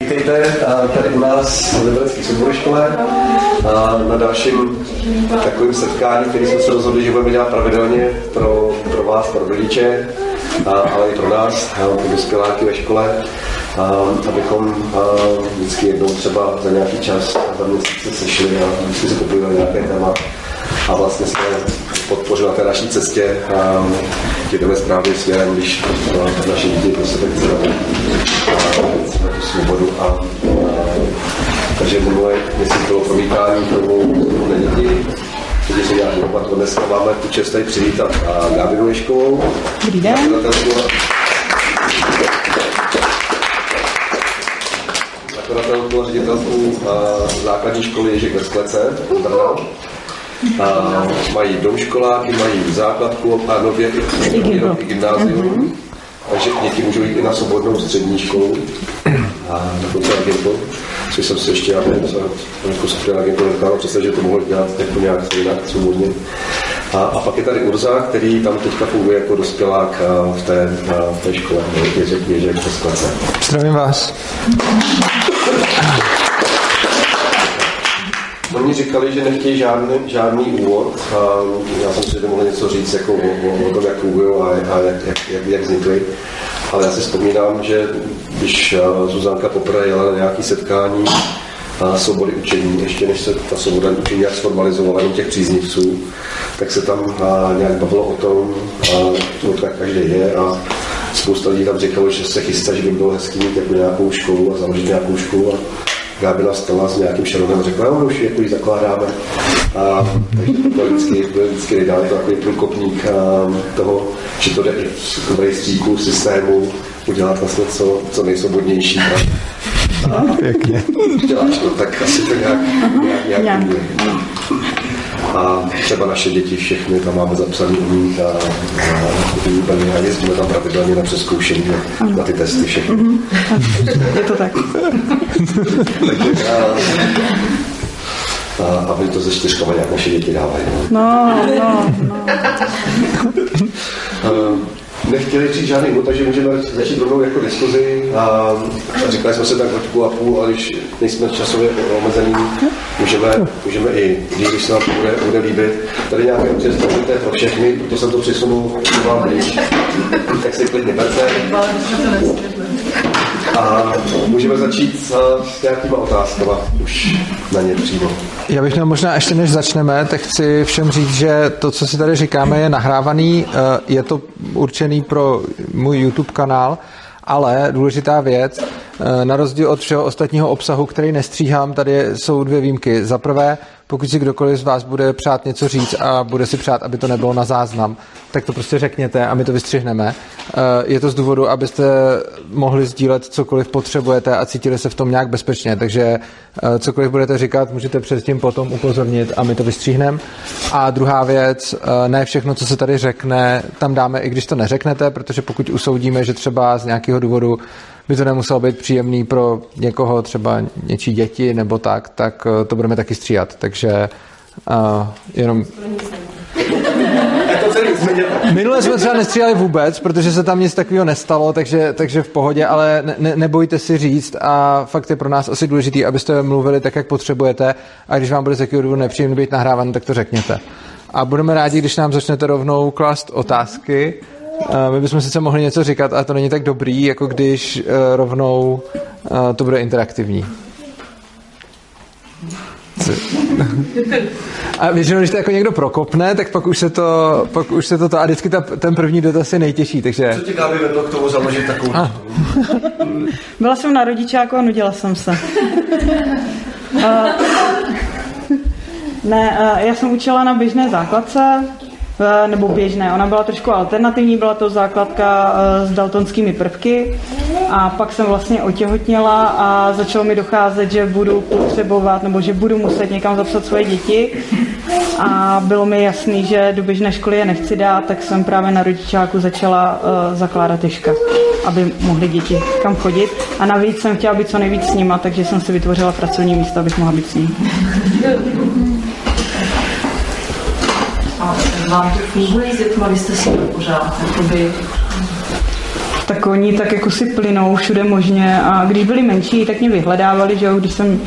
Vítejte tady u nás v Liberecké soubory škole na dalším takovým setkání, který jsme se rozhodli, že budeme dělat pravidelně pro, pro vás, pro rodiče, ale i pro nás, pro dospěláky ve škole, abychom vždycky jednou třeba za nějaký čas, za měsíc se sešli a vždycky se popovídali nějaké téma a vlastně jsme podpořili na té naší cestě a jdeme správným směrem, když naše děti prostě tak chce tu svobodu a, a takže minule, jestli bylo promítání tomu na děti, teď se nějak opatro. Dneska máme tu čest tady přivítat Gábinu Ješkovou. Dobrý den. Zakladatelku a ředitelku základní školy Ježek ve Sklece. A mají domškoláky, mají základku a nově i, i gymnázium. Takže děti můžou jít i na svobodnou střední školu a dokonce Gimpl, což jsem si ještě já nevím, co jako Gimpl nedokázal představit, že to mohlo dělat jako nějak jinak svobodně. A, a, pak je tady Urza, který tam teďka funguje jako dospělák v té, v té škole, Ježek, Ježek. Zdravím vás. Oni říkali, že nechtějí žádný, žádný úvod. A já jsem si, mohl něco říct jako o, o, o tom, jak fungují a, a jak, jak, jak, jak vznikly. Ale já si vzpomínám, že když Zuzanka poprvé jela na nějaké setkání a svobody učení, ještě než se ta svoboda učení nějak sformalizovala u těch příznivců, tak se tam a, nějak bavilo o tom, a, to tak každý je a spousta lidí tam říkalo, že se chystá, že by bylo hezký mít jako nějakou školu a založit nějakou školu a Gábina stala s nějakým šeronem a řekla, no už jako ji zakládáme. A, takže to vždycky, to vždycky nedá, je to takový průkopník toho, že to jde i v rejstříku, systému udělat vlastně co, co nejsvobodnější. A, a Pěkně. Děláš to, tak asi to nějak, nějak, nějak, nějak a třeba naše děti všechny tam máme zapsaný umí a, a, a jezdíme tam pravidelně na přeskoušení na, na ty testy všechny. Mm-hmm. Je to tak. Takže a, a aby to ze čtyřkama nějak naše děti dávají. No, no, no. no nechtěli říct žádný úvod, takže můžeme začít rovnou jako diskuzi. A, a říkali jsme se tak hoďku a půl, a když nejsme časově omezení, můžeme, můžeme i, když se nám bude, bude líbit. Tady nějaké představit pro všechny, proto jsem to přisunul vám. Tak si klidně berte. A můžeme začít s, s nějakýma otázkama už na ně přímo. Já bych měl možná ještě než začneme, tak chci všem říct, že to, co si tady říkáme, je nahrávaný, eh, je to určený pro můj YouTube kanál, ale důležitá věc, eh, na rozdíl od všeho ostatního obsahu, který nestříhám, tady jsou dvě výjimky. Za prvé, pokud si kdokoliv z vás bude přát něco říct a bude si přát, aby to nebylo na záznam, tak to prostě řekněte a my to vystřihneme. Eh, je to z důvodu, abyste mohli sdílet cokoliv potřebujete a cítili se v tom nějak bezpečně. Takže eh, cokoliv budete říkat, můžete předtím potom upozornit a my to vystříhneme. A druhá věc, eh, ne všechno, co se tady řekne, tam dáme, i když to neřeknete, protože pokud usoudíme, že třeba z nějakého důvodu by to nemuselo být příjemný pro někoho, třeba něčí děti nebo tak, tak to budeme taky stříhat. Takže uh, jenom... Minule jsme třeba nestříhali vůbec, protože se tam nic takového nestalo, takže, takže v pohodě, ale ne, nebojte si říct a fakt je pro nás asi důležitý, abyste mluvili tak, jak potřebujete a když vám bude z jakého důvodu nepříjemný být nahrávan, tak to řekněte. A budeme rádi, když nám začnete rovnou klást otázky. My bychom sice mohli něco říkat, ale to není tak dobrý, jako když eh, rovnou eh, to bude interaktivní. A většinou, když to jako někdo prokopne, tak pak už se to, pak už se to, to a vždycky ta, ten první dotaz je nejtěžší, takže... Co tě Gáby vedlo k tomu založit takovou... Ah. Byla jsem na rodičáku a nudila jsem se. uh, ne, uh, já jsem učila na běžné základce, Eh, nebo běžné. Ona byla trošku alternativní, byla to základka eh, s daltonskými prvky. A pak jsem vlastně otěhotněla a začalo mi docházet, že budu potřebovat nebo že budu muset někam zapsat svoje děti. A bylo mi jasný, že do běžné školy je nechci dát, tak jsem právě na rodičáku začala uh, zakládat tyška, aby mohly děti kam chodit. A navíc jsem chtěla být co nejvíc s nima, takže jsem si vytvořila pracovní místo, abych mohla být s ním vám to funguje s dětma, vy jste si to pořád jakoby tak oni tak jako si plynou všude možně a když byli menší, tak mě vyhledávali, že jo, když jsem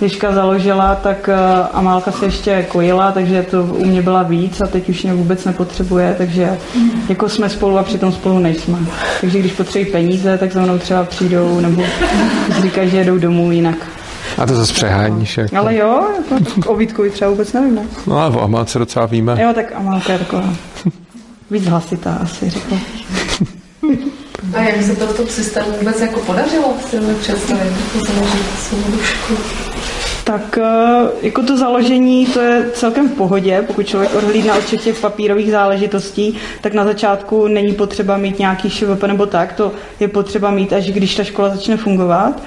Ježka založila, tak eh, Amálka se ještě kojila, takže to u mě byla víc a teď už mě vůbec nepotřebuje, takže jako jsme spolu a přitom spolu nejsme. Takže když potřebují peníze, tak za mnou třeba přijdou nebo říkají, že jedou domů jinak. A to zase přeháníš. Jako. Ale jo, jako o Vítkovi třeba vůbec nevím. Ne? No ale o Amálce docela víme. Jo, tak Amálka je taková víc hlasitá asi, řekl. A jak se to v tom systému vůbec jako podařilo si mi představit, jako založit svou školu? Tak eh, jako to založení, to je celkem v pohodě, pokud člověk odhlídne od všech těch papírových záležitostí, tak na začátku není potřeba mít nějaký ŠVP nebo tak, to je potřeba mít, až když ta škola začne fungovat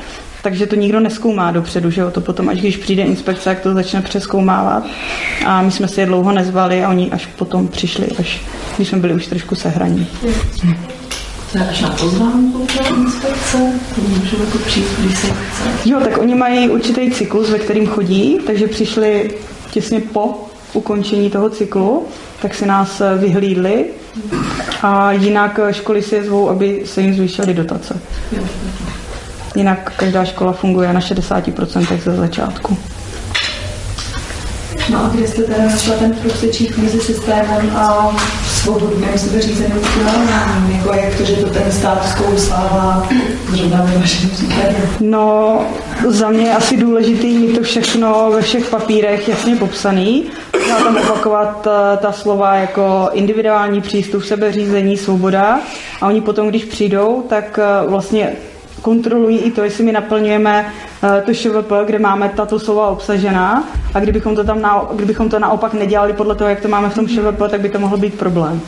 takže to nikdo neskoumá dopředu, že jo? To potom, až když přijde inspekce, tak to začne přeskoumávat. A my jsme si je dlouho nezvali a oni až potom přišli, až když jsme byli už trošku sehraní. To je až na pozvánku inspekce? Můžu jako přijít, když se chce? Jo, tak oni mají určitý cyklus, ve kterým chodí, takže přišli těsně po ukončení toho cyklu, tak si nás vyhlídli a jinak školy si je zvou, aby se jim zvýšily dotace. Jinak každá škola funguje na 60% ze začátku. No a kde jste teda našla ten prostečík mezi systémem a svobodným sebeřízeným vzděláváním? Jako jak to, že to ten stát zkousává zrovna ve vašem případě? No, za mě je asi důležitý mít to všechno ve všech papírech jasně popsaný. Já tam opakovat eh, ta slova jako individuální přístup, sebeřízení, svoboda. A oni potom, když přijdou, tak eh, vlastně kontrolují i to, jestli my naplňujeme eh, to ŠVP, kde máme tato slova obsažená a kdybychom to, tam na, kdybychom to naopak nedělali podle toho, jak to máme v tom ŠVP, tak by to mohl být problém.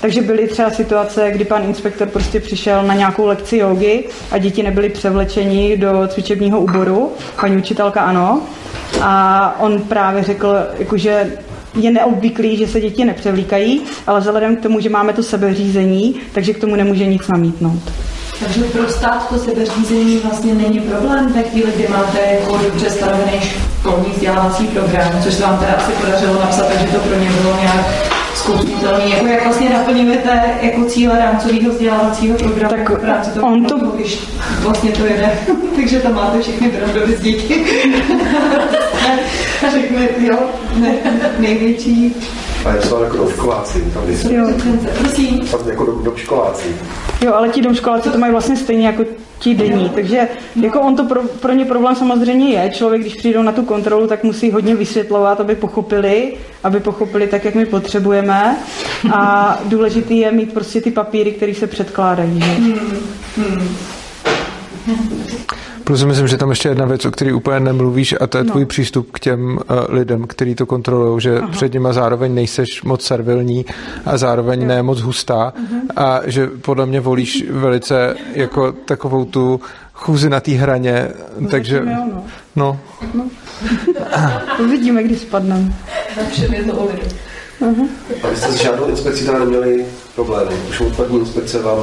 Takže byly třeba situace, kdy pan inspektor prostě přišel na nějakou lekci jogy a děti nebyly převlečeni do cvičebního úboru, paní učitelka ano, a on právě řekl, jakože je neobvyklý, že se děti nepřevlíkají, ale vzhledem k tomu, že máme to sebeřízení, takže k tomu nemůže nic namítnout. Takže pro stát to sebeřízení vlastně není problém ve chvíli, kdy máte jako dobře stanovený školní vzdělávací program, což se vám teda asi podařilo napsat, takže to pro ně bylo nějak zkousnutelný. Jako jak vlastně naplňujete jako cíle rámcového vzdělávacího programu Tak v rámci toho, on to- když vlastně to jede, takže tam máte všechny pravdoby z děti. Řekne, jo, ne, největší A je to jako doškoláci, tam nejsou. Jo. Prosím. Tam jako do, do školáci. Jo, ale ti domškoláci to mají vlastně stejně jako ti denní, takže jako on to pro, pro ně problém samozřejmě je. Člověk, když přijdou na tu kontrolu, tak musí hodně vysvětlovat, aby pochopili, aby pochopili tak, jak my potřebujeme. A důležitý je mít prostě ty papíry, které se předkládají. Že? Plus myslím, že tam ještě jedna věc, o které úplně nemluvíš, a to je tvůj přístup k těm uh, lidem, kteří to kontrolují, že Aha. před nimi zároveň nejseš moc servilní a zároveň ne moc hustá a že podle mě volíš velice jako takovou tu chůzi na té hraně, takže Zatím jo, no. no, Uvidíme, kdy spadneme. Na všem je to o lidu. A vy jste s žádnou inspekcí teda neměli problémy. Už od první inspekce vám...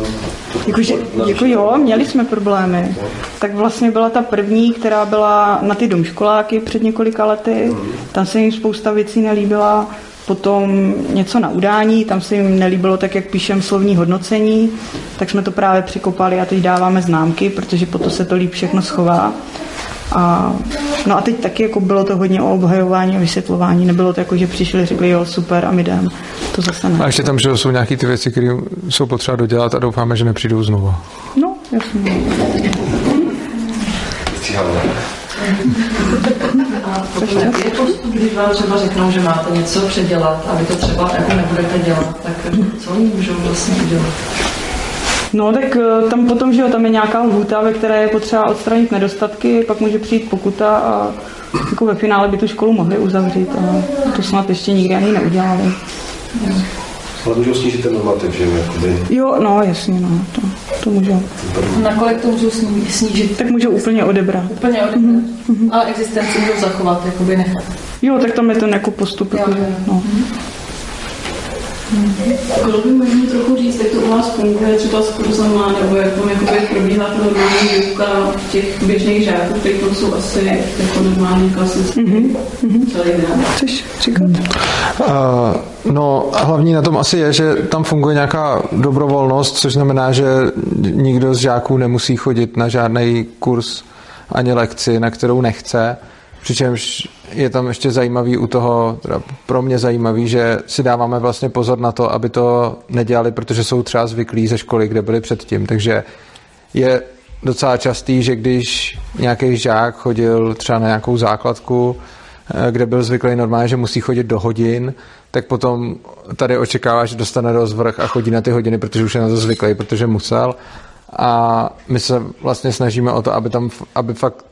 na- jako jo, měli jsme problémy. Tak vlastně byla ta první, která byla na ty domškoláky před několika lety. Tam se jim spousta věcí nelíbila. Potom něco na udání, tam se jim nelíbilo tak, jak píšem slovní hodnocení, tak jsme to právě přikopali a teď dáváme známky, protože potom se to líp všechno schová. A, no a teď taky jako bylo to hodně o obhajování a vysvětlování. Nebylo to jako, že přišli, řekli jo, super a my jdem. To zase ne. a ještě tam, že jsou nějaké ty věci, které jsou potřeba dodělat a doufáme, že nepřijdou znovu. No, jasně. Je postup, když vám třeba řeknou, že máte něco předělat a vy to třeba jako nebudete dělat, tak co oni můžou vlastně udělat? No tak eh, tam potom, že jo, tam je nějaká lhůta, ve které je potřeba odstranit nedostatky, pak může přijít pokuta a jako ve finále by tu školu mohli uzavřít, ale to snad ještě nikdy ani neudělali. Ale můžou snížit ten normativ, že jo, jakoby. Jo, no jasně, no, to, to můžou. Nakolik to můžou sní- snížit? Tak můžou úplně odebrat. Úplně odebrat. Ale existenci můžou zachovat, jakoby nechat. Jo, tak tam je ten jako postup, Jo, jako, jo. no. Bylo by možné trochu říct, jak to u vás funguje, třeba s kurzama, nebo jak tam jakoby probíhá ta normální výuka těch běžných žáků, kteří tam jsou asi jako normální klasický mm-hmm. celý den. Chceš říkat? Uh, no, hlavní na tom asi je, že tam funguje nějaká dobrovolnost, což znamená, že nikdo z žáků nemusí chodit na žádný kurz ani lekci, na kterou nechce. Přičemž je tam ještě zajímavý u toho, teda pro mě zajímavý, že si dáváme vlastně pozor na to, aby to nedělali, protože jsou třeba zvyklí ze školy, kde byli předtím. Takže je docela častý, že když nějaký žák chodil třeba na nějakou základku, eh, kde byl zvyklý normálně, že musí chodit do hodin, tak potom tady očekává, že dostane rozvrh a chodí na ty hodiny, protože už je na to zvyklý, protože musel. A my se vlastně snažíme o to, aby tam, aby fakt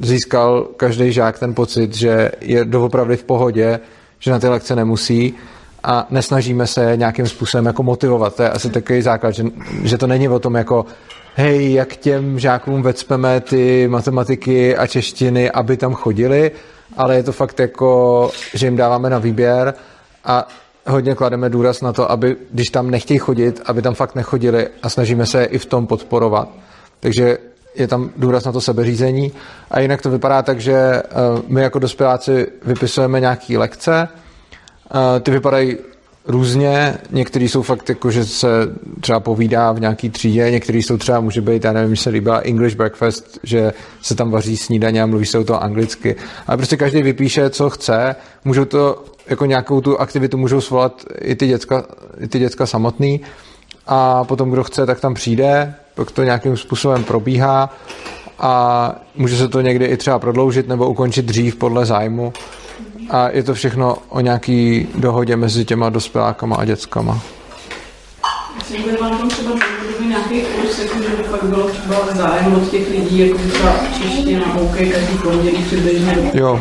získal každý žák ten pocit, že je doopravdy v pohodě, že na ty lekce nemusí a nesnažíme se nějakým způsobem jako motivovat. To je asi takový základ, že, že to není o tom jako hej, jak těm žákům vecpeme ty matematiky a češtiny, aby tam chodili, ale je to fakt jako, že jim dáváme na výběr a hodně klademe důraz na to, aby když tam nechtějí chodit, aby tam fakt nechodili a snažíme se i v tom podporovat. Takže je tam důraz na to sebeřízení. A jinak to vypadá tak, že eh, my jako dospěláci vypisujeme nějaké lekce, eh, ty vypadají různě, některý jsou fakt jako, že se třeba povídá v nějaký třídě, některý jsou třeba, může být, já nevím, mi se líbila English breakfast, že se tam vaří snídaně a mluví se o to anglicky. Ale prostě každý vypíše, co chce, můžou to, jako nějakou tu aktivitu můžou svolat i ty děcka, i ty děcka samotný. A potom kdo chce, tak tam přijde, pak to nějakým způsobem probíhá a může se to někdy i třeba prodloužit nebo ukončit dřív podle zájmu. A je to všechno o nějaký dohodě mezi těma dospělákama a dětskama. Myslím, že vám tam třeba nějaký kurz, jako že by fakt bylo třeba zájem od těch lidí, jako třeba čeština, OK, každý pondělí přibližně. Jo.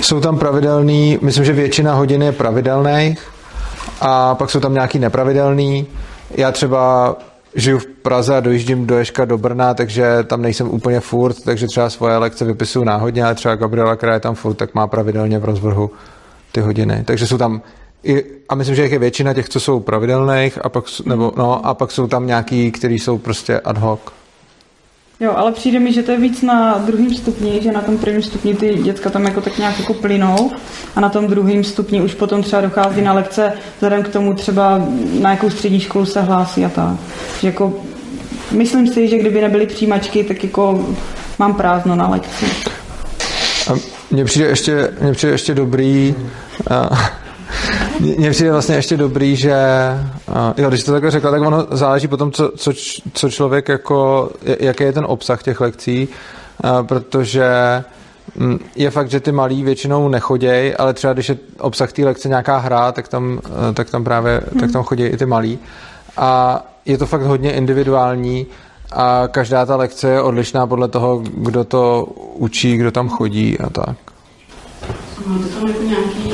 Jsou tam pravidelný, myslím, že většina hodin je pravidelných a pak jsou tam nějaký nepravidelný. Já třeba žiju v Praze a dojíždím do Ješka do Brna, takže tam nejsem úplně furt, takže třeba svoje lekce vypisuju náhodně, ale třeba Gabriela, která je tam furt, tak má pravidelně v rozvrhu ty hodiny. Takže jsou tam i, a myslím, že je většina těch, co jsou pravidelných, a pak, nebo, no, a pak jsou tam nějaký, který jsou prostě ad hoc. Jo, ale přijde mi, že to je víc na druhém stupni, že na tom prvním stupni ty děcka tam jako tak nějak jako plynou a na tom druhém stupni už potom třeba dochází na lekce vzhledem k tomu třeba na jakou střední školu se hlásí a tak. Že jako myslím si, že kdyby nebyly přijímačky, tak jako mám prázdno na lekci. A mně přijde ještě, mně přijde ještě dobrý, a, mně přijde vlastně ještě dobrý, že jo, když to takhle řekla, tak ono záleží potom, co, co, co člověk jako, jaký je ten obsah těch lekcí, protože je fakt, že ty malí většinou nechodějí, ale třeba když je obsah té lekce nějaká hra, tak tam, tak tam právě hmm. tak tam chodí i ty malí. A je to fakt hodně individuální a každá ta lekce je odlišná podle toho, kdo to učí, kdo tam chodí a tak. Máte tam jako nějaký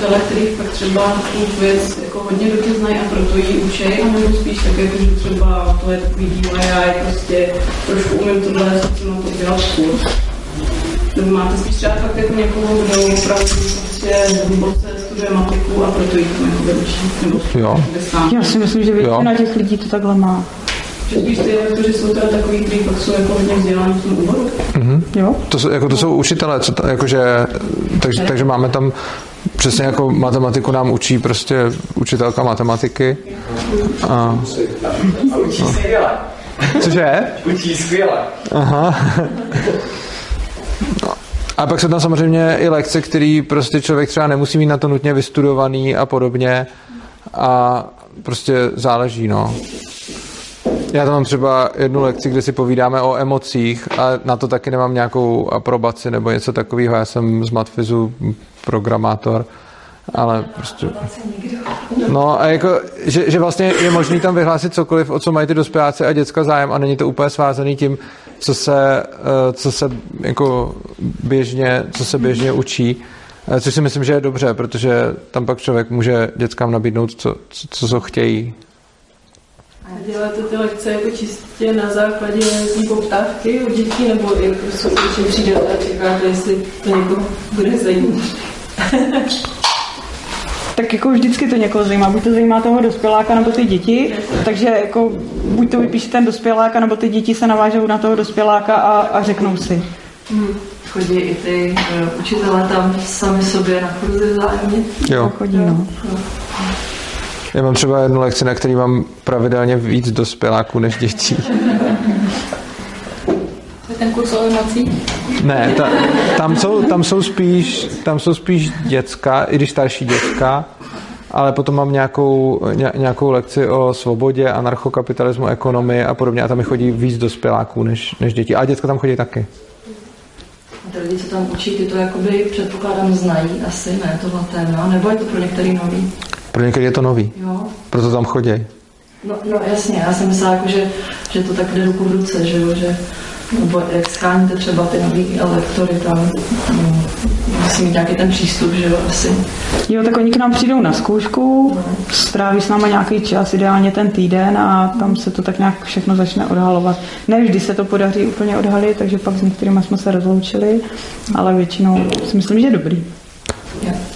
učitele, který fakt třeba tu věc jako hodně dobře znají a proto ji učí, a nebo spíš tak jako, že třeba to je takový díl a já prostě trošku umím tohle, co na to dělat kurz. Nebo máte spíš třeba fakt jako někoho, kdo opravdu prostě hluboce studuje matiku a proto ji tam jako vyučí, nebo jo. Já si myslím, že většina těch lidí to takhle má. Že spíš ty lektoři jsou teda takový, kteří fakt jsou jako hodně vzdělaní v tom oboru. Mm-hmm. Jo. To, jsou, jako, to jsou učitelé, co ta, jakože, takže, takže máme tam přesně jako matematiku nám učí prostě učitelka matematiky. A, a učí skvěle. Cože? Učí skvěle. Aha. No. A pak jsou tam samozřejmě i lekce, které prostě člověk třeba nemusí mít na to nutně vystudovaný a podobně. A prostě záleží, no. Já tam mám třeba jednu lekci, kde si povídáme o emocích a na to taky nemám nějakou aprobaci nebo něco takového. Já jsem z Matfizu programátor, ale prostě... No a jako, že, že vlastně je možný tam vyhlásit cokoliv, o co mají ty dospěláci a děcka zájem a není to úplně svázaný tím, co se, eh, co se jako běžně, co se běžně učí. Eh, což si myslím, že je dobře, protože tam pak člověk může dětskám nabídnout, co, co, co chtějí. A děláte ty lekce jako čistě na základě té poptávky od dětí, nebo i prostě určitě přijdete a čekáte, jestli to někoho bude zajímat? tak jako vždycky to někoho zajímá. Buď to zajímá toho dospěláka nebo ty děti, takže jako buď to vypíše ten dospělák, nebo ty děti se navážou na toho dospěláka a, a řeknou si. Hmm. Chodí i ty uh, učitelé tam sami sobě na kurzy vzájemně. Jo. Chodí, no. Já mám třeba jednu lekci, na který mám pravidelně víc dospěláků než dětí. Ten kurz o emocích. Ne, ta, tam, jsou, tam, jsou spíš, tam jsou spíš děcka, i když starší děcka, ale potom mám nějakou, ně, nějakou lekci o svobodě, anarchokapitalismu, ekonomii a podobně a tam mi chodí víc dospěláků než, než děti. A děcka tam chodí taky. A ty lidi, co tam učí, ty to jakoby předpokládám znají asi, ne, tohle téma, nebo je to pro některý nový? Pro některé je to nový, Jo. proto tam chodí. No, no jasně, já jsem myslela, jako, že, že to tak jde ruku v ruce, že jo, že nebo jak skáníte třeba ty nový elektory tam, no, musí mít nějaký ten přístup, že jo, asi. Jo, tak oni k nám přijdou na zkoušku, stráví s náma nějaký čas, ideálně ten týden a tam se to tak nějak všechno začne odhalovat. Ne vždy se to podaří úplně odhalit, takže pak s některými jsme se rozloučili, ale většinou si myslím, že je dobrý.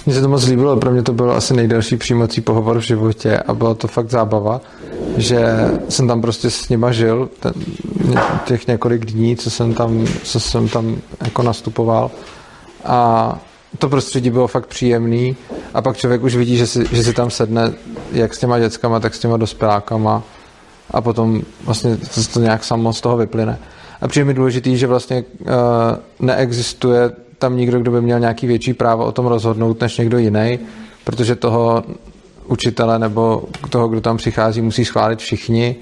Mně se to moc líbilo, pro mě to byl asi nejdelší přijímací pohovor v životě a bylo to fakt zábava, že jsem tam prostě s nima žil ten, těch několik dní, co jsem tam, co jsem tam jako nastupoval a to prostředí bylo fakt příjemný a pak člověk už vidí, že si, že si tam sedne jak s těma dětskama, tak s těma dospělákama a potom vlastně to, to nějak samo z toho vyplyne. A přijde mi důležitý, že vlastně uh, neexistuje tam nikdo, kdo by měl nějaký větší právo o tom rozhodnout než někdo jiný, protože toho učitele nebo toho, kdo tam přichází, musí schválit všichni.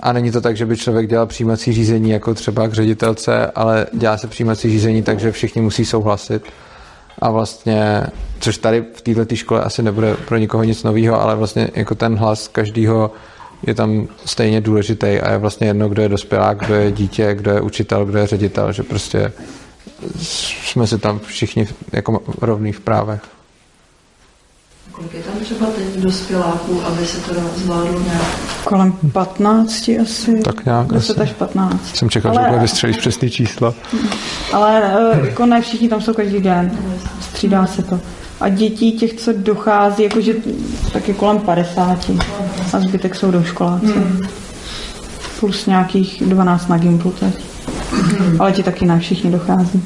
A není to tak, že by člověk dělal přijímací řízení jako třeba k ředitelce, ale dělá se přijímací řízení tak, že všichni musí souhlasit. A vlastně, což tady v této škole asi nebude pro nikoho nic nového, ale vlastně jako ten hlas každýho je tam stejně důležitý a je vlastně jedno, kdo je dospělák, kdo je dítě, kdo je učitel, kdo je ředitel, že prostě jsme si tam všichni jako rovný v právech. Kolik je tam třeba teď dospěláků, aby se to zvládlo nějak? Kolem 15 asi. Tak nějak 10 asi. až 15. Jsem čekal, Ale- že úplně vystřelíš přesný číslo. Ale eh, jako ne všichni tam jsou každý den. Střídá se to. A dětí těch, co dochází, jakože tak je kolem 50. A zbytek jsou do školáci. Plus nějakých 12 na Gimplu teď. Ale ti taky ne všichni dochází.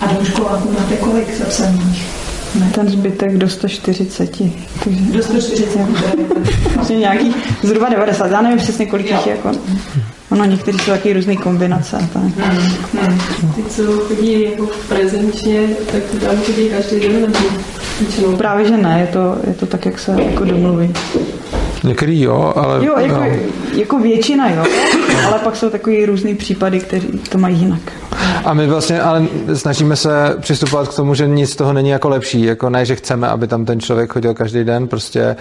A do školáků máte kolik zapsaných? Ten zbytek do 140. Takže Do 140 vlastně nějakých zhruba 90. Já nevím přesně, kolik jich je. Jako, ono, někteří jsou taky různé kombinace. Tak. Ty, co chodí jako prezenčně, tak tam chodí každý den nebo většinou. Právě, že ne, je to, je to tak, jak se jako domluví. Některý jo, ale Jo, jako, no. jako většina, jo. Ale pak jsou takový různý případy, kteří to mají jinak. A my vlastně ale snažíme se přistupovat k tomu, že nic z toho není jako lepší. Jako ne, že chceme, aby tam ten člověk chodil každý den, prostě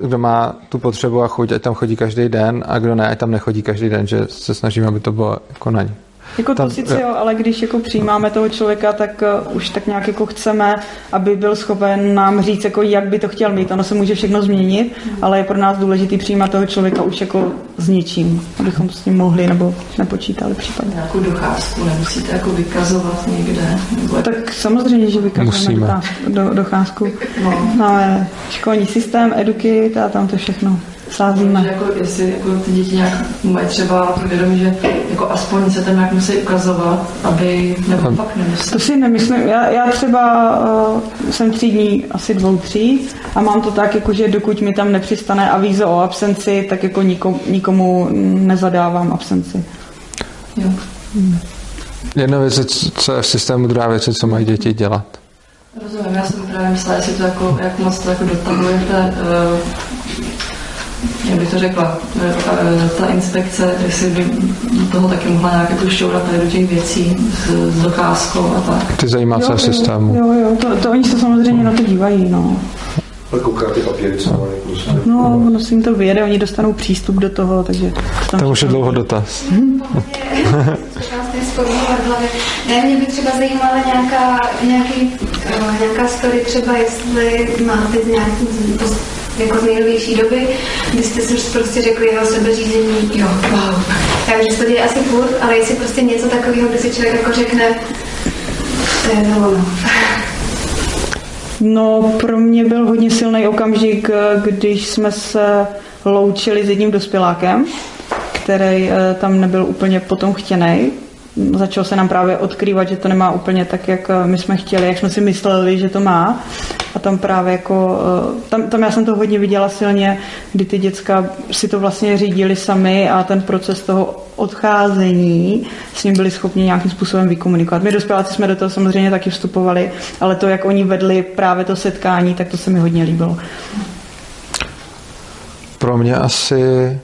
kdo, má tu potřebu a chuť, ať tam chodí každý den a kdo ne, ať tam nechodí každý den, že se snažíme, aby to bylo jako na ně. Jako Tam- to sice jo, ale když jako přijímáme toho člověka, tak uh, už tak nějak jako chceme, aby byl schopen nám říct, jako jak by to chtěl mít. Ono se může všechno změnit, ale je pro nás důležitý přijímat toho člověka už jako s něčím, abychom s ním mohli nebo nepočítali případně. Nějakou docházku nemusíte jako vykazovat někde? Nebo Tak samozřejmě, že vykazujeme do, docházku. No. Máme školní systém, edukit a tam to všechno Že sázíme. jako, jestli jako ty děti nějak mají třeba to vědomí, že jako aspoň se tam nějak musí ukazovat, aby, nebo fakt nemusí. To si nemyslím. Já, já třeba uh, jsem tří dní, asi dvou, tří a mám to tak, jako, že dokud mi tam nepřistane avízo o absenci, tak jako nikomu, nikomu nezadávám absenci. Jo. Jedna věc je, co- co je v systému, druhá věc je, co mají děti dělat. Rozumím, já jsem právě myslela, jestli to jako, jak moc to jako dotahujete, uh, jak bych to řekla, uh, ta inspekce, jestli by do toho taky mohla nějak jako šťourat tady do těch věcí s, s docházkou a tak. Ty zajímá se systému. Jo, jo, to, to oni se samozřejmě na to dívají, no. Ale kouká ty papíry, co mají prostě. No, ono se jim to vyjede, oni dostanou přístup do toho, takže... Tam Tam už je dlouho dotaz. Hlavě. Ne, mě by třeba zajímala nějaká, nějaký, uh, nějaká story, třeba jestli máte z nějaký jako z nejnovější doby, kdy jste si prostě řekli jeho sebeřízení, jo, wow. Vím, že to děje asi furt, ale jestli prostě něco takového, kdy si člověk jako řekne, to je to. No, pro mě byl hodně silný okamžik, když jsme se loučili s jedním dospělákem, který eh, tam nebyl úplně potom chtěný. Začal se nám právě odkrývat, že to nemá úplně tak, jak eh, my jsme chtěli, jak jsme si mysleli, že to má. A tam právě jako, eh, tam, tam já jsem to hodně viděla silně, kdy ty děcka si to vlastně řídili sami a ten proces toho odcházení s ním byli schopni nějakým způsobem vykomunikovat. My dospěláci jsme do toho samozřejmě taky vstupovali, ale to, jak oni vedli právě to setkání, tak to se mi hodně líbilo. Pro mě asi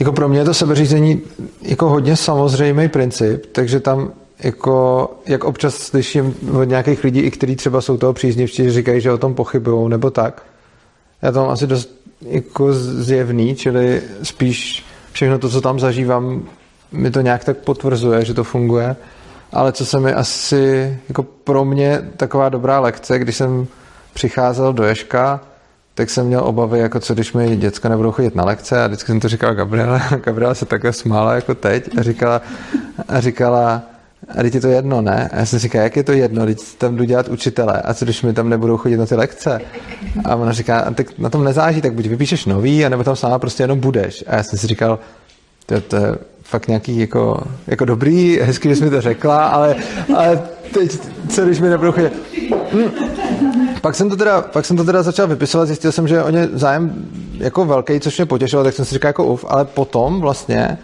jako pro mě je to sebeřízení jako hodně samozřejmý princip, takže tam jako, jak občas slyším od nějakých lidí, i kteří třeba jsou toho příznivci, že říkají, že o tom pochybují, nebo tak. Já to mám asi dost jako zjevný, čili spíš všechno to, co tam zažívám, mi to nějak tak potvrzuje, že to funguje. Ale co se mi asi, jako pro mě taková dobrá lekce, když jsem přicházel do Ješka, tak jsem měl obavy, jako co když mi děcka nebudou chodit na lekce a vždycky jsem to říkal Gabriela. Gabriela se takhle smála jako teď a říkala, a říkala a teď je to jedno, ne? A já jsem říkal, jak je to jedno, teď tam jdu dělat učitele a co když mi tam nebudou chodit na ty lekce? A ona říká, a tak na tom nezáží, tak buď vypíšeš nový, anebo tam sama prostě jenom budeš. A já jsem si říkal, to, to je fakt nějaký jako, jako dobrý, hezký, že jsi mi to řekla, ale, ale teď, co když mi nebudou chodit? Hm. Pak jsem, to teda, pak jsem to teda začal vypisovat, zjistil jsem, že o ně zájem jako velký, což mě potěšilo, tak jsem si říkal jako uf, ale potom vlastně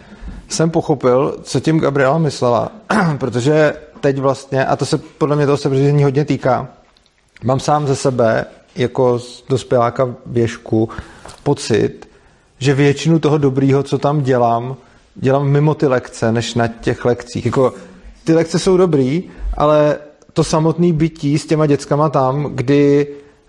jsem pochopil, co tím Gabriela myslela, protože teď vlastně, a to se podle mě toho sebeřízení hodně týká, mám sám ze sebe jako z dospěláka věšku pocit, že většinu toho dobrýho, co tam dělám, dělám mimo ty lekce, než na těch lekcích. Jako, ty lekce jsou dobrý, ale to samotné bytí s těma dětskama tam, kdy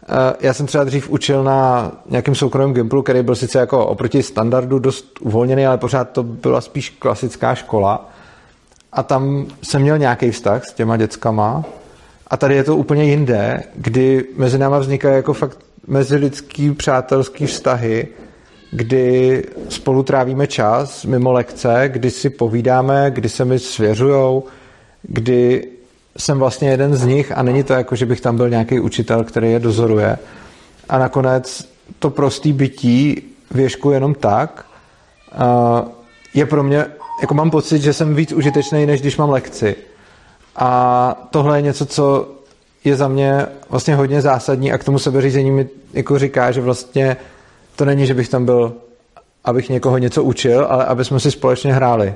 uh, já jsem třeba dřív učil na nějakém soukromém Gimplu, který byl sice jako oproti standardu dost uvolněný, ale pořád to byla spíš klasická škola. A tam jsem měl nějaký vztah s těma dětskama. A tady je to úplně jinde, kdy mezi náma vznikají jako fakt mezilidský přátelský vztahy, kdy spolu trávíme čas mimo lekce, kdy si povídáme, kdy se mi svěřujou, kdy jsem vlastně jeden z nich a není to jako, že bych tam byl nějaký učitel, který je dozoruje. A nakonec to prostý bytí věšku jenom tak je pro mě, jako mám pocit, že jsem víc užitečný, než když mám lekci. A tohle je něco, co je za mě vlastně hodně zásadní a k tomu sebeřízení mi jako říká, že vlastně to není, že bych tam byl, abych někoho něco učil, ale aby jsme si společně hráli.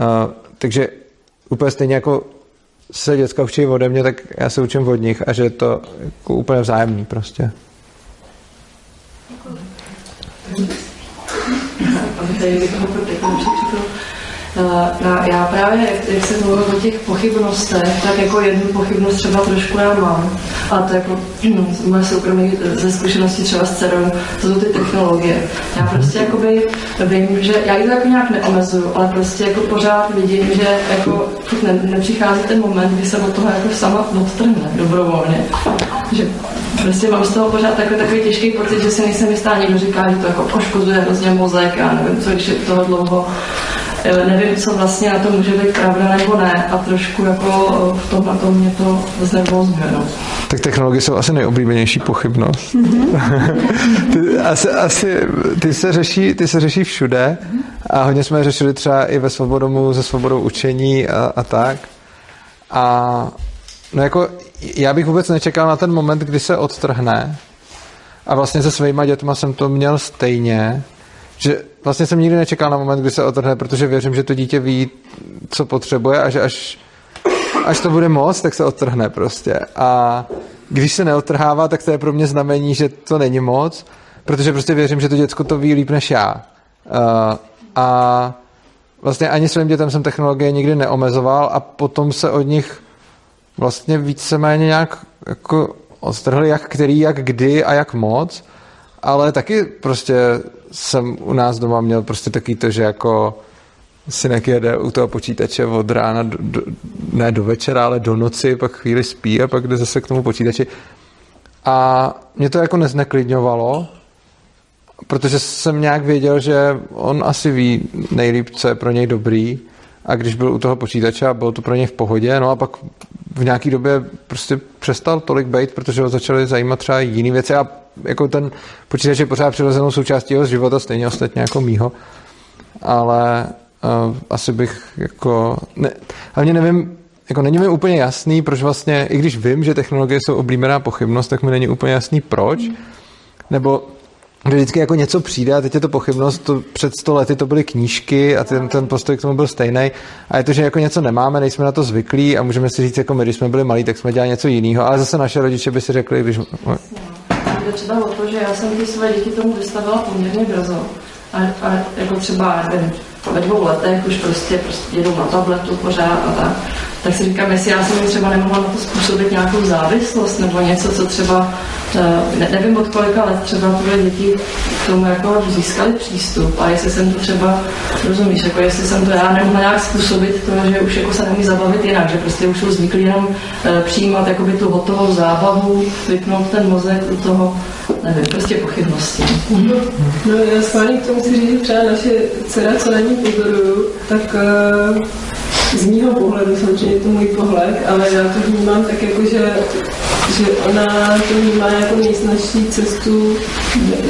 Uh, takže úplně stejně jako se děcka učí ode mě, tak já se učím od nich a že je to jako úplně vzájemný prostě. Tady toho já, já právě, jak, jak se mluvil o těch pochybnostech, tak jako jednu pochybnost třeba trošku já mám. A to jako moje soukromí ze zkušenosti třeba s dcerou, to jsou ty technologie. Já prostě jakoby vím, že já to jako nějak neomezuju, ale prostě jako pořád vidím, že jako ne, nepřichází ten moment, kdy se od toho jako sama odtrhne dobrovolně. Že prostě mám z toho pořád takový, takový těžký pocit, že se nejsem jistá, někdo říká, že to jako poškozuje hrozně mozek, já nevím co, když je toho dlouho nevím, co vlastně na to může být pravda nebo ne a trošku jako v tom na tom mě to znervozňuje. No. Tak technologie jsou asi nejoblíbenější pochybnost. Mm-hmm. ty, asi, asi, ty, se řeší, ty se řeší všude a hodně jsme řešili třeba i ve Svobodomu se svobodou učení a, a tak. A no jako, já bych vůbec nečekal na ten moment, kdy se odtrhne a vlastně se svýma dětma jsem to měl stejně, že vlastně jsem nikdy nečekal na moment, kdy se otrhne, protože věřím, že to dítě ví, co potřebuje a že až, až to bude moc, tak se odtrhne prostě. A když se neotrhává, tak to je pro mě znamení, že to není moc, protože prostě věřím, že to děcko to ví líp než já. Uh, a vlastně ani svým dětem jsem technologie nikdy neomezoval a potom se od nich vlastně víceméně nějak jako odtrhli, jak který, jak kdy a jak moc, ale taky prostě jsem u nás doma měl prostě taky to, že jako synek jede u toho počítače od rána, do, do, ne do večera, ale do noci, pak chvíli spí a pak jde zase k tomu počítači. A mě to jako nezneklidňovalo, protože jsem nějak věděl, že on asi ví nejlíp, co je pro něj dobrý a když byl u toho počítače a bylo to pro něj v pohodě, no a pak v nějaký době prostě přestal tolik být, protože ho začaly zajímat třeba jiné věci a jako ten počítač je pořád přirozenou součástí jeho života, stejně ostatně jako mýho. Ale uh, asi bych jako... Ne, hlavně nevím, jako není mi úplně jasný, proč vlastně, i když vím, že technologie jsou oblíbená pochybnost, tak mi není úplně jasný proč. Nebo že vždycky jako něco přijde a teď je to pochybnost, to před sto lety to byly knížky a ten, ten postoj k tomu byl stejný. A je to, že jako něco nemáme, nejsme na to zvyklí a můžeme si říct, jako my, když jsme byli malí, tak jsme dělali něco jiného, ale zase naše rodiče by si řekli, když... Jde třeba o to, že já jsem ty své děti tomu vystavila poměrně brzo. A, a jako třeba, ve dvou letech už prostě, prostě jedou na tabletu pořád a tak. Tak si říkám, jestli já jsem třeba nemohla na to způsobit nějakou závislost nebo něco, co třeba, eh, ne, nevím od kolika let třeba tyhle děti k tomu jako získali přístup a jestli jsem to třeba, rozumíš, jako jestli jsem to já nemohla nějak způsobit to, že už jako se neumí zabavit jinak, že prostě už jsou zvyklí jenom eh, přijímat jakoby tu hotovou zábavu, vypnout ten mozek u toho, nevím, prostě pochybnosti. No já schválně k tomu si říct, třeba naše dcera, co na ní pozoruju, tak uh, z mýho pohledu, samozřejmě je to můj pohled, ale já to vnímám tak jako, že, že ona to vnímá jako nejsnažší cestu,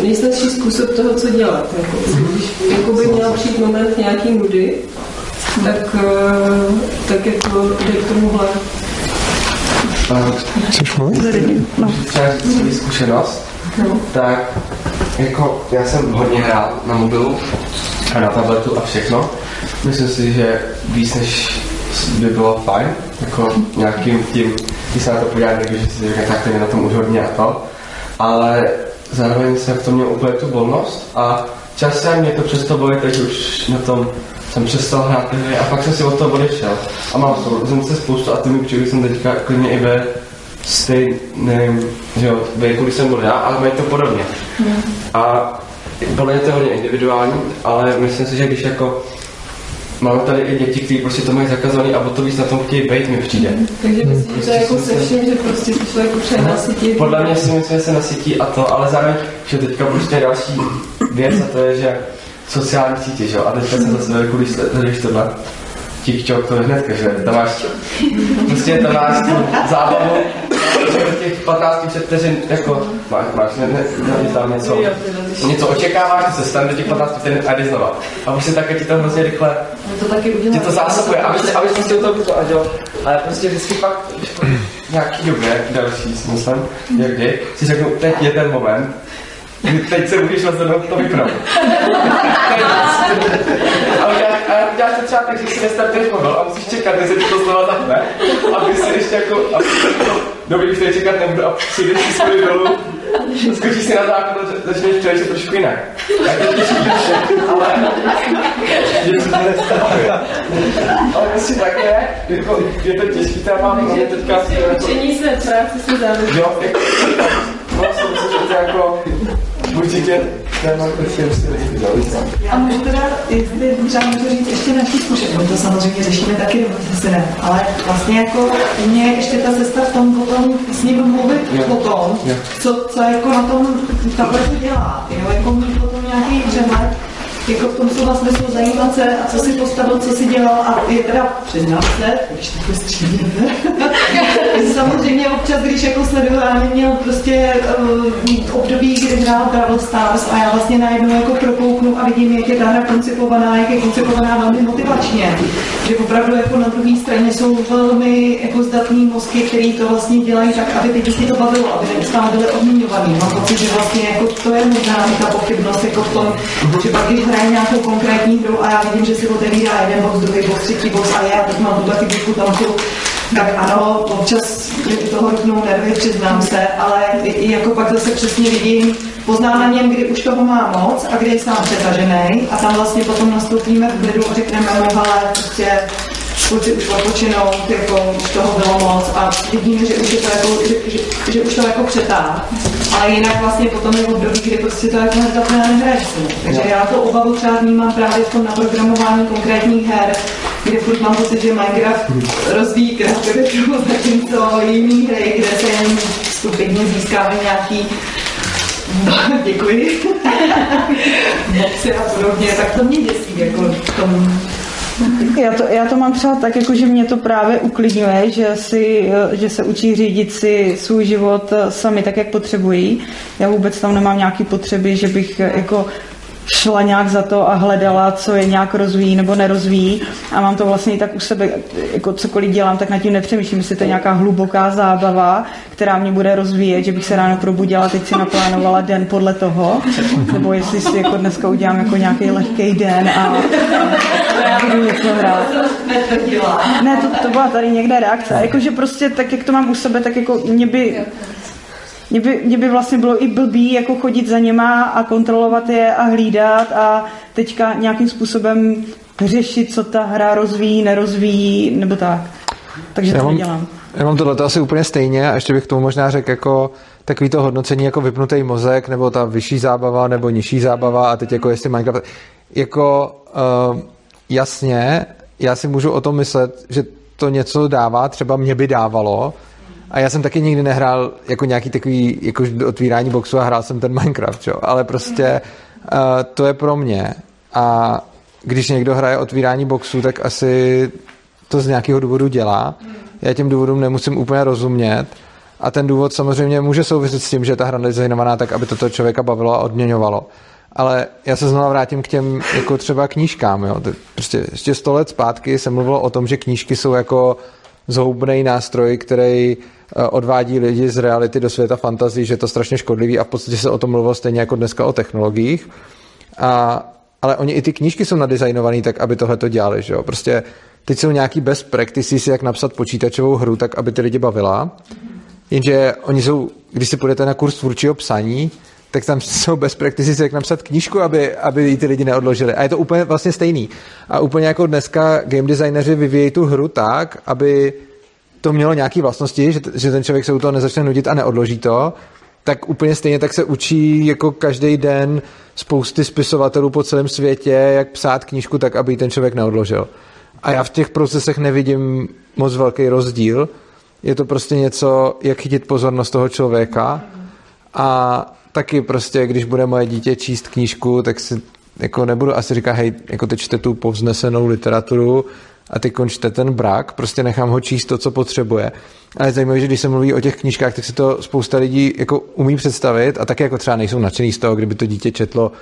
nejsnažší způsob toho, co dělat. Jako, když jako by měl přijít moment nějaký nudy, tak, uh, tak jako jde k tomuhle. Chceš mluvit? No. Třeba zkušenost, no. tak jako já jsem hodně hrál na mobilu a na tabletu a všechno. Myslím si, že víc než by bylo fajn, jako nějakým tím, když se na to podívá někdo, že si říká, tak to je na tom už hodně a to, ale zároveň jsem v tom měl úplně tu volnost a časem mě to přesto bavit, takže už na tom jsem přestal hrát hry a pak jsem si od toho odešel. A mám to, jsem se spoustu a ty mi přijeli jsem teďka klidně i ve stejném, že jo, věku, když jsem byl já, ale mají to podobně. Mm. A podle mě to je hodně individuální, ale myslím si, že když jako Máme tady i děti, kteří prostě to mají zakazovaný a o to víc na tom chtějí být, mi přijde. Takže myslíš, prostě že jako se vším, že prostě to člověk už nasytí? Podle mě si myslím, že se nasytí a to, ale zároveň, že teďka prostě další věc a to je, že sociální sítě, že jo, a teďka jsem zase velkou, když sleduješ tohle, TikTok, to je hnedka, že tam máš, prostě tam máš tu zábavu, těch 15 před vteřin, jako máš, máš ne, ne, ne, tam něco, něco očekáváš, co se stane do těch 15 vteřin a jde znova. A prostě také ti to hrozně rychle, to taky ti to zásobuje, abys, abys prostě byl, jo. Ale prostě vždycky pak, nějaký době, další smyslem, jak kdy, si řeknu, teď je ten moment, Teď se můžeš rozhodnout to vypnout. a uděláš to třeba tak, že si nestartuješ mobil a musíš čekat, než se ti to znova zapne, aby si ještě jako, aby si jako, dobrý, už tady čekat nebudu a přijdeš si svůj dolů, skočíš si na základ a začneš přemýšlet trošku jinak. A je to těžký, ale něco to nestartuje. Ale prostě takhle, jako, je to těžký téma, máme teďka... Učení se, práce se závisí. Jo, jako, určitě téma, který si lidi A můžu teda, jestli třeba můžu říct ještě naší zkušenost, to samozřejmě řešíme taky doma s synem, ale vlastně jako mě ještě ta cesta v tom potom s ním mluvit yeah. o tom, yeah. co, co jako na tom tabletu dělá, jo, jako mít potom nějaký přehled, jako v tom slova smyslu zajímat se a co si postavil, co si dělal a je teda přiznám se, když takhle střídíme. Samozřejmě občas, když jako sleduju, já měl prostě uh, období, kdy hrál Brawl Stars a já vlastně najednou jako prokouknu a vidím, jak je ta hra koncipovaná, jak je koncipovaná velmi motivačně. Že opravdu jako na druhé straně jsou velmi jako zdatní mozky, který to vlastně dělají tak, aby ty děti to bavilo, aby neustále byly odměňovaný. Mám pocit, že vlastně jako to je možná ta pochybnost jako v tom, že pak, když hraje nějakou konkrétní hru a já vidím, že si otevírá jeden box, druhý box, třetí box a já teď mám tuhle tam tu tak ano, občas toho rupnou nervy, přiznám se, ale i jako pak zase přesně vidím, poznám na něm, kdy už toho má moc a kdy je sám přetažený a tam vlastně potom nastoupíme v klidu a řekneme mu, ale prostě kluci už odpočinout, jako už toho bylo moc a vidíme, že už, je to jako, že, že, že už to jako přetá. Ale jinak vlastně potom je období, kdy prostě to jako nezapne a nehraješ si. Takže já to obavu třeba vnímám právě v tom naprogramování konkrétních her, kde furt mám pocit, že Minecraft rozvíjí kreativitu, zatímco jiný hry, kde se jen stupidně získávají nějaký děkuji, moci a podobně, tak to mě děsí jako v tom Já to, já to mám třeba tak, jako že mě to právě uklidňuje, že, si, že se učí řídit si svůj život sami tak, jak potřebují. Já vůbec tam nemám nějaké potřeby, že bych jako šla nějak za to a hledala, co je nějak rozvíjí nebo nerozvíjí a mám to vlastně i tak u sebe, jako cokoliv dělám, tak nad tím nepřemýšlím, jestli to je nějaká hluboká zábava, která mě bude rozvíjet, že bych se ráno probudila, teď si naplánovala den podle toho, nebo jestli si jako dneska udělám jako nějaký lehký den a, a budu něco hrát. Ne, to, to byla tady někde reakce. Jakože prostě tak, jak to mám u sebe, tak jako mě by mě by, mě by vlastně bylo i blbý jako chodit za něma a kontrolovat je a hlídat a teďka nějakým způsobem řešit, co ta hra rozvíjí, nerozvíjí, nebo tak. Takže já to mám, nedělám. Já mám tohle asi úplně stejně a ještě bych k tomu možná řekl jako takový to hodnocení jako vypnutý mozek, nebo ta vyšší zábava, nebo nižší zábava a teď jako jestli Minecraft, jako uh, jasně, já si můžu o tom myslet, že to něco dává, třeba mě by dávalo, a já jsem taky nikdy nehrál jako nějaký takový jako otvírání boxu a hrál jsem ten Minecraft, jo? ale prostě uh, to je pro mě. A když někdo hraje otvírání boxu, tak asi to z nějakého důvodu dělá. Já těm důvodům nemusím úplně rozumět. A ten důvod samozřejmě může souviset s tím, že ta hra designovaná tak, aby to člověka bavilo a odměňovalo. Ale já se znovu vrátím k těm jako třeba knížkám. Jo. Prostě ještě sto let zpátky jsem mluvil o tom, že knížky jsou jako zhoubný nástroj, který Eh, odvádí lidi z reality do světa fantazí, že je to strašně škodlivý a v podstatě se o tom mluvilo stejně jako dneska o technologiích. A, ale oni i ty knížky jsou nadizajnované tak, aby tohle to dělali. Že jo? Prostě teď jsou nějaký best practices, jak napsat počítačovou hru, tak aby ty lidi bavila. Jenže oni jsou, když si půjdete na kurz tvůrčího psaní, tak tam jsou best practices, jak napsat knížku, aby, aby ty lidi neodložili. A je to úplně vlastně stejný. A úplně jako dneska game designéři vyvíjejí tu hru tak, aby to mělo nějaké vlastnosti, že, že ten člověk se u toho nezačne nudit a neodloží to, tak úplně stejně tak se učí jako každý den spousty spisovatelů po celém světě, jak psát knížku tak, aby ten člověk neodložil. A já v těch procesech nevidím moc velký rozdíl. Je to prostě něco, jak chytit pozornost toho člověka a taky prostě, když bude moje dítě číst knížku, tak si jako nebudu asi říkat, hej, jako teď čte tu povznesenou literaturu, a ty končte ten brak, prostě nechám ho číst to, co potřebuje. Ale zajímavé, že když se mluví o těch knížkách, tak si to spousta lidí jako umí představit a taky jako třeba nejsou nadšený z toho, kdyby to dítě četlo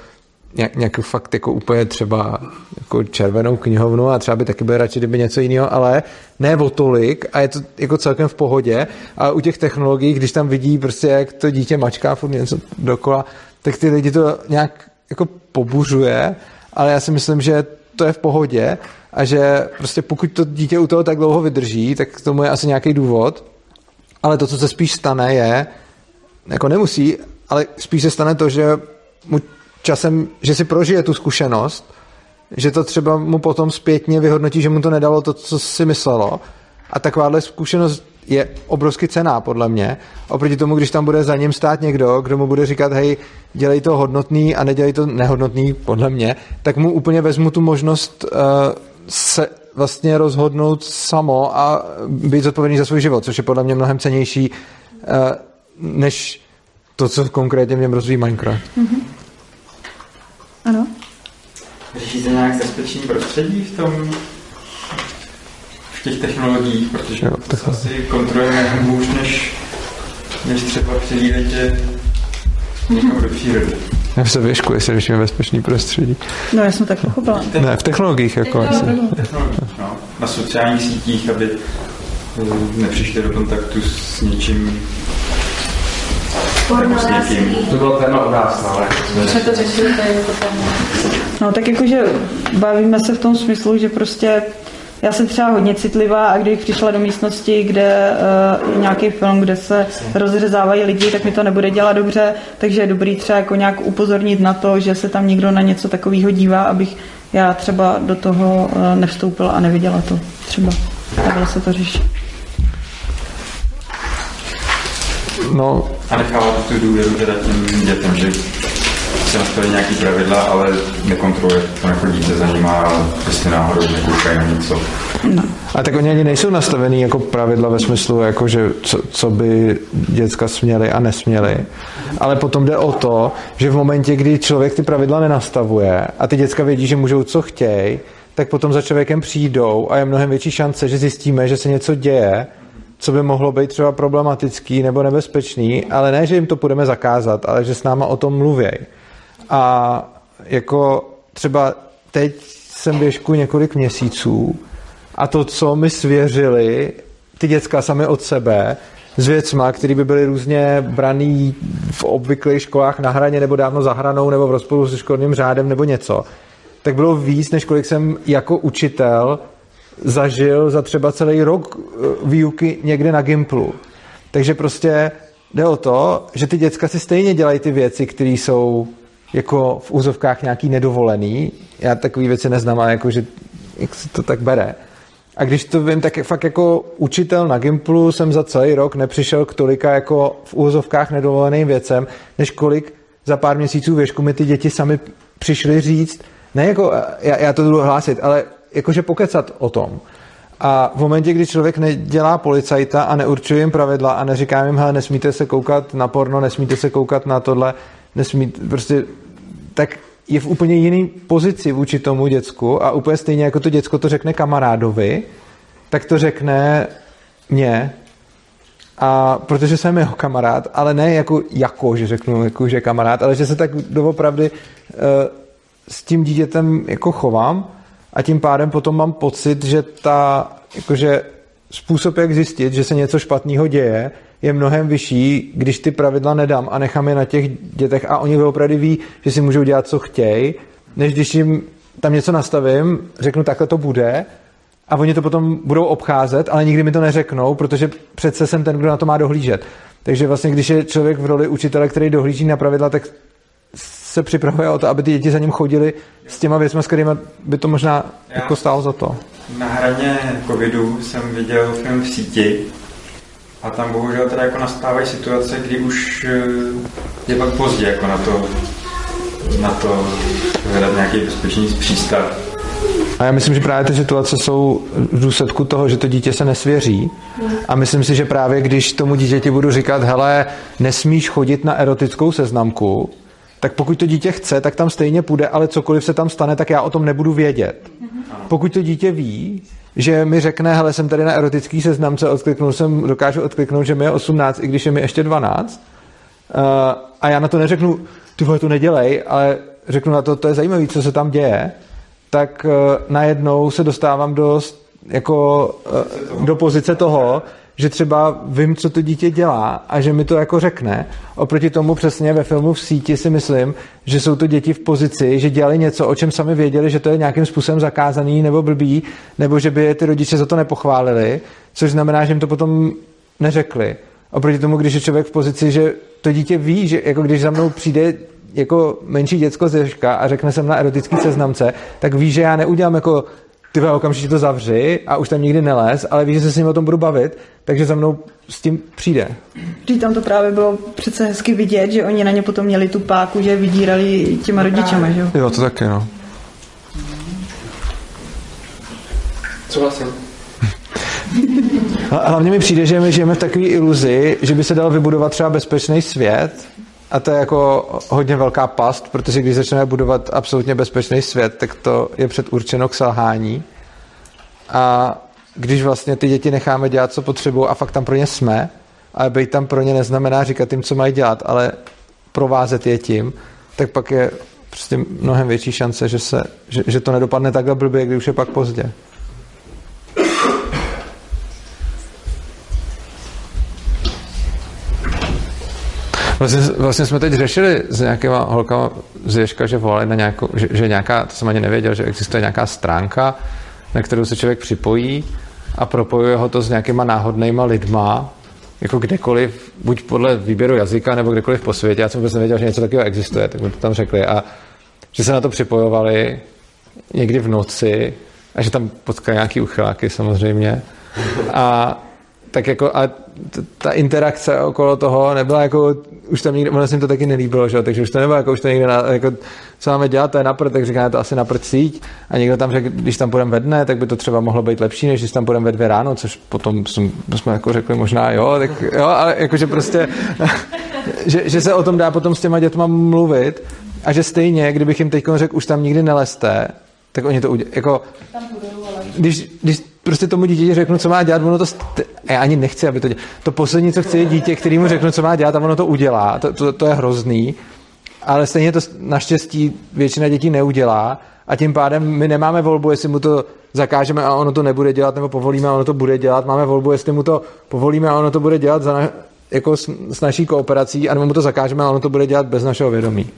nějakou fakt jako úplně třeba jako červenou knihovnu a třeba by taky byl radši, kdyby něco jiného, ale ne o tolik a je to jako celkem v pohodě. A u těch technologií, když tam vidí prostě, jak to dítě mačká furt něco dokola, tak ty lidi to nějak jako pobuřuje, ale já si myslím, že to je v pohodě a že prostě pokud to dítě u toho tak dlouho vydrží, tak tomu je asi nějaký důvod, ale to, co se spíš stane, je, jako nemusí, ale spíš se stane to, že mu časem, že si prožije tu zkušenost, že to třeba mu potom zpětně vyhodnotí, že mu to nedalo to, co si myslelo. A takováhle zkušenost je obrovsky cená, podle mě. Oproti tomu, když tam bude za ním stát někdo, kdo mu bude říkat, hej, dělej to hodnotný a nedělej to nehodnotný, podle mě, tak mu úplně vezmu tu možnost uh, se vlastně rozhodnout samo a být zodpovědný za svůj život, což je podle mě mnohem cenější uh, než to, co konkrétně něm rozvíjí Minecraft. Mm-hmm. Ano. Řešíte nějak bezpečný prostředí v tom v těch technologiích, protože jo, to asi kontrolujeme hůř, než, než třeba předvídejte někam do přírody. Já se věšku, jestli řešíme bezpečný prostředí. No, já jsem tak pochopila. Ne, v technologiích jako asi. No, na sociálních sítích, aby eh, nepřišli do kontaktu s něčím to bylo téma u nás, ale... My jsme to řešili tady jako téma. No tak jakože bavíme se v tom smyslu, že prostě já jsem třeba hodně citlivá a když přišla do místnosti, kde uh, je nějaký film, kde se rozřezávají lidi, tak mi to nebude dělat dobře, takže je dobrý třeba jako nějak upozornit na to, že se tam někdo na něco takového dívá, abych já třeba do toho uh, nevstoupila a neviděla to. Třeba takhle se to řeší. No. A nechávat tu důvěru teda tím dětem, že si nastaví nějaký pravidla, ale nekontroluje to nechodíte za nima a prostě náhodou nekoukají na něco. No. A tak oni ani nejsou nastavený jako pravidla ve smyslu, jako že co, co by děcka směly a nesměly. Ale potom jde o to, že v momentě, kdy člověk ty pravidla nenastavuje a ty děcka vědí, že můžou co chtějí, tak potom za člověkem přijdou a je mnohem větší šance, že zjistíme, že se něco děje, co by mohlo být třeba problematický nebo nebezpečný, ale ne, že jim to budeme zakázat, ale že s náma o tom mluví. A jako třeba teď jsem běžku několik měsíců a to, co mi svěřili ty děcka sami od sebe, s věcma, které by byly různě braný v obvyklých školách na hraně nebo dávno za hranou nebo v rozporu se školním řádem nebo něco, tak bylo víc, než kolik jsem jako učitel zažil za třeba celý rok eh, výuky někde na Gimplu. Takže prostě jde o to, že ty děcka si stejně dělají ty věci, které jsou jako v úzovkách nějaký nedovolený. Já takové věci neznám, ale jako, že jak se to tak bere. A když to vím, tak fakt jako učitel na Gimplu jsem za celý rok nepřišel k tolika jako v úzovkách nedovoleným věcem, než kolik za pár měsíců věšku mi ty děti sami přišli říct, ne jako, já, já to budu hlásit, ale jakože pokecat o tom. A v momentě, kdy člověk nedělá policajta a neurčuje jim pravidla a neříká jim, hele, nesmíte se koukat na porno, nesmíte se koukat na tohle, nesmíte, prostě, tak je v úplně jiný pozici vůči tomu děcku a úplně stejně jako to děcko to řekne kamarádovi, tak to řekne mě, a protože jsem jeho kamarád, ale ne jako, jako že řeknu, jako, že kamarád, ale že se tak doopravdy uh, s tím dítětem jako chovám a tím pádem potom mám pocit, že ta, jakože způsob, jak zjistit, že se něco špatného děje, je mnohem vyšší, když ty pravidla nedám a nechám je na těch dětech a oni opravdu ví, že si můžou dělat, co chtějí, než když jim tam něco nastavím, řeknu, takhle to bude a oni to potom budou obcházet, ale nikdy mi to neřeknou, protože přece jsem ten, kdo na to má dohlížet. Takže vlastně, když je člověk v roli učitele, který dohlíží na pravidla, tak se připravuje o to, aby ty děti za ním chodili s těma věcmi, s kterými by to možná Já jako stálo za to. Na hraně covidu jsem viděl film v síti a tam bohužel teda jako nastávají situace, kdy už eh, je pak pozdě jako na to, na to hledat nějaký bezpečný přístav. A já myslím, že právě ty situace jsou v důsledku toho, že to dítě se nesvěří. A myslím si, že právě když tomu dítěti budu říkat, hele, nesmíš chodit na erotickou seznamku, tak pokud to dítě chce, tak tam stejně půjde, ale cokoliv se tam stane, tak já o tom nebudu vědět. Pokud to dítě ví, že mi řekne, hele, jsem tady na erotický seznamce, odkliknul jsem, dokážu odkliknout, že mi je 18, i když je mi ještě 12, uh, a já na to neřeknu, ty vole, to nedělej, ale řeknu na to, to je zajímavé, co se tam děje, tak uh, najednou se dostávám do, jako, uh, do pozice toho, že třeba vím, co to dítě dělá a že mi to jako řekne. Oproti tomu přesně ve filmu v síti si myslím, že jsou to děti v pozici, že dělali něco, o čem sami věděli, že to je nějakým způsobem zakázaný nebo blbý, nebo že by je ty rodiče za to nepochválili, což znamená, že jim to potom neřekli. Oproti tomu, když je člověk v pozici, že to dítě ví, že jako když za mnou přijde jako menší děcko z a řekne jsem na erotický seznamce, tak ví, že já neudělám jako ty okamžitě to zavři a už tam nikdy nelez, ale víš, že se s ním o tom budu bavit, takže za mnou s tím přijde. Vždyť tam to právě bylo přece hezky vidět, že oni na ně potom měli tu páku, že vydírali těma rodičema, že jo? Jo, to taky, no. Souhlasím. A hlavně mi přijde, že my žijeme v takové iluzi, že by se dal vybudovat třeba bezpečný svět, a to je jako hodně velká past, protože když začneme budovat absolutně bezpečný svět, tak to je předurčeno k selhání. A když vlastně ty děti necháme dělat, co potřebují a fakt tam pro ně jsme, ale být tam pro ně neznamená říkat jim, co mají dělat, ale provázet je tím, tak pak je prostě mnohem větší šance, že, se, že, že to nedopadne takhle blbě, když už je pak pozdě. Vlastně, vlastně jsme teď řešili s nějakýma holkama z Ježka, že volali na nějakou, že, že nějaká, to jsem ani nevěděl, že existuje nějaká stránka, na kterou se člověk připojí a propojuje ho to s nějakýma náhodnýma lidma, jako kdekoliv, buď podle výběru jazyka, nebo kdekoliv po světě. Já jsem vůbec nevěděl, že něco takového existuje, tak mi to tam řekli. A že se na to připojovali někdy v noci a že tam potkali nějaký uchyláky samozřejmě. A tak jako a ta interakce okolo toho nebyla jako, už tam nikdy, ono se to taky nelíbilo, že? takže už to nebylo jako, už to někde, na, jako, co máme dělat, to je napr, tak říkáme to asi napr síť a někdo tam řekl, když tam půjdeme ve dne, tak by to třeba mohlo být lepší, než když tam půjdeme ve dvě ráno, což potom jsme, jsme jako řekli možná jo, tak jo, ale jakože prostě, že, že, se o tom dá potom s těma dětma mluvit a že stejně, kdybych jim teď řekl, už tam nikdy neleste, tak oni to udělají. Jako, když, když prostě tomu dítěti řeknu, co má dělat, ono to, st- já ani nechci, aby to dělalo. To poslední, co chci, je dítě, který mu řeknu, co má dělat a ono to udělá. To, to, to je hrozný. Ale stejně to naštěstí většina dětí neudělá a tím pádem my nemáme volbu, jestli mu to zakážeme a ono to nebude dělat, nebo povolíme a ono to bude dělat. Máme volbu, jestli mu to povolíme a ono to bude dělat za na, jako s, s naší kooperací, anebo mu to zakážeme a ono to bude dělat bez našeho vědomí.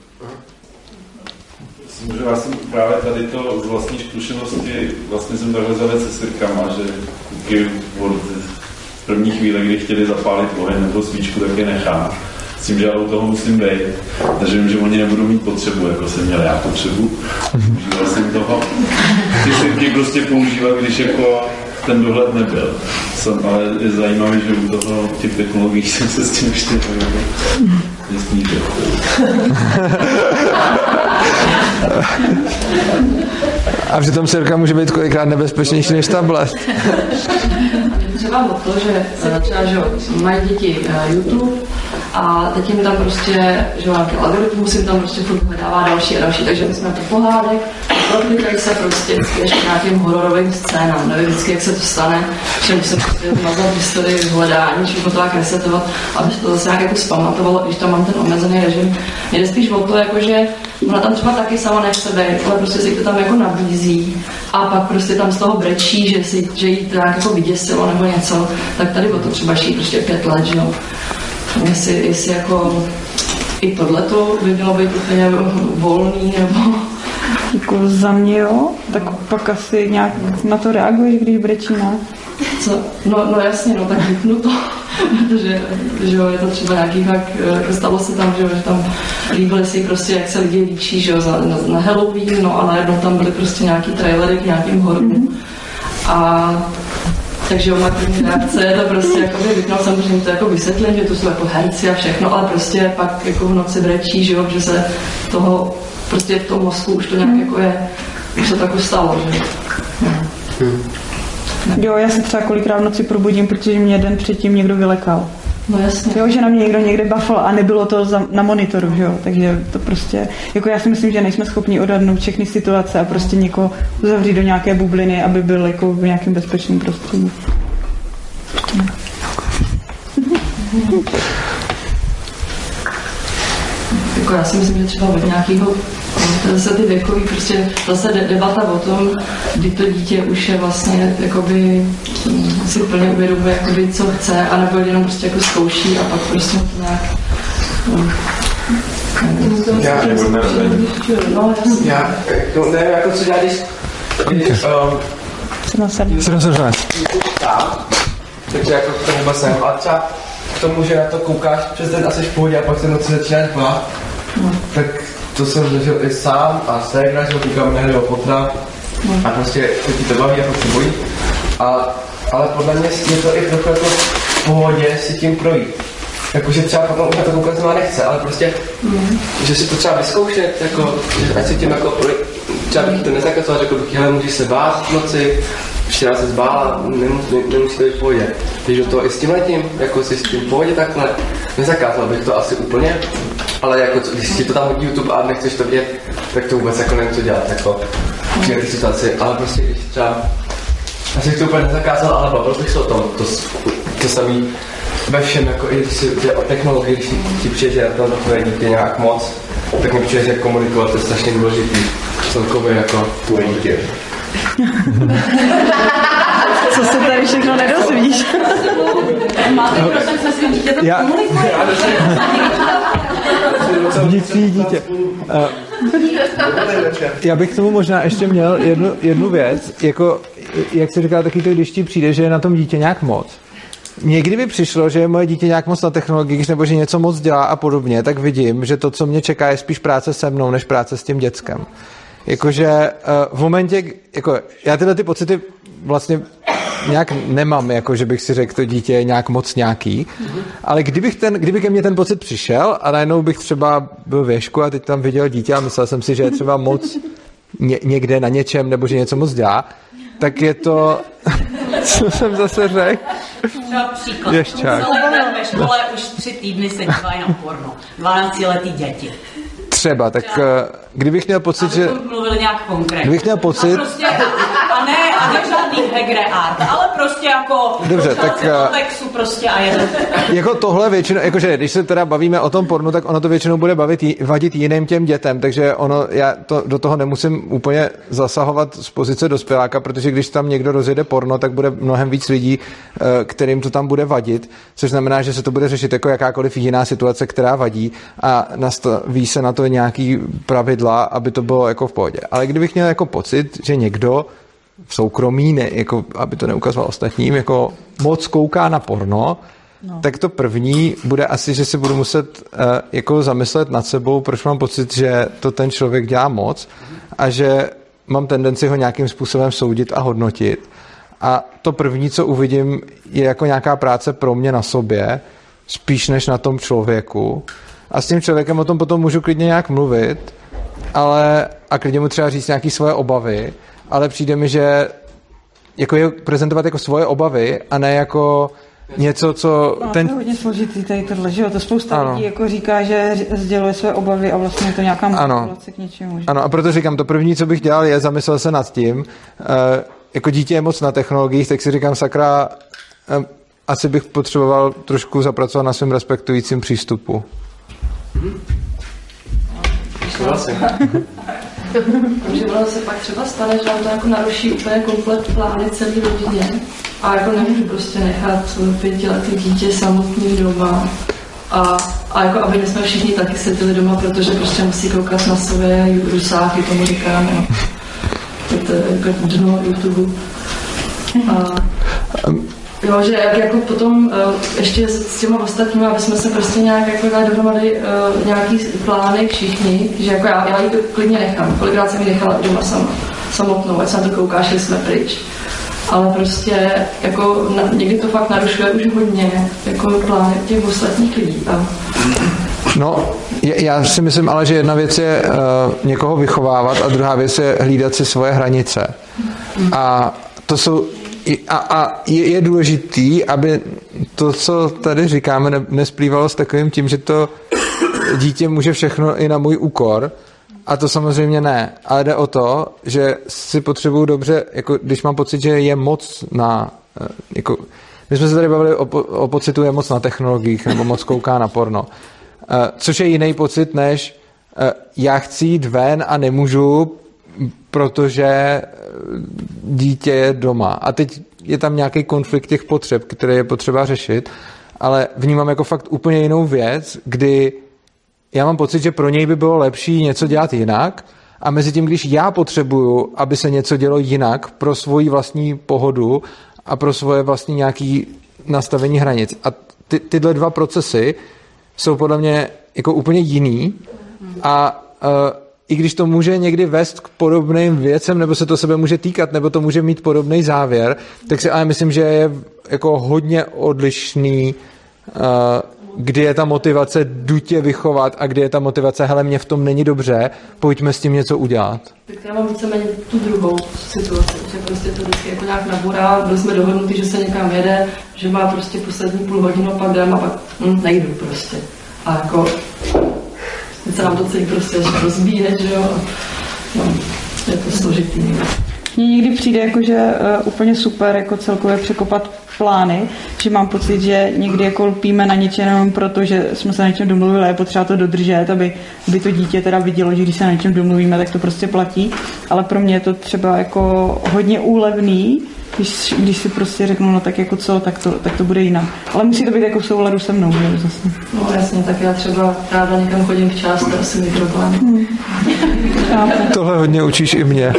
Můžu, já jsem právě tady to z vlastní zkušenosti, vlastně jsem takhle zavedl se sirkama, že kuky od první chvíle, kdy chtěli zapálit oheň nebo svíčku, tak je nechám. S tím, že já u toho musím být. Takže vím, že oni nebudou mít potřebu, jako jsem měl já potřebu. Užíval jsem toho. Ty sirky prostě používat, když jako ten dohled nebyl. Jsem, ale je zajímavé, že u toho těch technologií jsem se s tím ještě nesmířil. A přitom sirka může být kolikrát nebezpečnější než tablet. třeba o to, že třeba, že mají děti eh, YouTube a teď jim tam prostě, že nějaký algoritmus jim tam prostě furt hledává další a další, takže my jsme to pohádek, proklikají se prostě k nějakým hororovým scénám, nevím vždycky, jak se to stane, že musí prostě nazvat historii hledání, všechno to tak resetovat, aby se to zase nějak jako zpamatovalo, když tam mám ten omezený režim. Mně jde spíš o to, jako že ona tam třeba taky sama nechce být, ale prostě si to tam jako nabízí a pak prostě tam z toho brečí, že, si, že jí to nějak jako vyděsilo nebo něco, tak tady o to třeba ší prostě pět let, že jo. Jestli, jestli jako i tohleto by mělo být úplně volný, nebo... Jako za mě jo, tak pak asi nějak na to reaguješ, když brečí, ne? Co? No, no jasně, no tak vypnu to, protože že jo, je to třeba nějaký fakt, jako stalo se tam, že, jo, že tam líbily si prostě, jak se lidi líčí, že jo, za, na, na Halloween, no a najednou tam byly prostě nějaký trailery k nějakým hororům. A takže moje první reakce je to prostě jako vypnout, samozřejmě to jako vysvětlím, že to jsou jako herci a všechno, ale prostě pak jako v noci brečí, že jo, že se toho prostě v tom mozku už to nějak jako je, už se to jako stalo, že Hmm. Jo, já se třeba kolikrát v noci probudím, protože mě den předtím někdo vylekal. No jasně. Jo, že na mě někdo někde bafl a nebylo to za, na monitoru, že jo, takže to prostě, jako já si myslím, že nejsme schopni odhadnout všechny situace a prostě někoho uzavřít do nějaké bubliny, aby byl jako v nějakém bezpečném prostředí. Jako já si myslím, že třeba od nějakého zase ty věkový, prostě zase debata o tom, kdy to dítě už je vlastně jakoby si plně uvědomuje, jakoby, co chce, anebo jenom prostě jako zkouší a pak prostě to nějak no, já, no, já, jako, ne, jako co dělá, když, když um, 717. Takže jako k tomu basem. A třeba k tomu, že na to koukáš přes den asi v pohodě a pak se noci začínáš bát, no. tak to jsem zažil i sám a ségra, že na o potra no. a prostě to ti to baví, jako se bojí. A, ale podle mě je to i trochu jako v pohodě si tím projít. Jakože třeba potom už to má nechce, ale prostě, mm. že si to třeba vyzkoušet, jako, že ať si tím jako projít. Třeba bych to nezakazoval, řekl bych, hele, můžeš se bát v noci, včera se zbála, nemusí, nemusí to být v pohodě. Když do toho i s tím letím, jako si s tím v pohodě takhle, nezakázal bych to asi úplně, ale jako, když ti to tam hodí YouTube a nechceš to vidět, tak to vůbec jako nevím, co dělat, jako v té situaci, ale prostě když třeba, asi to úplně nezakázal, ale bavil bych se o tom, to, to samý ve všem, jako i když si jde o technologii, když ti přijde, že to tvoje dítě nějak moc, tak mi přijde, že komunikovat je strašně důležitý, celkově jako tvoje dítě. Co se tady všechno nedozvíš? Máte problém se svým dítětem Já-? Vnitřní dítě. Uh, já bych k tomu možná ještě měl jednu, jednu věc, jako, jak se říká taky to, když ti přijde, že je na tom dítě nějak moc. Někdy mi přišlo, že je moje dítě nějak moc na technologiích, nebo že něco moc dělá a podobně, tak vidím, že to, co mě čeká, je spíš práce se mnou, než práce s tím dětskem. Jakože uh, v momentě, jako já tyhle ty pocity vlastně nějak nemám, jako že bych si řekl, to dítě je nějak moc nějaký, ale kdybych, ten, kdyby ke mně ten pocit přišel a najednou bych třeba byl v ješku a teď tam viděl dítě a myslel jsem si, že je třeba moc ně, někde na něčem nebo že něco moc dělá, tak je to, co jsem zase řekl, Třeba příklad. Ješťák. Celý den ve škole už tři týdny se dívají na porno. 12 letý děti. Třeba, tak uh, kdybych měl pocit, že... mluvili nějak konkrétně. Kdybych měl pocit... A, prostě, a ne, a ne žádný hegre art, ale prostě jako Dobře, tak, uh, textu prostě a jeden. jako tohle většinou, jakože když se teda bavíme o tom pornu, tak ono to většinou bude bavit, vadit jiným těm dětem, takže ono, já to, do toho nemusím úplně zasahovat z pozice dospěláka, protože když tam někdo rozjede porno, tak bude mnohem víc lidí, eh, kterým to tam bude vadit, což znamená, že se to bude řešit jako jakákoliv jiná situace, která vadí a nastaví se na to nějaký pravidla, aby to bylo jako v pohodě. Ale kdybych měl jako pocit, že někdo v soukromí, ne, jako, aby to neukazoval ostatním, jako moc kouká na porno, No. Tak to první bude asi, že si budu muset uh, jako zamyslet nad sebou, proč mám pocit, že to ten člověk dělá moc a že mám tendenci ho nějakým způsobem soudit a hodnotit. A to první, co uvidím, je jako nějaká práce pro mě na sobě, spíš než na tom člověku. A s tím člověkem o tom potom můžu klidně nějak mluvit, ale a klidně mu třeba říct nějaké svoje obavy, ale přijde mi, že jako je prezentovat jako svoje obavy a ne jako něco, co... No, ten... to je hodně složitý tady tohle, že jo? To spousta ano. lidí jako říká, že sděluje své obavy a vlastně je to nějaká manipulace k něčemu. Že? Ano, a proto říkám, to první, co bych dělal, je zamyslel se nad tím, uh, jako dítě je moc na technologiích, tak si říkám, sakra, uh, asi bych potřeboval trošku zapracovat na svém respektujícím přístupu. Takže ono se pak třeba stane, že vám to jako naruší úplně komplet plány celé rodině a jako nemůžu prostě nechat pětiletý dítě samotný doma a, a jako aby jsme všichni taky seděli doma, protože prostě musí koukat na své rusáky, tomu říkáme. To je jako dno YouTube. A, Jo, že jak jako potom uh, ještě s těma ostatními, aby jsme se prostě nějak jako dali dohromady uh, nějaký plány všichni, že jako já, já ji to klidně nechám, kolikrát jsem ji nechala doma sama, samotnou, ať se na to koukáš, jsme pryč. Ale prostě jako na, někdy to fakt narušuje už hodně jako plány těch ostatních lidí. A... No, já si myslím ale, že jedna věc je uh, někoho vychovávat a druhá věc je hlídat si svoje hranice. A to jsou a, a je, je důležitý, aby to, co tady říkáme, ne, nesplývalo s takovým tím, že to dítě může všechno i na můj úkor, a to samozřejmě ne, ale jde o to, že si potřebuju dobře, jako když mám pocit, že je moc na, eh, jako, my jsme se tady bavili o, o pocitu je moc na technologiích, nebo moc kouká na porno, eh, což je jiný pocit, než eh, já chci jít ven a nemůžu, protože dítě je doma. A teď je tam nějaký konflikt těch potřeb, které je potřeba řešit, ale vnímám jako fakt úplně jinou věc, kdy já mám pocit, že pro něj by bylo lepší něco dělat jinak a mezi tím, když já potřebuju, aby se něco dělo jinak pro svoji vlastní pohodu a pro svoje vlastní nějaké nastavení hranic. A ty, tyhle dva procesy jsou podle mě jako úplně jiný a uh, i když to může někdy vést k podobným věcem, nebo se to sebe může týkat, nebo to může mít podobný závěr, tak si ale myslím, že je jako hodně odlišný, uh, kdy je ta motivace dutě vychovat a kdy je ta motivace, hele, mě v tom není dobře, pojďme s tím něco udělat. Tak já mám víceméně tu druhou situaci, že prostě to vždycky jako nějak naburá, byli jsme dohodnutí, že se někam jede, že má prostě poslední půl hodinu, pak jdem a pak hm, nejdu prostě. A jako teď se nám to celý prostě rozbíje, že jo. No, je to složitý. Mně někdy přijde jako, že uh, úplně super jako celkově překopat plány, že mám pocit, že někdy jako lpíme na něčem jenom proto, že jsme se na něčem domluvili a je potřeba to dodržet, aby, aby to dítě teda vidělo, že když se na něčem domluvíme, tak to prostě platí. Ale pro mě je to třeba jako hodně úlevný, když, když si prostě řeknu, no tak jako co, tak to, tak to bude jinak. Ale musí to být jako v souladu se mnou, že zase. No jasně, tak já třeba ráda někam chodím včas, to asi mi problém. Hmm. Tohle hodně učíš i mě.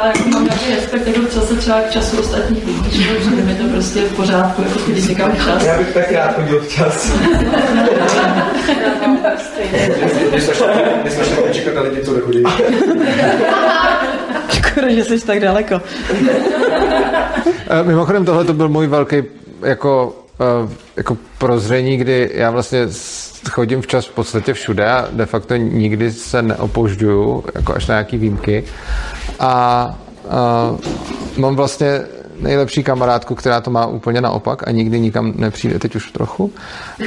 Ale jako mám nějaký respekt, jako co se třeba k času ostatních lidí, že mi to prostě v pořádku, jako když někam včas. Já bych tak rád chodil včas. My jsme šli čekat na lidi, co nechodí. Škoda, že jsi tak daleko. Eh, mimochodem, tohle to byl můj velký jako, eh, jako prozření, kdy já vlastně chodím včas v podstatě všude a de facto nikdy se neopožďuju, jako až na nějaký výjimky. A, a mám vlastně nejlepší kamarádku, která to má úplně naopak a nikdy nikam nepřijde, teď už trochu.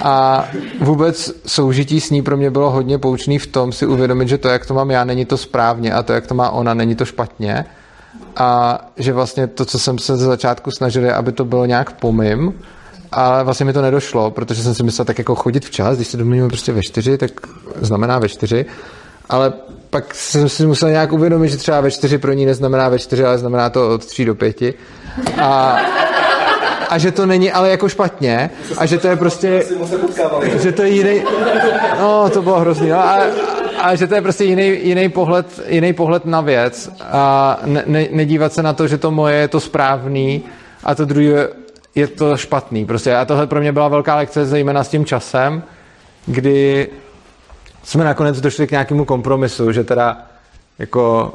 A vůbec soužití s ní pro mě bylo hodně poučný v tom si uvědomit, že to, jak to mám já, není to správně a to, jak to má ona, není to špatně. A že vlastně to, co jsem se ze začátku snažil, je, aby to bylo nějak pomym, ale vlastně mi to nedošlo, protože jsem si myslel tak jako chodit včas, když se domluvíme prostě ve čtyři, tak znamená ve čtyři, ale pak jsem si musel nějak uvědomit, že třeba ve čtyři pro ní neznamená ve čtyři, ale znamená to od tří do pěti. A, a že to není ale jako špatně a že to je prostě, že to je jiný, no to bylo hrozný, no, a, a že to je prostě jiný, jiný, pohled, jiný pohled na věc a ne, ne, nedívat se na to, že to moje je to správný a to druhé je to špatný. Prostě a tohle pro mě byla velká lekce, zejména s tím časem, kdy jsme nakonec došli k nějakému kompromisu, že teda jako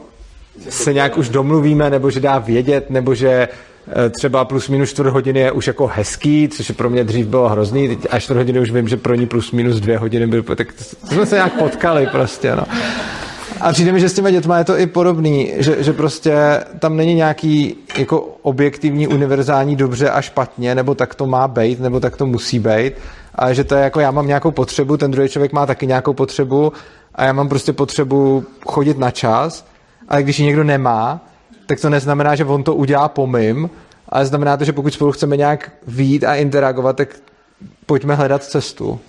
se nějak už domluvíme, nebo že dá vědět, nebo že eh, třeba plus minus čtvrt hodiny je už jako hezký, což pro mě dřív bylo hrozný, teď až čtvrt hodiny už vím, že pro ní plus minus dvě hodiny byl, tak jsme se nějak potkali prostě, no. A přijde mi, že s těma dětma je to i podobný, že, že prostě tam není nějaký jako objektivní, univerzální dobře a špatně, nebo tak to má být, nebo tak to musí být, ale že to je jako já mám nějakou potřebu, ten druhý člověk má taky nějakou potřebu a já mám prostě potřebu chodit na čas, ale když ji někdo nemá, tak to neznamená, že on to udělá po mým, ale znamená to, že pokud spolu chceme nějak vít a interagovat, tak pojďme hledat cestu.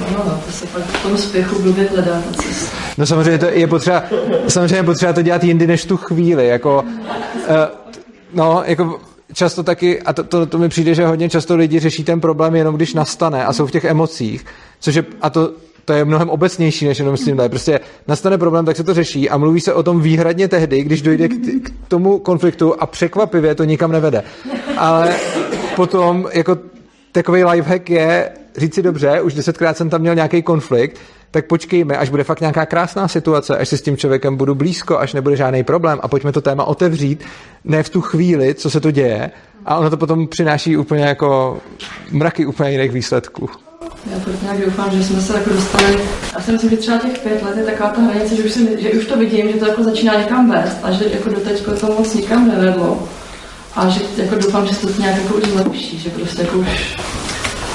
No, no, to se pak v tom spěchu blbě hledá ta cesta. No samozřejmě to je potřeba, samozřejmě potřeba to dělat jindy než tu chvíli, jako, uh, no, jako často taky, a to, to, to mi přijde, že hodně často lidi řeší ten problém jenom když nastane a jsou v těch emocích, což je, a to, to je mnohem obecnější než jenom s tím Prostě nastane problém, tak se to řeší a mluví se o tom výhradně tehdy, když dojde k, k tomu konfliktu a překvapivě to nikam nevede. Ale potom jako takový lifehack je říct si dobře, už desetkrát jsem tam měl nějaký konflikt, tak počkejme, až bude fakt nějaká krásná situace, až si s tím člověkem budu blízko, až nebude žádný problém a pojďme to téma otevřít, ne v tu chvíli, co se to děje, a ono to potom přináší úplně jako mraky úplně jiných výsledků. Já to nějak doufám, že jsme se jako dostali, já si myslím, že třeba těch pět let je taková ta hranice, že už, si, že už to vidím, že to jako začíná někam vést a že jako doteď to moc nikam nevedlo. A že jako doufám, že se to nějak jako už zlepší, že prostě jako už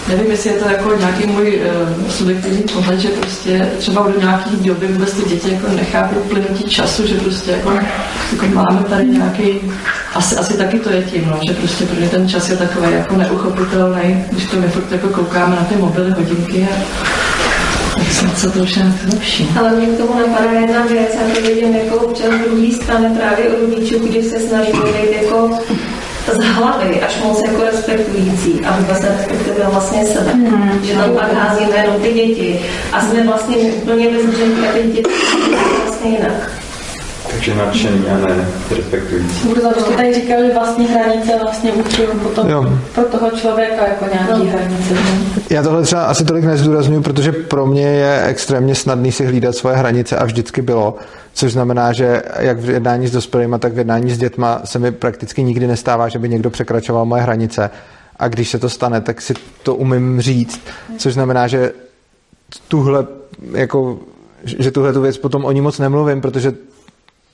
nevím, jestli je to jako nějaký můj uh, subjektivní pohled, že prostě třeba do nějaký doby vůbec ty děti jako nechápou plynutí času, že prostě jako, jako máme tady nějaký, asi, asi taky to je tím, no, že prostě pro ten čas je takový jako neuchopitelný, když to my furt jako koukáme na ty mobily, hodinky a se to už nějak zlepší. Ale mě k tomu napadá jedna věc, já to vidím jako občas z druhé strany právě u rodičů, když se snaží být jako z hlavy až moc jako respektující a vůbec nerespektuje vlastně sebe. Mm. Že tam pak házíme jenom ty děti a jsme vlastně úplně bez a ty děti vlastně jinak. Takže nadšení a ne respektující. Protože to tady říkali, že vlastní hranice vlastně učí potom jo. pro toho člověka jako nějaký no. hranice. Já tohle třeba asi tolik nezdůraznuju, protože pro mě je extrémně snadný si hlídat svoje hranice a vždycky bylo. Což znamená, že jak v jednání s dospělými, tak v jednání s dětma se mi prakticky nikdy nestává, že by někdo překračoval moje hranice. A když se to stane, tak si to umím říct. Což znamená, že tuhle, jako, že tuhle tu věc potom o ní moc nemluvím, protože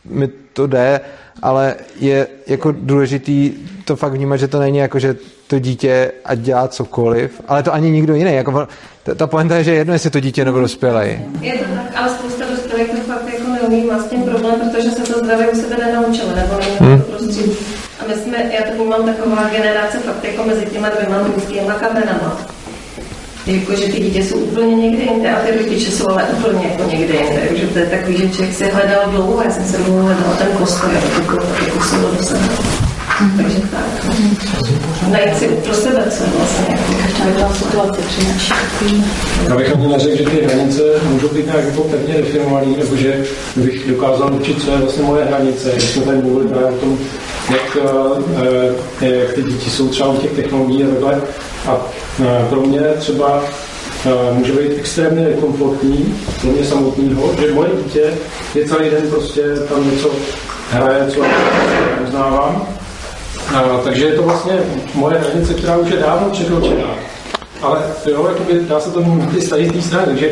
mi to jde, ale je jako důležitý to fakt vnímat, že to není jako, že to dítě ať dělá cokoliv, ale to ani nikdo jiný. Jako, ta, ta pointa je, že jedno, jestli to dítě nebo dospělej. Je to tak, ale spousta dospělých to fakt jako neumí má s tím problém, protože se to zdravě u sebe nenaučili, nebo hmm. to prostředí. A my jsme, já to vnímám taková generace fakt jako mezi těma dvěma mluvickýma kamenama jako, že ty dítě jsou úplně někde jinde a ty rodiče jsou ale úplně jako někde jinde. Takže to je takový, že člověk se hledal dlouho, já jsem se dlouho hledala ten postoj, aby to tak jako se do sebe. Mm-hmm. Takže tak. Najít si pro sebe, co vlastně jako každá situace přináší. Já bych ani neřekl, že ty hranice můžou být nějak jako pevně definované, nebo že bych dokázal učit, co je vlastně moje hranice. Když jsme tady mluvili právě o tom, jak, eh, jak ty děti jsou třeba u těch technologií a takhle. A eh, pro mě třeba eh, může být extrémně nekomfortní pro mě samotného, že moje dítě je celý den prostě tam něco hraje, co uznávám. Takže je to vlastně moje hranice, která už je dávno překročená. Ale jo, jakoby dá se to mít z té strany, takže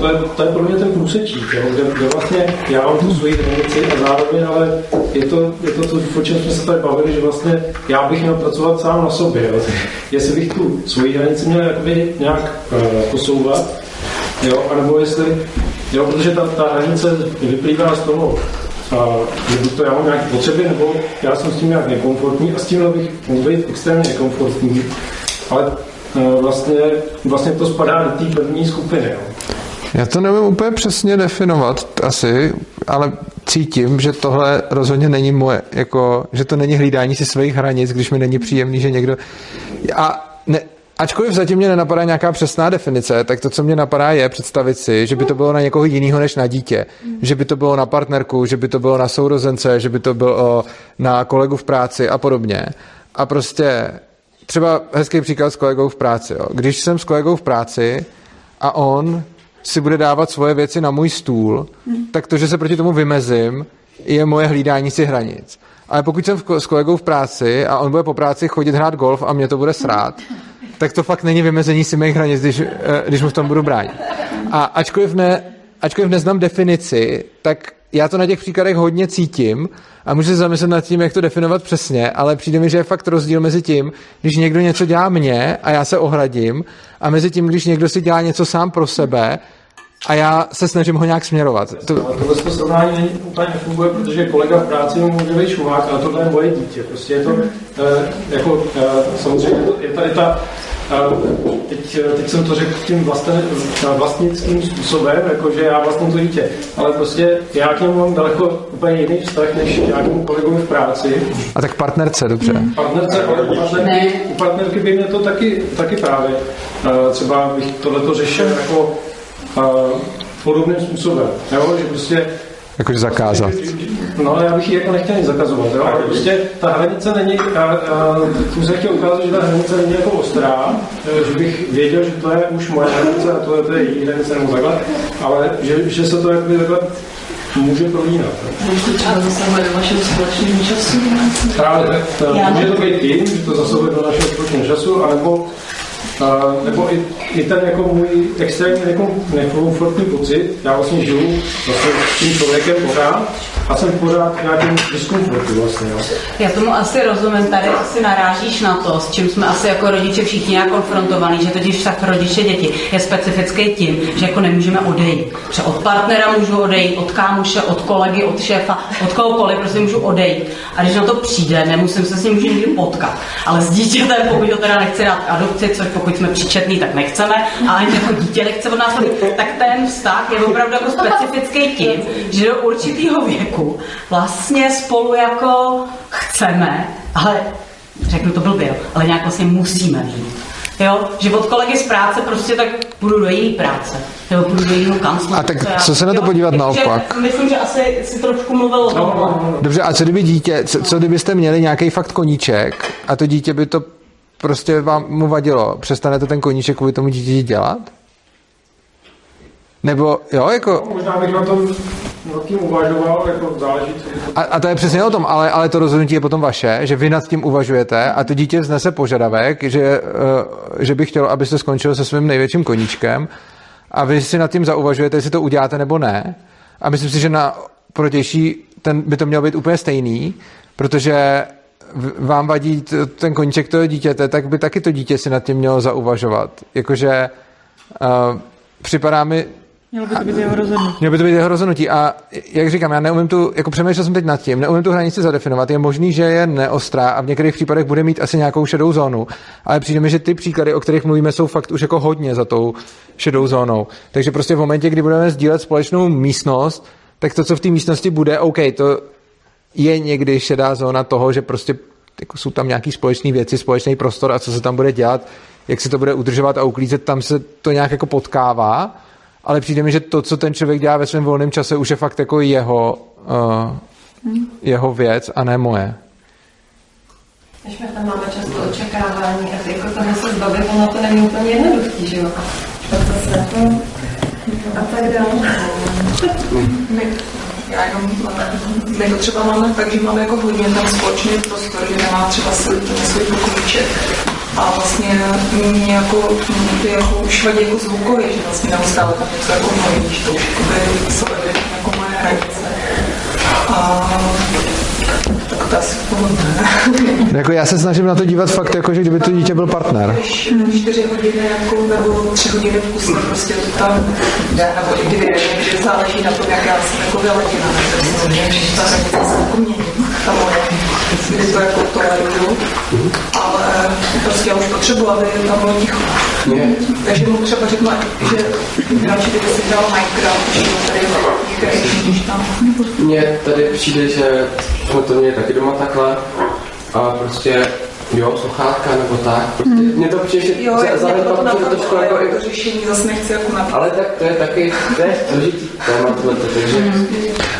to je, to je pro mě ten průsečík, jo, kde, kde, vlastně já mám tu svoji hranici a zároveň, ale je to, je to to, o čem jsme se tady bavili, že vlastně já bych měl pracovat sám na sobě, jo. jestli bych tu svoji hranici měl jakoby nějak uh, posouvat, jo, anebo jestli, jo, protože ta, ta hranice vyplývá z toho, a že buď to já mám nějaké potřeby, nebo já jsem s tím nějak nekomfortní a s tím bych mohl být extrémně nekomfortní. Ale vlastně, vlastně to spadá do té první skupiny. Já to nevím úplně přesně definovat asi, ale cítím, že tohle rozhodně není moje, jako, že to není hlídání si svých hranic, když mi není příjemný, že někdo... A ne, Ačkoliv zatím mě nenapadá nějaká přesná definice, tak to, co mě napadá, je představit si, že by to bylo na někoho jiného než na dítě. Že by to bylo na partnerku, že by to bylo na sourozence, že by to bylo na kolegu v práci a podobně. A prostě třeba hezký příklad s kolegou v práci. Jo. Když jsem s kolegou v práci a on si bude dávat svoje věci na můj stůl, tak to, že se proti tomu vymezím, je moje hlídání si hranic. Ale pokud jsem s kolegou v práci a on bude po práci chodit hrát golf a mě to bude srát, tak to fakt není vymezení si mých hranic, když, eh, když mu v tom budu bránit. A ačkoliv, ne, ačkoliv neznám definici, tak já to na těch příkladech hodně cítím a můžu se zamyslet nad tím, jak to definovat přesně, ale přijde mi, že je fakt rozdíl mezi tím, když někdo něco dělá mně a já se ohradím a mezi tím, když někdo si dělá něco sám pro sebe a já se snažím ho nějak směrovat. To... Tohle to srovnání úplně nefunguje, protože kolega v práci může být šumák, ale tohle je moje dítě. Prostě je to, eh, jako, eh, samozřejmě, je ta, je ta teď, teď jsem to řekl tím vlastně, vlastnickým způsobem, jakože já vlastně to dítě, ale prostě já k němu mám daleko úplně jiný vztah, než nějakému kolegovi v práci. A tak partnerce, dobře. Hmm. Partnerce, ale u partnerky, u partnerky by mě to taky, taky právě, třeba bych tohleto řešil jako podobným způsobem, jo? že prostě Jakože zakázat. No, já bych ji jako nechtěl nic zakazovat, jo? ale prostě ta hranice není, já, já, tím jsem chtěl ukázat, že ta hranice není jako ostrá, že bych věděl, že to je už moje hranice a to je, to je její hranice nebo takhle, ale že, že se to jakoby takhle může prolínat. Může to třeba zasahuje do vašeho společného času? Právě, může to být tím, že to zasahuje do našeho společného času, anebo Uh, nebo i, i ten jako můj extrémně jako nekomfortní pocit, já vlastně žiju vlastně s tím člověkem pořád a jsem pořád v nějakém diskomfortu vlastně. Jo. Já tomu asi rozumím, tady asi narážíš na to, s čím jsme asi jako rodiče všichni nějak konfrontovaní, že totiž tak rodiče děti je specifický tím, že jako nemůžeme odejít. Že od partnera můžu odejít, od kámoše, od kolegy, od šéfa, od kohokoliv, prostě můžu odejít. A když na to přijde, nemusím se s ním nikdy potkat. Ale s dítětem, pokud to teda nechce dát adopci, což pokud jsme příčetní, tak nechceme, a ani jako dítě nechce od nás tak ten vztah je opravdu jako specifický tím, že do určitého věku vlastně spolu jako chceme, ale řeknu to blbě, ale nějak vlastně musíme být. Jo, že od kolegy z práce prostě tak půjdu do její práce. Nebo půjdu do jejího kanclu. A tak co se na to podívat jo, naopak? Myslím, že asi si trošku mluvil o tom. Dobře, a co kdyby dítě, co, co kdybyste měli nějaký fakt koníček a to dítě by to prostě vám mu vadilo, přestanete ten koníček kvůli tomu dítě dělat? Nebo, jo, jako... No, možná bych na tom nad tím uvažoval, jako záleží, a, a to je přesně o tom, ale, ale to rozhodnutí je potom vaše, že vy nad tím uvažujete a to dítě vznese požadavek, že, uh, že by chtělo, abyste skončil se svým největším koníčkem a vy si nad tím zauvažujete, jestli to uděláte nebo ne. A myslím si, že na protější ten by to mělo být úplně stejný, protože vám vadí ten koníček toho dítěte, tak by taky to dítě si nad tím mělo zauvažovat. Jakože uh, připadá mi... Mělo by to být jeho rozhodnutí. Mělo by to být jeho rozhodnutí. A jak říkám, já neumím tu, jako přemýšlel jsem teď nad tím, neumím tu hranici zadefinovat. Je možný, že je neostrá a v některých případech bude mít asi nějakou šedou zónu. Ale přijde mi, že ty příklady, o kterých mluvíme, jsou fakt už jako hodně za tou šedou zónou. Takže prostě v momentě, kdy budeme sdílet společnou místnost, tak to, co v té místnosti bude, OK, to je někdy šedá zóna toho, že prostě jako jsou tam nějaký společné věci, společný prostor a co se tam bude dělat, jak se to bude udržovat a uklízet, tam se to nějak jako potkává, ale přijde mi, že to, co ten člověk dělá ve svém volném čase, už je fakt jako jeho, uh, hmm. jeho věc a ne moje. Když my tam máme často očekávání a jako toho se zbavit, ono to není úplně jednoduchý, že jo? A to se a tak dále. Já jenom, my to třeba máme tak, že máme jako hodně ten společný prostor, že nemá třeba svůj, svůj pokojíček. A vlastně mě jako, ty jako už vadí jako zvukově, že vlastně neustále tam něco jako mluvíš, to už jakoby jsou jako moje hranice. A tak to asi. Jako já se snažím na to dívat fakt jako, že kdyby to dítě byl partner. Čtyři hodiny jako, nebo tři hodiny v kuse prostě to tam jde, nebo i dvě, že záleží na tom, jak já jsem jako vyletěna, takže se jako mění, ta moje, kdy to jako toleruju, ale prostě já už potřebuji, aby tam bylo ticho. Takže mu třeba řeknu, že radši kdyby si dal Minecraft, že tady když tam. Mně tady přijde, že jsme to měli taky doma takhle a prostě jo, sluchátka nebo tak. Prostě mně to přijde, že Jo, za- za- mě to napadlo, trošku ale jako jako řešení zase nechci jako na ale tak to je taky, to je složitý téma tohleto, takže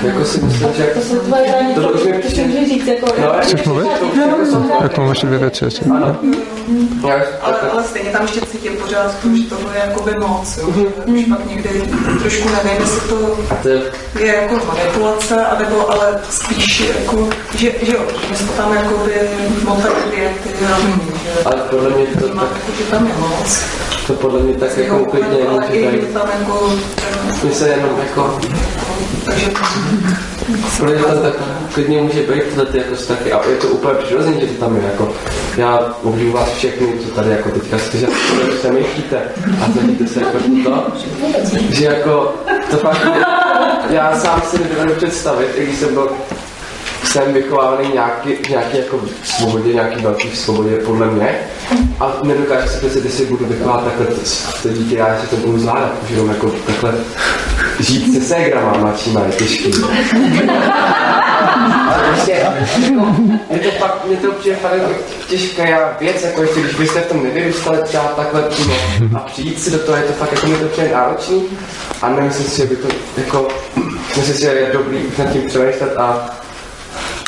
jako si myslím, že To jsou tvoje hranice, to to můžeš říct, jako... No, Chceš mluvit? Tak mám ještě dvě věci. Ještě. Já, ale, ale stejně tam ještě cítím pořád to, že toho je jakoby moc, jo. že už pak někdy trošku nevím, jestli to to je jako manipulace, anebo ale spíš jako, že, že jo, že jsme tam jakoby motali věty rovný, že ale podle mě to, tak, že tam je moc. to podle mě tak jako uklidně ale není, že tam jako, my se jenom jako takže Pro mě to tak klidně může být tyhle ty jako vztahy a je to úplně přirozené, že to tam je jako já obdivu vás všechny, co tady jako teďka se myšíte a snažíte se jako to, že jako to fakt já sám si nedovedu představit, i když jsem byl jsem vychovávaný nějaký, nějaký jako svobodě, nějaký velký svobodě podle mě a nedokážu si představit, jestli budu vychovávat takhle to, to dítě, já si to budu zvládat, už jenom jako takhle žít se ségrama mladšíma je těžký. Ale prostě, jako, je to fakt, mě to přijde fakt jako těžká věc, jako ještě když byste v tom nevyrůstali třeba takhle přímo a přijít si do toho, je to fakt jako mi to přijde náročný a nemyslím si, že by to jako, myslím si, že je dobrý nad tím přemýšlet a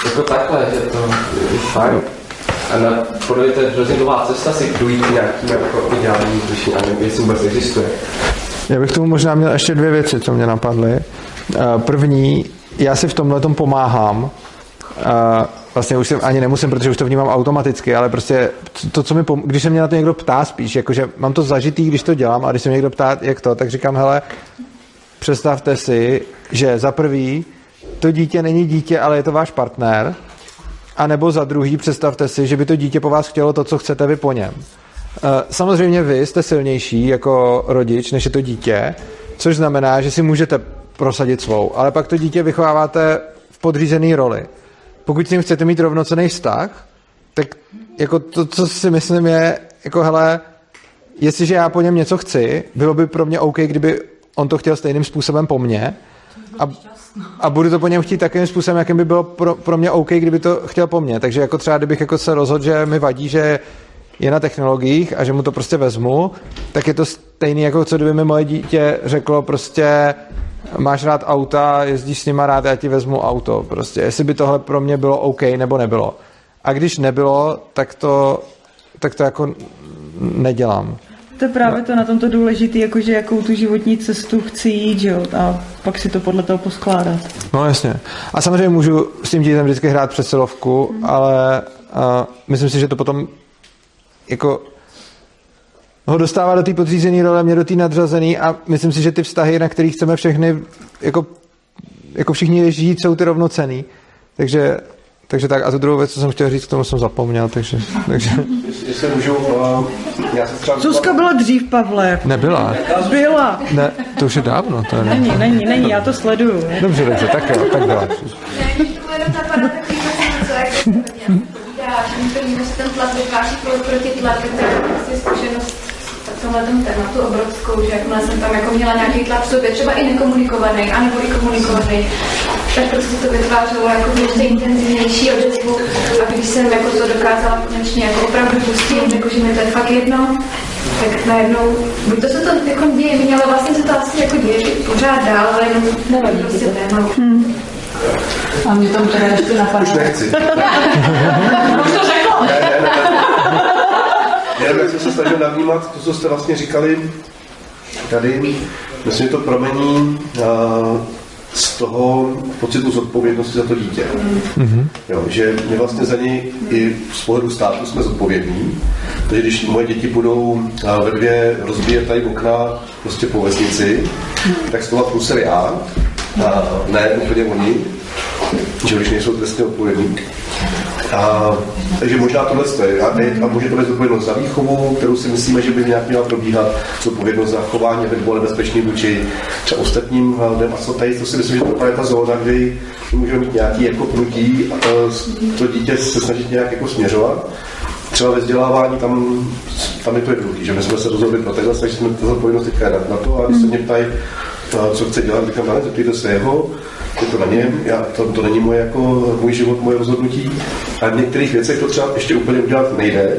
jako takhle, že to je fajn. A na, podle mě to hrozně cesta si dojít nějakým jako ideálním řešení a nevím, jestli vůbec existuje. Já bych tomu možná měl ještě dvě věci, co mě napadly. Eh, První, já si v tomhle tom pomáhám. Eh, Vlastně už si ani nemusím, protože už to vnímám automaticky, ale prostě to, co mi pom- když se mě na to někdo ptá spíš, jakože mám to zažitý, když to dělám, a když se mě někdo ptá, jak to, tak říkám, hele, představte si, že za prvý to dítě není dítě, ale je to váš partner, a nebo za druhý představte si, že by to dítě po vás chtělo to, co chcete vy po něm. Eh, Samozřejmě vy jste silnější jako rodič, než je to dítě, což znamená, že si můžete prosadit svou, ale pak to dítě vychováváte v podřízené roli. Pokud s ním chcete mít rovnocený vztah, tak jako to, co si myslím je, jako hele, jestliže já po něm něco chci, bylo by pro mě OK, kdyby on to chtěl stejným způsobem po mně a, a budu to po něm chtít takovým způsobem, jakým by bylo pro, pro mě OK, kdyby to chtěl po mně. Takže jako třeba, kdybych jako se rozhodl, že mi vadí, že je na technologiích a že mu to prostě vezmu, tak je to stejný, jako co kdyby mi moje dítě řeklo prostě máš rád auta, jezdíš s nima rád, já ti vezmu auto. Prostě, jestli by tohle pro mě bylo OK nebo nebylo. A když nebylo, tak to, tak to jako nedělám. To je právě to na tomto důležité, jakože jakou tu životní cestu chci jít, že jo, a pak si to podle toho poskládat. No jasně. A samozřejmě můžu s tím dítětem vždycky hrát přesilovku, ale uh, myslím si, že to potom jako ho dostává do té podřízené role, mě do té nadřazený a myslím si, že ty vztahy, na kterých chceme všechny jako, jako všichni žít, jsou ty rovnocený. Takže, takže tak. A tu druhou věc, co jsem chtěl říct, k tomu jsem zapomněl, takže, takže Jestli můžu, uh, já se třeba... Zuzka byla dřív, Pavle. nebyla. Byla. Ne, to už je dávno. To je Není, není, není, já to sleduju. Dobře, dobře, tak jo, tak byla. Povídáš, některým se ten tlak vytváří pro- proti tlak, to je prostě zkušenost tomhle tom tématu obrovskou, že jakmile jsem tam jako měla nějaký tlak v sobě, třeba i nekomunikovaný, anebo i komunikovaný, tak prostě to vytvářelo jako ještě intenzivnější odezvu a když jsem jako to dokázala konečně jako opravdu pustit, jako že mi to je fakt jedno, tak najednou, buď to se to jako děje, ale vlastně se to asi jako děje pořád dál, ale jenom nevadí prostě téma. Hmm. A mě tam teda ještě napadlo. Už nechci. Už to řekla. Jenom jak jsem se snažil navnímat to, co jste vlastně říkali tady, myslím, že to pramení uh, z toho pocitu zodpovědnosti za to dítě. Mhm. Jo, že my vlastně za něj i z pohledu státu jsme zodpovědní. Takže když moje děti budou a, ve dvě rozbíjet tady okna prostě po vesnici, tak z toho průser já, a ne úplně oni, že když nejsou trestně odpovědní. A, takže možná tohle je. A, a může to být zodpovědnost za výchovu, kterou si myslíme, že by nějak měla probíhat, zodpovědnost za chování, aby bylo nebezpečný vůči třeba ostatním lidem. A co tady, to si myslím, že to je ta zóna, kdy můžeme mít nějaký jako pnutí a to, dítě se snažit nějak jako směřovat. Třeba ve vzdělávání tam, tam je to jednoduché, že my jsme se rozhodli pro takhle, takže jsme to zodpovědnost teďka dát na to a když se mě ptají, a co chce dělat, říkám, ale zeptejte se jeho, je to na něm, já, to, to není moje, jako, můj život, moje rozhodnutí. A v některých věcech to třeba ještě úplně udělat nejde,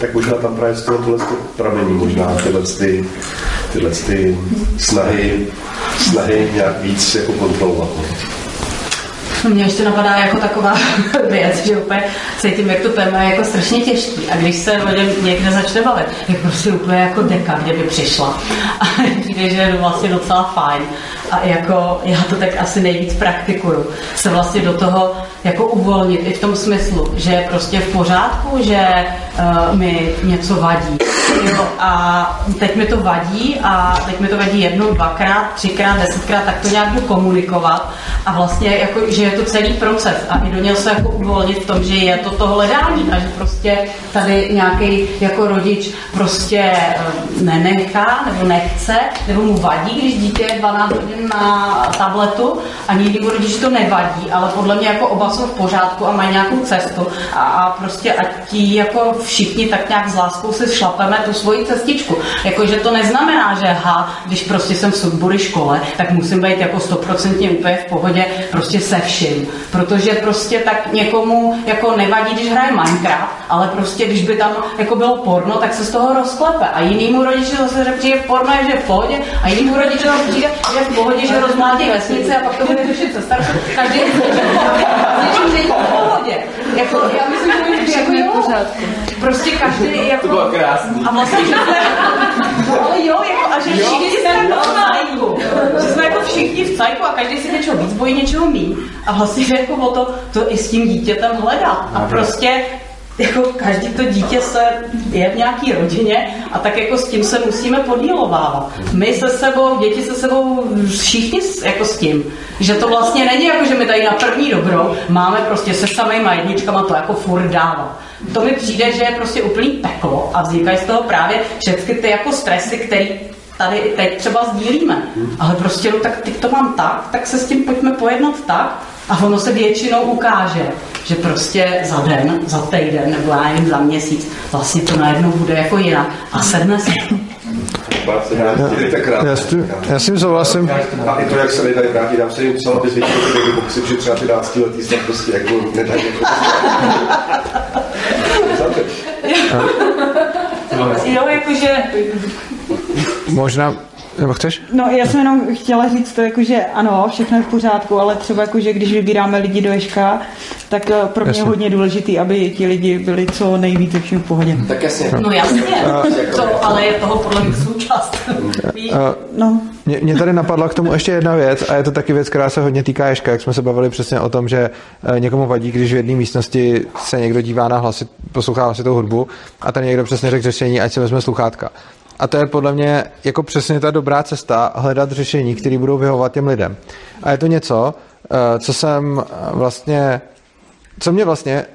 tak možná tam právě z toho tohle to pramení, možná tyhle, ty, tyhle ty snahy, snahy nějak víc jako kontrolovat. Mně ještě napadá jako taková věc, že úplně cítím, jak to téma je jako strašně těžký. A když se o někde začne bavit, je prostě úplně jako deka, kde by přišla. A přijde, že je vlastně docela fajn. A jako já to tak asi nejvíc praktikuju. Se vlastně do toho jako uvolnit i v tom smyslu, že je prostě v pořádku, že uh, mi něco vadí. Jo, a teď mi to vadí a teď mi to vadí jednou, dvakrát, třikrát, desetkrát, tak to nějak komunikovat a vlastně jako, že je to celý proces a i do něj se jako uvolnit v tom, že je to to hledání a že prostě tady nějaký jako rodič prostě eh, nenechá nebo nechce, nebo mu vadí, když dítě je 12 hodin na tabletu a někdy rodič to nevadí, ale podle mě jako oba jsou v pořádku a mají nějakou cestu a, a prostě ať ti jako všichni tak nějak s láskou se šlapeme tu svoji cestičku. Jakože to neznamená, že ha, když prostě jsem v Sudbury škole, tak musím být jako stoprocentně úplně v pohodě prostě se vším. Protože prostě tak někomu jako nevadí, když hraje Minecraft, ale prostě když by tam jako bylo porno, tak se z toho rozklepe. A jinýmu rodiči zase že porno, je, že v pohodě, a jinýmu rodiči zase přijde, že v pohodě, že rozmládí vesnici a pak to bude řešit se staršou. Každý je pohodě, něčím není v pohodě. Jako, já myslím, že jako jo, prostě každý jako... To bylo krásný. A vlastně, že jsme, no, ale jo, jako, a že všichni jsme v cajku. Že jsme jako všichni v cajku a každý si něčeho víc bojí, něčeho mí. A vlastně že jako o to, to i s tím dítětem hledat. A prostě jako každý to dítě se je v nějaký rodině a tak jako s tím se musíme podílovávat. My se sebou, děti se sebou, všichni jako s tím. Že to vlastně není jako, že my tady na první dobro máme prostě se samýma jedničkama to jako furt dávat. To mi přijde, že je prostě úplný peklo a vznikají z toho právě všechny ty jako stresy, které tady teď třeba sdílíme. Ale prostě, no tak teď to mám tak, tak se s tím pojďme pojednat tak a ono se většinou ukáže, že prostě za den, za týden nebo já nevím, za měsíc vlastně to najednou bude jako jinak a sedne se. Já, s tím, já s tím souhlasím. A i to, jak se nedají vrátit, dám se jim psal, aby zvětšil ty baby boxy, že třeba ty 12 letý se prostě jako nedají. jo, jakože... Možná, nebo chceš? No, já jsem jenom chtěla říct to, jako, že ano, všechno je v pořádku, ale třeba jako, že když vybíráme lidi do Ješka, tak eh, pro mě je hodně důležitý, aby ti lidi byli co nejvíce všem v pohodě. Tak jasně. No jasně, to, ale je toho podle mě součást. Víš? No. Mě, mě tady napadla k tomu ještě jedna věc a je to taky věc, která se hodně týká Ješka, jak jsme se bavili přesně o tom, že eh, někomu vadí, když v jedné místnosti se někdo dívá na hlasy, poslouchá hlasitou hudbu a ten někdo přesně řekl řešení, ať si vezme sluchátka. A to je podle mě jako přesně ta dobrá cesta hledat řešení, které budou vyhovovat těm lidem. A je to něco, eh, co jsem eh, vlastně, co mě vlastně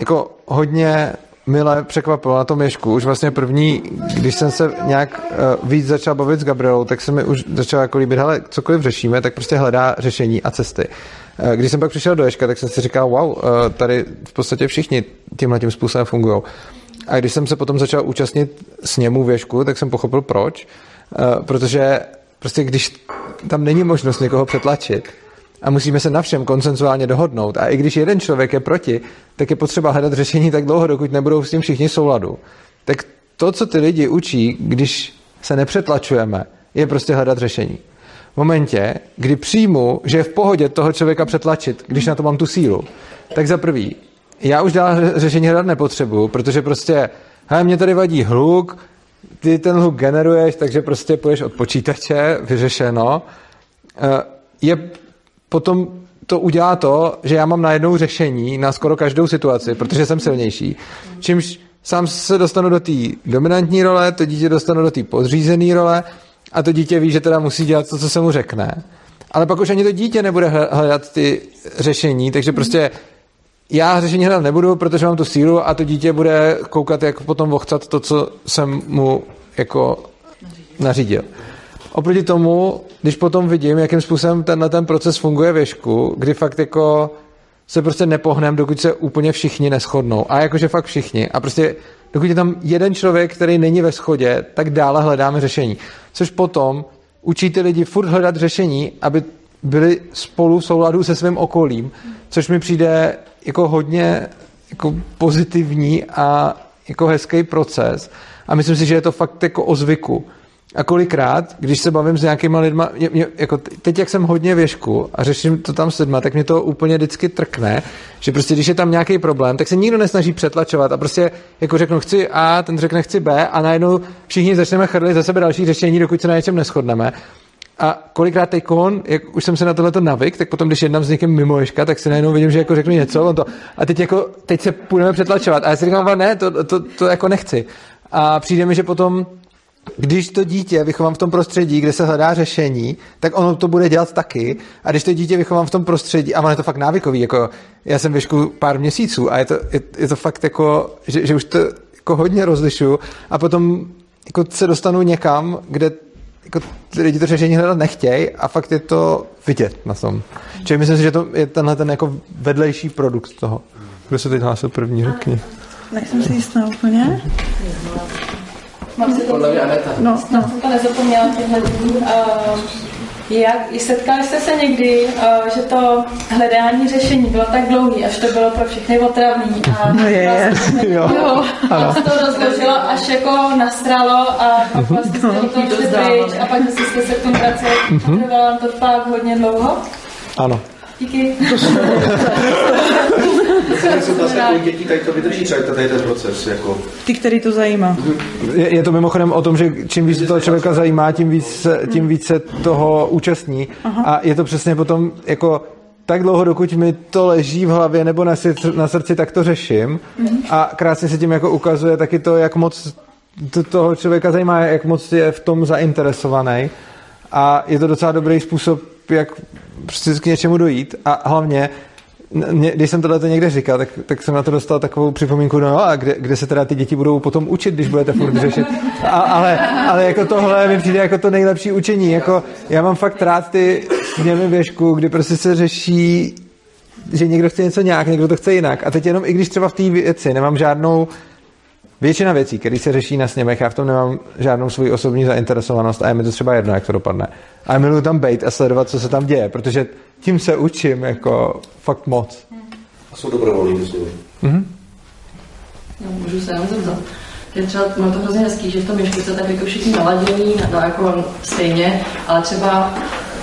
jako hodně mile překvapilo na tom ješku. Už vlastně první, když jsem se nějak uh, víc začal bavit s Gabrielou, tak se mi už začalo jako líbit, hele, cokoliv řešíme, tak prostě hledá řešení a cesty. Když jsem pak přišel do ješka, tak jsem si říkal, wow, tady v podstatě všichni tímhle tím způsobem fungují. A když jsem se potom začal účastnit sněmu v ješku, tak jsem pochopil proč. Uh, protože prostě když tam není možnost někoho přetlačit, a musíme se na všem konsenzuálně dohodnout. A i když jeden člověk je proti, tak je potřeba hledat řešení tak dlouho, dokud nebudou s tím všichni souladu. Tak to, co ty lidi učí, když se nepřetlačujeme, je prostě hledat řešení. V momentě, kdy přijmu, že je v pohodě toho člověka přetlačit, když na to mám tu sílu, tak za prvý, já už dál řešení hledat nepotřebuju, protože prostě, hele, mě tady vadí hluk, ty ten hluk generuješ, takže prostě půjdeš od počítače, vyřešeno. Eh, je potom to udělá to, že já mám najednou řešení na skoro každou situaci, protože jsem silnější. Čímž sám se dostanu do té dominantní role, to dítě dostanu do té podřízené role a to dítě ví, že teda musí dělat to, co se mu řekne. Ale pak už ani to dítě nebude hledat ty řešení, takže prostě já řešení hledat nebudu, protože mám tu sílu a to dítě bude koukat, jak potom vochcat to, co jsem mu jako nařídil. Oproti tomu, když potom vidím, jakým způsobem tenhle ten proces funguje věšku, kdy fakt jako se prostě nepohneme, dokud se úplně všichni neschodnou. A jakože fakt všichni. A prostě dokud je tam jeden člověk, který není ve schodě, tak dále hledáme řešení. Což potom učí ty lidi furt hledat řešení, aby byli spolu v souladu se svým okolím, což mi přijde jako hodně jako pozitivní a jako hezký proces. A myslím si, že je to fakt jako o zvyku. A kolikrát, když se bavím s nějakýma lidma, mě, mě, jako teď, jak jsem hodně věšku a řeším to tam s lidma, tak mě to úplně vždycky trkne, že prostě když je tam nějaký problém, tak se nikdo nesnaží přetlačovat a prostě jako řeknu chci A, ten řekne chci B a najednou všichni začneme chrlit za sebe další řešení, dokud se na něčem neschodneme. A kolikrát teď kon, jak už jsem se na tohle navyk, tak potom, když jednám s někým mimo ješka, tak si najednou vidím, že jako řeknu něco, on to, a teď, jako, teď se půjdeme přetlačovat. A já si říkám, ne, to, to, to, jako nechci. A přijde mi, že potom když to dítě vychovám v tom prostředí, kde se hledá řešení, tak ono to bude dělat taky. A když to dítě vychovám v tom prostředí, a ono je to fakt návykový, jako já jsem věšku pár měsíců a je to, je, je to fakt jako, že, že už to jako hodně rozlišu a potom jako se dostanu někam, kde jako ty lidi to řešení hledat nechtějí a fakt je to vidět na tom. Čili myslím si, že to je tenhle ten jako vedlejší produkt toho. Kdo se teď hlásil první, řekni. Nejsem si jistá úplně. Mám si to Podle mě Aneta. No, Snad jsem to nezapomněla těchto uh, jak, setkali jste se někdy, uh, že to hledání řešení bylo tak dlouhý, až to bylo pro všechny otravný a No je, je. vlastně, Jo. pak se to rozložilo, až jako nastralo a pak vlastně jste toho šli pryč a pak zase jste se k tomu vraceli. Mhm. Trvalo to fakt hodně dlouho. Ano. Díky. Tady to vydrží třeba tady ten proces. Jako. Ty, který to zajímá. Je, je to mimochodem o tom, že čím víc se toho člověka zajímá, tím víc, se- tím víc se toho účastní. Aha. A je to přesně potom jako tak dlouho, dokud mi to leží v hlavě nebo na srdci, na srdci tak to řeším. A krásně se tím jako ukazuje taky to, jak moc to, toho člověka zajímá, jak moc je v tom zainteresovaný. A je to docela dobrý způsob, jak prostě k něčemu dojít. A hlavně, mě, když jsem tohle někde říkal, tak, tak jsem na to dostal takovou připomínku, no a kde, kde se teda ty děti budou potom učit, když budete furt řešit. A, ale, ale jako tohle mi přijde jako to nejlepší učení. Jako, já mám fakt rád ty sněmy věšku, kdy prostě se řeší, že někdo chce něco nějak, někdo to chce jinak. A teď jenom, i když třeba v té věci nemám žádnou Většina věcí, které se řeší na sněmech, já v tom nemám žádnou svoji osobní zainteresovanost a je mi to třeba jedno, jak to dopadne. A miluji tam být a sledovat, co se tam děje, protože tím se učím jako fakt moc. A jsou dobrovolní ty služby. Mhm. No, můžu se jenom zeptat. Je třeba, mám to hrozně hezký, že v tom Ježku se tak jako všichni naladění, no jako stejně, ale třeba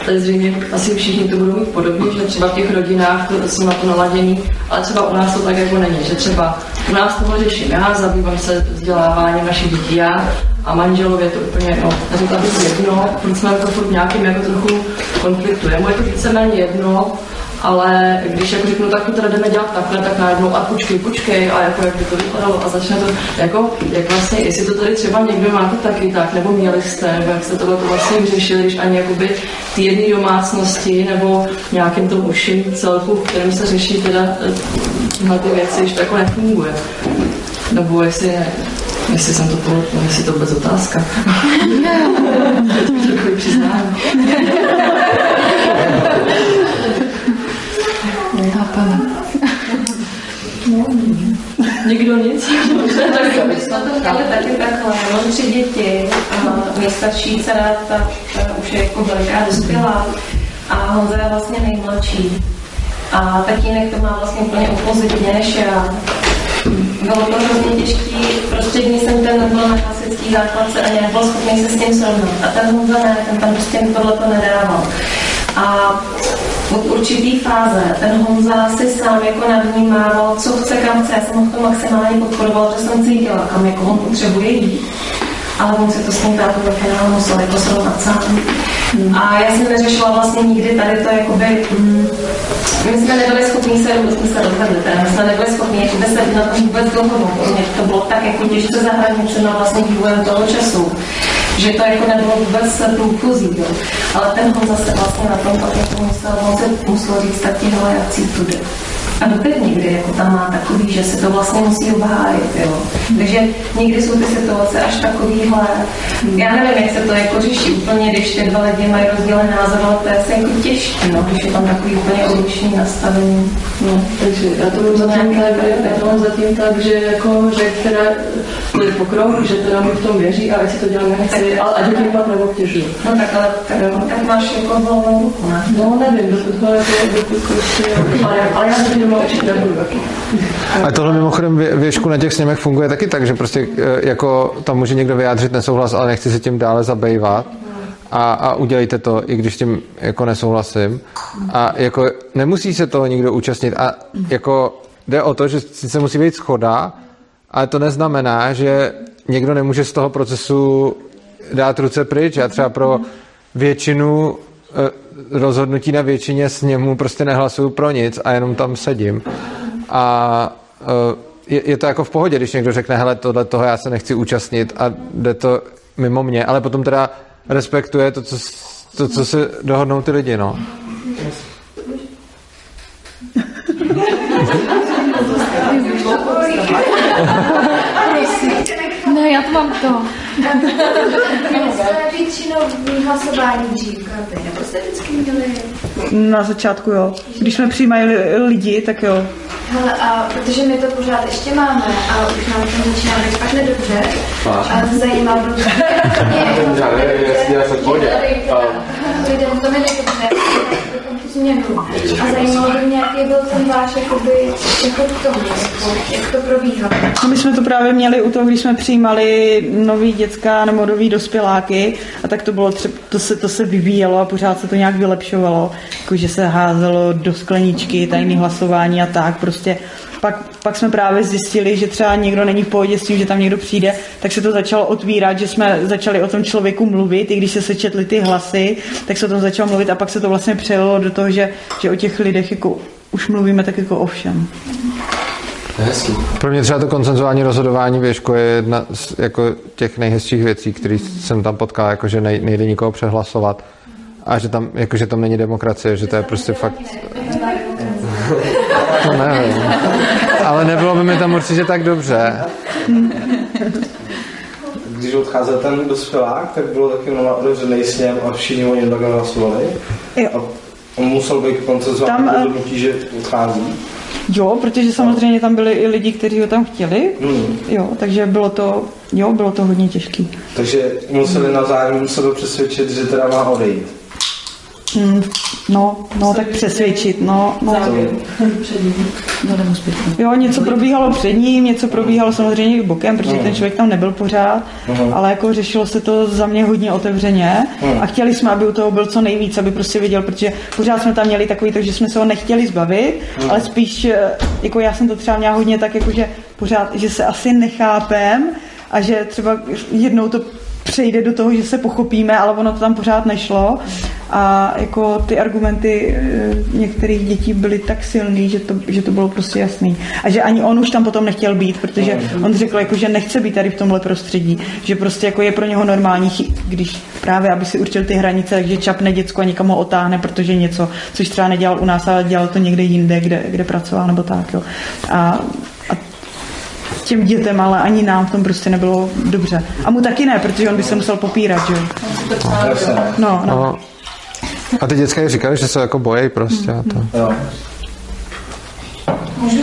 tady zřejmě asi všichni to budou mít podobně, že třeba v těch rodinách to jsou na to naladění, ale třeba u nás to tak jako není, že třeba u nás toho řeším já, zabývám se vzděláváním našich dětí já a manželově to úplně, no, neříkám bych jedno, furt jsme to furt nějakým jako trochu konfliktu. Je mu je to víceméně jedno, ale když jako řeknu, tak to teda jdeme dělat takhle, tak najednou a počkej, počkej, a jako jak by to vypadalo a začne to, jako, jak vlastně, jestli to tady třeba někdo máte taky tak, nebo měli jste, nebo jak jste tohle to vlastně vyřešili, když ani jakoby ty jedné domácnosti, nebo nějakým tom užším celku, v kterém se řeší teda eh, tyhle ty věci, když to jako nefunguje. Nebo jestli, jestli jsem to položil, jestli to vůbec otázka. Takový přiznání. Nikdo nic? My jsme to chtěli taky takhle, mám tři děti, a nejstarší dcera, ta, ta už je jako veliká dospělá a Honza je vlastně nejmladší. A tatínek to má vlastně úplně opozitně než já. Bylo to hrozně těžký, prostřední jsem ten nebyl na klasický základce ani nebyl schopný se s tím srovnat. A ten Honza ne, ten tam prostě tohle to nedával. A od určitý fáze ten Honza si sám jako nadvnímával, co chce, kam chce. Já jsem ho v tom maximálně podporovala, že jsem cítila, kam jako on potřebuje jít. ale on si to s tím tátou ve finále musel jako srovnat sám. A já jsem neřešila vlastně nikdy tady to jakoby, mm, my jsme nebyli schopni se, my jsme se rozhodli, teda my jsme nebyli schopni jakoby se na tom vůbec dohodnout, pro mě to bylo tak jako těžce za hranicemi vlastně vývojem toho času, že to jako nebylo vůbec průchozí, jo. Ale ten Honza se vlastně na tom pak jako musel, se musel říct hele, já chci tudy. A doteď někdy jako tam má takový, že se to vlastně musí obhájit, jo. Takže někdy jsou ty situace až takovýhle. Já nevím, jak se to jako řeší úplně, když ty dva lidi mají rozdílný názor, ale to je asi jako těžké, no, když je tam takový úplně odlišný nastavení. No, takže já to mám zatím tak, já to mám zatím tak, že jako, že teda to je pokrok, že teda mi v tom věří a si to děláme nechci, ale ať tím pak neobtěžuju. No tak, ale tak, tak máš jako volnou ruku, ne? No nevím, dokud to jako, dokud prostě, ale, ale já zatím A tohle mimochodem vě- věšku na těch sněmech funguje taky tak, že prostě eh, jako tam může někdo vyjádřit nesouhlas, ale nechci se tím dále zabývat a, a udělejte to, i když tím jako nesouhlasím. A jako nemusí se toho nikdo účastnit a jako jde o to, že sice musí být schoda, ale to neznamená, že někdo nemůže z toho procesu dát ruce pryč. Já třeba pro většinu rozhodnutí na většině sněmu prostě nehlasuju pro nic a jenom tam sedím. A eh, je, je to jako v pohodě, když někdo řekne, hele, tohle toho já se nechci účastnit a jde to mimo mě, ale potom teda respektuje to, co, to, co se dohodnou ty lidi, no. No, já to mám to. Měli jste většinou hlasování dřív karty, nebo jste vždycky měli? Na začátku jo. Když jsme přijímali li- lidi, tak jo. Hele, a protože my to pořád ještě máme a už nám to začíná být fakt nedobře. A zajímalo by mě. Se v pohodě. Lidem to mi nedobře, změnu. A zajímalo by mě, jaký byl ten váš jakoby, jako k tomu, jak to probíhalo. No my jsme to právě měli u toho, když jsme přijímali nový dětská nebo nový dospěláky a tak to bylo třeba, to se, to se vyvíjelo a pořád se to nějak vylepšovalo, jako že se házelo do skleničky, tajný hlasování a tak, prostě pak, pak jsme právě zjistili, že třeba někdo není v pohodě s tím, že tam někdo přijde, tak se to začalo otvírat, že jsme začali o tom člověku mluvit, i když se sečetly ty hlasy, tak se o tom začalo mluvit a pak se to vlastně přelilo do toho, že, že o těch lidech jako už mluvíme tak jako o všem. Hezký. Pro mě třeba to koncenzuální rozhodování věšku je jedna z jako těch nejhezčích věcí, které jsem tam potkal, jako že nej, nejde nikoho přehlasovat a že tam, jako, že tam není demokracie, že to je prostě fakt... To nevím. Ale nebylo by mi tam určitě tak dobře. Když odcházel ten dospělák, tak bylo taky normálně otevřený sněm a všichni o něm takhle hlasovali. A on musel být koncenzuální Tam, eh, rozhodnutí, že odchází. Jo, protože samozřejmě tam byli i lidi, kteří ho tam chtěli. Hmm. Jo, takže bylo to, jo, bylo to hodně těžký. Takže museli navzájem sebe přesvědčit, že teda má odejít. Mm, no, no, tak přesvědčit, no, no. Jo, něco probíhalo před ním, něco probíhalo samozřejmě i bokem, protože ten člověk tam nebyl pořád, ale jako řešilo se to za mě hodně otevřeně. A chtěli jsme, aby u toho byl co nejvíc, aby prostě viděl, protože pořád jsme tam měli takový, takže jsme se ho nechtěli zbavit, ale spíš, eh, jako já jsem to třeba měla hodně tak, jako že pořád, že se asi nechápem a že třeba jednou to přejde do toho, že se pochopíme, ale ono to tam pořád nešlo. A jako ty argumenty eh, některých dětí byly tak silný, že to, že to bylo prostě jasný. A že ani on už tam potom nechtěl být, protože on řekl, jako, že nechce být tady v tomhle prostředí, že prostě jako je pro něho normální, když právě, aby si určil ty hranice, takže čapne děcko a někam ho otáhne, protože něco, což třeba nedělal u nás, ale dělal to někde jinde, kde, kde pracoval nebo tak. Jo. A těm dětem, ale ani nám v tom prostě nebylo dobře. A mu taky ne, protože on by se musel popírat, že jo. No, no. No. A ty děcka i říkali, že se jako bojí prostě. A to. Jo. Můžu,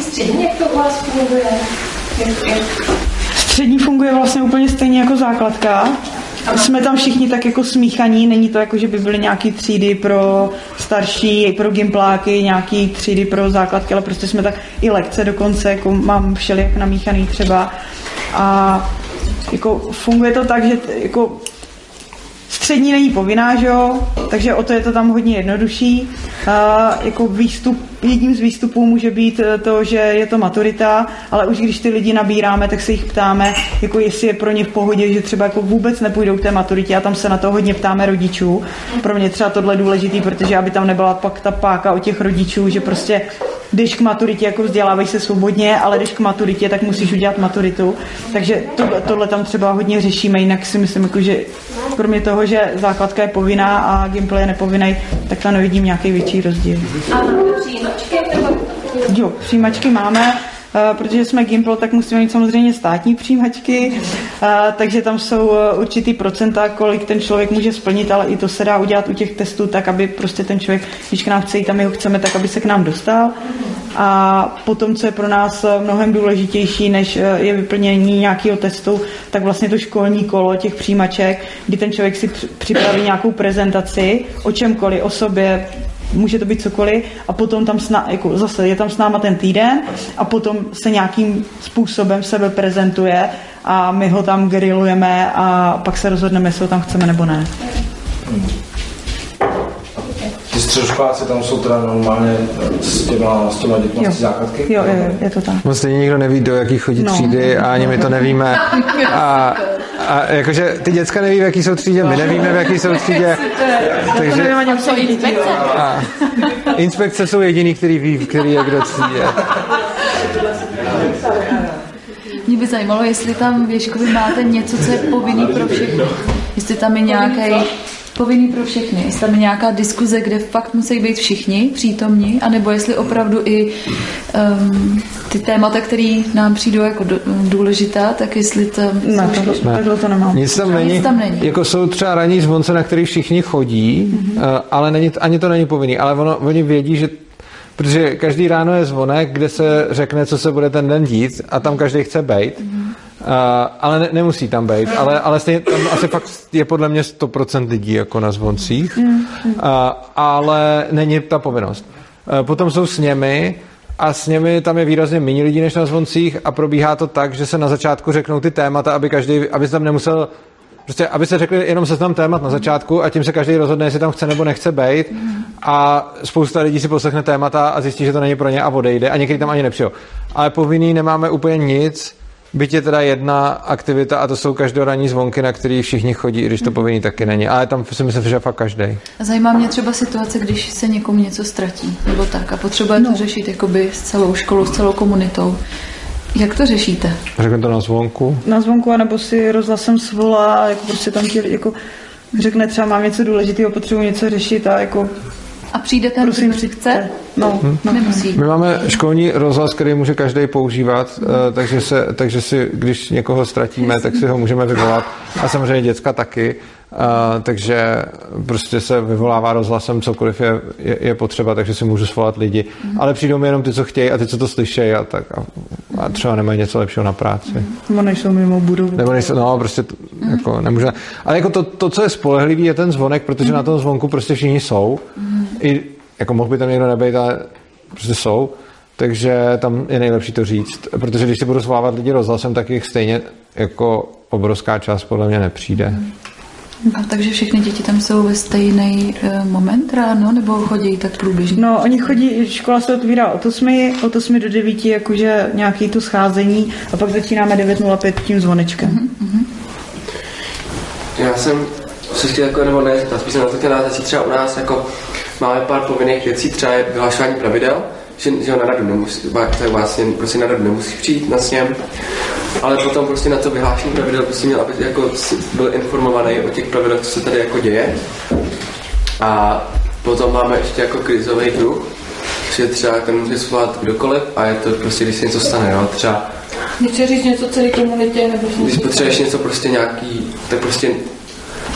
střední, jak to u vás funguje? Jak, jak, Střední funguje vlastně úplně stejně jako základka. Jsme tam všichni tak jako smíchaní, není to jako, že by byly nějaký třídy pro starší, pro gimpláky, nějaký třídy pro základky, ale prostě jsme tak i lekce dokonce, jako mám všelijak namíchaný třeba. A jako funguje to tak, že jako střední není povinná, že jo? takže o to je to tam hodně jednodušší. Uh, jako výstup, jedním z výstupů může být eh, to, že je to maturita, ale už když ty lidi nabíráme, tak se jich ptáme, jako jestli je pro ně v pohodě, že třeba jako vůbec nepůjdou k té maturitě a tam se na to hodně ptáme rodičů. Pro mě třeba tohle důležitý, protože aby tam nebyla pak ta páka o těch rodičů, že prostě když k maturitě jako vzdělávej se svobodně, ale když k maturitě, tak musíš udělat maturitu. Takže tohle, tohle tam třeba hodně řešíme, jinak si myslím, jako, že kromě toho, že základka je povinná a gameplay je nepovinný, tak tam nevidím nějaký větší rozdíl. A přijímačky? Jo, přijímačky máme, protože jsme Gimple, tak musíme mít samozřejmě státní přijímačky, eh, takže tam jsou eh, určitý procenta, kolik ten člověk může splnit, ale i to se dá udělat u těch testů tak, aby prostě ten člověk, když k nám chce jít, jeho chceme, tak aby se k nám dostal. A potom, co je pro nás mnohem důležitější, než je vyplnění nějakého testu, tak vlastně to školní kolo těch přijímaček, kdy ten člověk si připraví nějakou prezentaci o čemkoliv, o sobě, může to být cokoliv a potom tam sna, jako zase je tam s náma ten týden a potom se nějakým způsobem sebe prezentuje a my ho tam grilujeme a pak se rozhodneme, jestli ho tam chceme nebo ne. Ty středoškoláci tam jsou teda normálně s těma, s těma dětmi z základky? Jo, jo, je to tak. Stejně nikdo neví, do jakých chodí No. třídy a ani my to nevíme. A, a jakože ty děcka neví, v jaký jsou třídě, my nevíme, v jaký jsou třídě. Takže a, inspekce jsou jediný, který ví, který je kdo třídě. Mě by zajímalo, jestli tam v Ježkovi máte něco, co je povinný pro všechny. Jestli tam je nějaký povinný pro všechny. Jestli tam je nějaká diskuze, kde fakt musí být všichni přítomní, anebo jestli opravdu i um, ty témata, které nám přijdou jako důležitá, tak jestli tam... Ne, to, takhle to nemám. Nic tam není. Nic tam není. Jako jsou třeba ranní zvonce, na který všichni chodí, Mhm. mm-hmm. ale není, ani to není povinný. Ale ono, oni vědí, že Protože každý ráno je zvonek, kde se řekne, co se bude ten den dít a tam každý chce být. Mhm. Uh, ale ne, nemusí tam být. Ale, ale stejně, tam asi fakt je podle mě 100% lidí jako na zvoncích. Mhm. Uh, ale není ta povinnost. Uh, potom jsou sněmy, a s nimi tam je výrazně méně lidí než na zvoncích a probíhá to tak, že se na začátku řeknou ty témata, aby každý, aby se tam nemusel Prostě, aby se řekli jenom seznam témat na začátku a tím se každý rozhodne, jestli tam chce nebo nechce být. A spousta lidí si poslechne témata a zjistí, že to není pro ně a odejde. A někdy tam ani nepřijou. Ale povinný nemáme úplně nic, byť je teda jedna aktivita a to jsou každoranní zvonky, na který všichni chodí, i když to povinný taky není. Ale tam si myslím, že fakt každý. Zajímá mě třeba situace, když se někomu něco ztratí, nebo tak, a potřebuje no. to řešit jakoby s celou školou, s celou komunitou. Jak to řešíte? Řeknu to na zvonku. Na zvonku, anebo si rozhlasem svolá, jako prostě tam ti lidi, jako řekne třeba mám něco důležitého, potřebuji něco řešit a jako A přijde ten, Prosím, kdo chce? No, Hm? no. Nemusí. My máme školní rozhlas, který může každý používat, eh, takže, se, takže si, když někoho ztratíme, tak si ho můžeme vyvolat. A samozřejmě děcka taky. Uh, takže prostě se vyvolává rozhlasem cokoliv je, je, je potřeba, takže si můžu svolat lidi. Ale přijdou mi jenom ty, co chtějí a ty, co to slyšejí a, tak, a, a třeba nemají něco lepšího na práci. nebo nejsou mimo budovu. Nebo nejsou, no, prostě to, jako nemůže. Ale jako to, to, co je spolehlivý, je ten zvonek, protože na tom zvonku prostě všichni jsou. I, jako mohl by tam někdo nebejt, ale prostě jsou. Takže tam je nejlepší to říct. Protože když si budu svolávat lidi rozhlasem, tak jich stejně jako obrovská část podle mě nepřijde. A takže všechny děti tam jsou ve stejný uh, moment ráno, nebo chodí tak průběžně? No, oni chodí, škola se otvírá od 8, od 8 do 9, jakože nějaký to scházení a pak začínáme 9.05 tím zvonečkem. Já jsem se chtěl jako, nebo ne, spíš jsem na to chtěl třeba u nás jako máme pár povinných věcí, třeba je vyhlašování pravidel, že, že ho na radu nemusí, tak vlastně prostě na radu nemusí přijít na sněm, ale potom prostě na to vyhlášení pravidel prostě měl, aby jako byl informovaný o těch pravidlech, co se tady jako děje. A potom máme ještě jako krizový druh, že třeba ten může svolat kdokoliv a je to prostě, když se něco stane, jo, třeba Nechci říct něco celé komunitě, nebo když potřebuješ něco prostě nějaký, tak prostě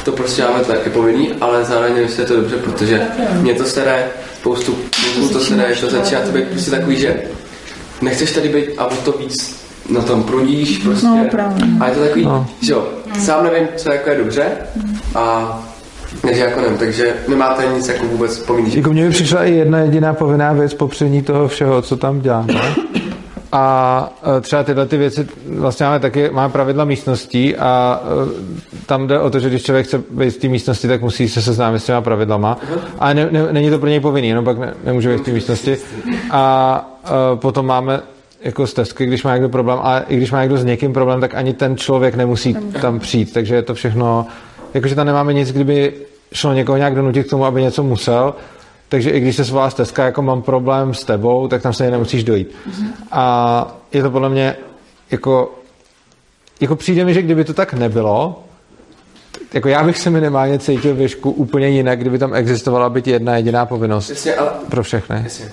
to prostě máme taky povinný, ale zároveň nevím, jestli je to dobře, protože mě to staré, spoustu kluků to že to začíná to být prostě takový, že nechceš tady být a o to víc na tom prudíš prostě. No, právě. A je to takový, No. že jo, sám nevím, co jako je dobře a takže jako nevím, takže nemáte nic jako vůbec povinný. Jako mně by přišla i jedna jediná povinná věc popření toho všeho, co tam děláme. A e, třeba tyhle ty věci, vlastně máme taky, máme pravidla místností a e, tam jde o to, že když člověk chce být v té místnosti, tak musí se seznámit s těma pravidlama. A ne, ne, není to pro něj povinný, jenom pak ne, nemůže být v té místnosti. A uh, potom máme jako stezky, když má někdo problém, a i když má někdo s někým problém, tak ani ten člověk nemusí tam přijít, takže je to všechno, jakože tam nemáme nic, kdyby šlo někoho nějak donutit k tomu, aby něco musel, takže i když se svolá stezka, jako mám problém s tebou, tak tam se nemusíš dojít. A je to podle mě jako, jako přijde mi, že kdyby to tak nebylo, jako já bych se minimálně cítil věšku úplně jinak, kdyby tam existovala být jedna jediná povinnost Jasně, ale... pro všechny. Jasně.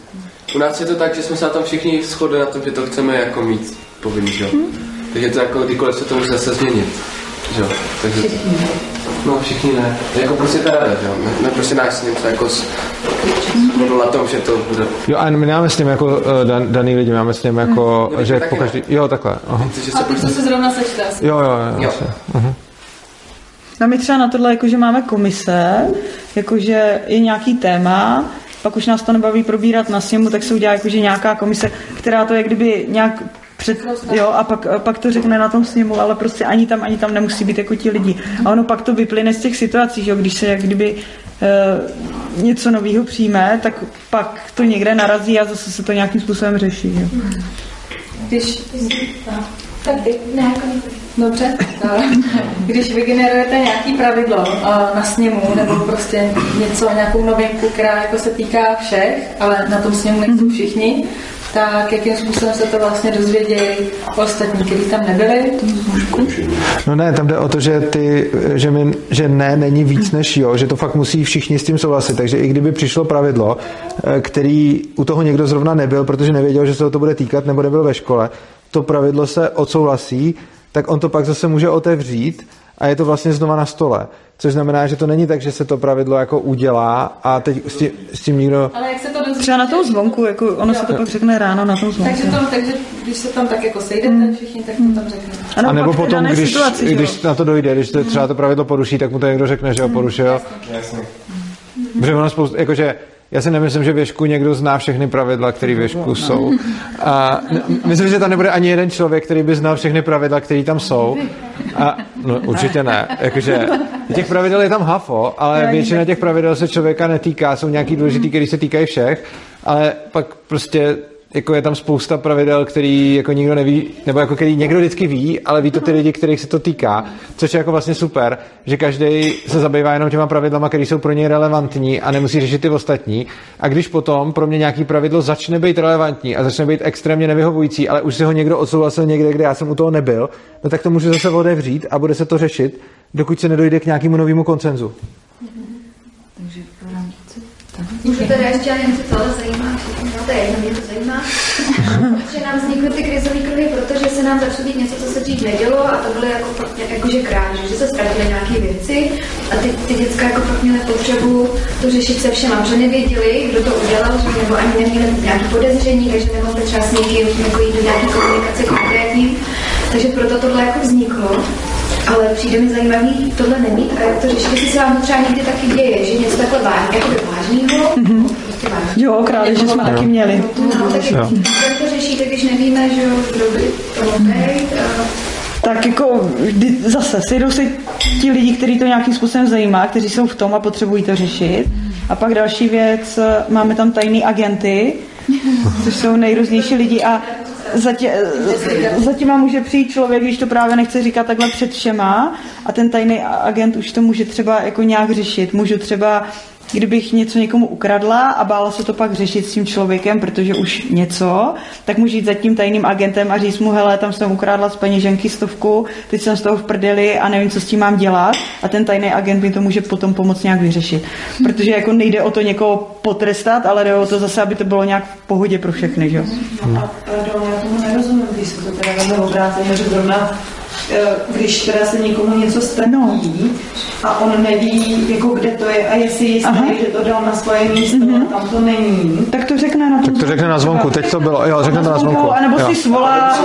U nás je to tak, že jsme se na tom všichni shodli na tom, že to chceme jako mít povinný, jo. Takže to jako kdykoliv se to může zase změnit. Že jo? Takže, no všichni ne. Jako prostě ta rada, že jo. My, my prostě náš s ním se jako shodl na tom, že to bude. Jo, a my máme s ním jako uh, dan, daný lidi, máme s ním jako, Hmm. že po každý, jo, takhle. Aha. A ty to se zrovna sečte. Jo, jo, jo. Jo. jasně. Mhm. No my třeba na tohle, jakože máme komise, jakože je nějaký téma, pak už nás to nebaví probírat na sněmu, tak se udělá jakože nějaká komise, která to je kdyby nějak před, jo, a pak, pak to řekne na tom sněmu, ale prostě ani tam, ani tam nemusí být jako ti lidi. A ono pak to vyplyne z těch situací, jo, když se jak kdyby e, něco nového přijme, tak pak to někde narazí a zase se to nějakým způsobem řeší. Jo. Když... Tak ty, ne, Dobře. Když vygenerujete nějaký pravidlo a na sněmu nebo prostě něco, nějakou novinku, která jako se týká všech, ale na tom sněmu nejsou všichni, tak jakým způsobem se to vlastně dozvědějí ostatní, kteří tam nebyli? No ne, tam jde o to, že, ty, že, my, že ne není víc než jo, že to fakt musí všichni s tím souhlasit. Takže i kdyby přišlo pravidlo, eh, který u toho někdo zrovna nebyl, protože nevěděl, že se to bude týkat, nebo nebyl ve škole, to pravidlo se odsouhlasí, tak on to pak zase může otevřít a je to vlastně znova na stole. Což znamená, že to není tak, že se to pravidlo jako udělá a teď s tím, s tím nikdo... Ale jak se to dozví? Třeba na tom zvonku, jako ono se to pak řekne ráno na tom zvonku. Takže, to, takže když se tam tak jako sejdete všichni, tak to tam řeknete. Ano, a nebo potom, když, situaci, jo? když na to dojde, když to třeba to pravidlo poruší, tak mu to někdo řekne, že ho porušil. Jasně. Protože ono spoustu, jakože já si nemyslím, že věšku někdo zná všechny pravidla, které věšku jsou. A myslím, že tam nebude ani jeden člověk, který by znal všechny pravidla, které tam jsou. A, no, určitě ne. Jakože, těch pravidel je tam hafo, ale většina těch pravidel se člověka netýká, jsou nějaký důležitý, který se týkají všech, ale pak prostě jako je tam spousta pravidel, který jako nikdo neví, nebo jako který někdo vždycky ví, ale ví to ty lidi, kterých se to týká, což je jako vlastně super, že každý se zabývá jenom těma pravidlama, které jsou pro něj relevantní a nemusí řešit ty ostatní. A když potom pro mě nějaký pravidlo začne být relevantní a začne být extrémně nevyhovující, ale už si ho někdo odsouhlasil někde, kde já jsem u toho nebyl, no tak to můžu zase otevřít a bude se to řešit, dokud se nedojde k nějakému novému koncenzu. Můžu teda ještě, já nevím, co tohle zajímá, to je jedno, mě to zajímá. že nám vznikly ty krizové kruhy, protože se nám začalo dít něco, co se dřív nedělo a to byly jako, jakože kráže, že se ztratily nějaké věci a ty, ty děcka jako fakt měly potřebu to řešit se všema, že nevěděli, kdo to udělal, že nebo ani neměli nějaké podezření, takže nemohli třeba s někým jako jít do nějaké komunikace konkrétní. Takže proto tohle jako vzniklo. Ale přijde mi zajímavý tohle nemít a jak to řešit, jestli se vám třeba někdy taky děje, že něco takhle vážný, jako vážného, vážný. Jo, krádeže jsme taky měli. No, takže Jo. jak to řešíte, když nevíme, že jo, kdo by to mohl Tak jako kdy, zase sejdou se ti lidi, kteří to nějakým způsobem zajímá, kteří jsou v tom a potřebují to řešit. A pak další věc, máme tam tajný agenty, což jsou nejrůznější lidi a zatím, zatím může přijít člověk, když to právě nechce říkat takhle před všema a ten tajný agent už to může třeba jako nějak řešit. Můžu třeba kdybych něco někomu ukradla a bála se to pak řešit s tím člověkem, protože už něco, tak můžu jít za tím tajným agentem a říct mu, hele, tam jsem ukradla z peněženky stovku, teď jsem z toho v prdeli a nevím, co s tím mám dělat a ten tajný agent mi to může potom pomoct nějak vyřešit. Protože jako nejde o to někoho potrestat, ale jde o to zase, aby to bylo nějak v pohodě pro všechny, že? jo? A pardon, já tomu nerozumím, když se to teda obráceně, že zrovna když teda se někomu něco ztratí no. a on neví, jako kde to je a jestli jistý, že to dal na svoje místo mm-hmm. a tam to není. Tak to řekne na Tak to řekne na zvonku, teď to bylo, jo, řekne to na zvonku. A nebo si svolá,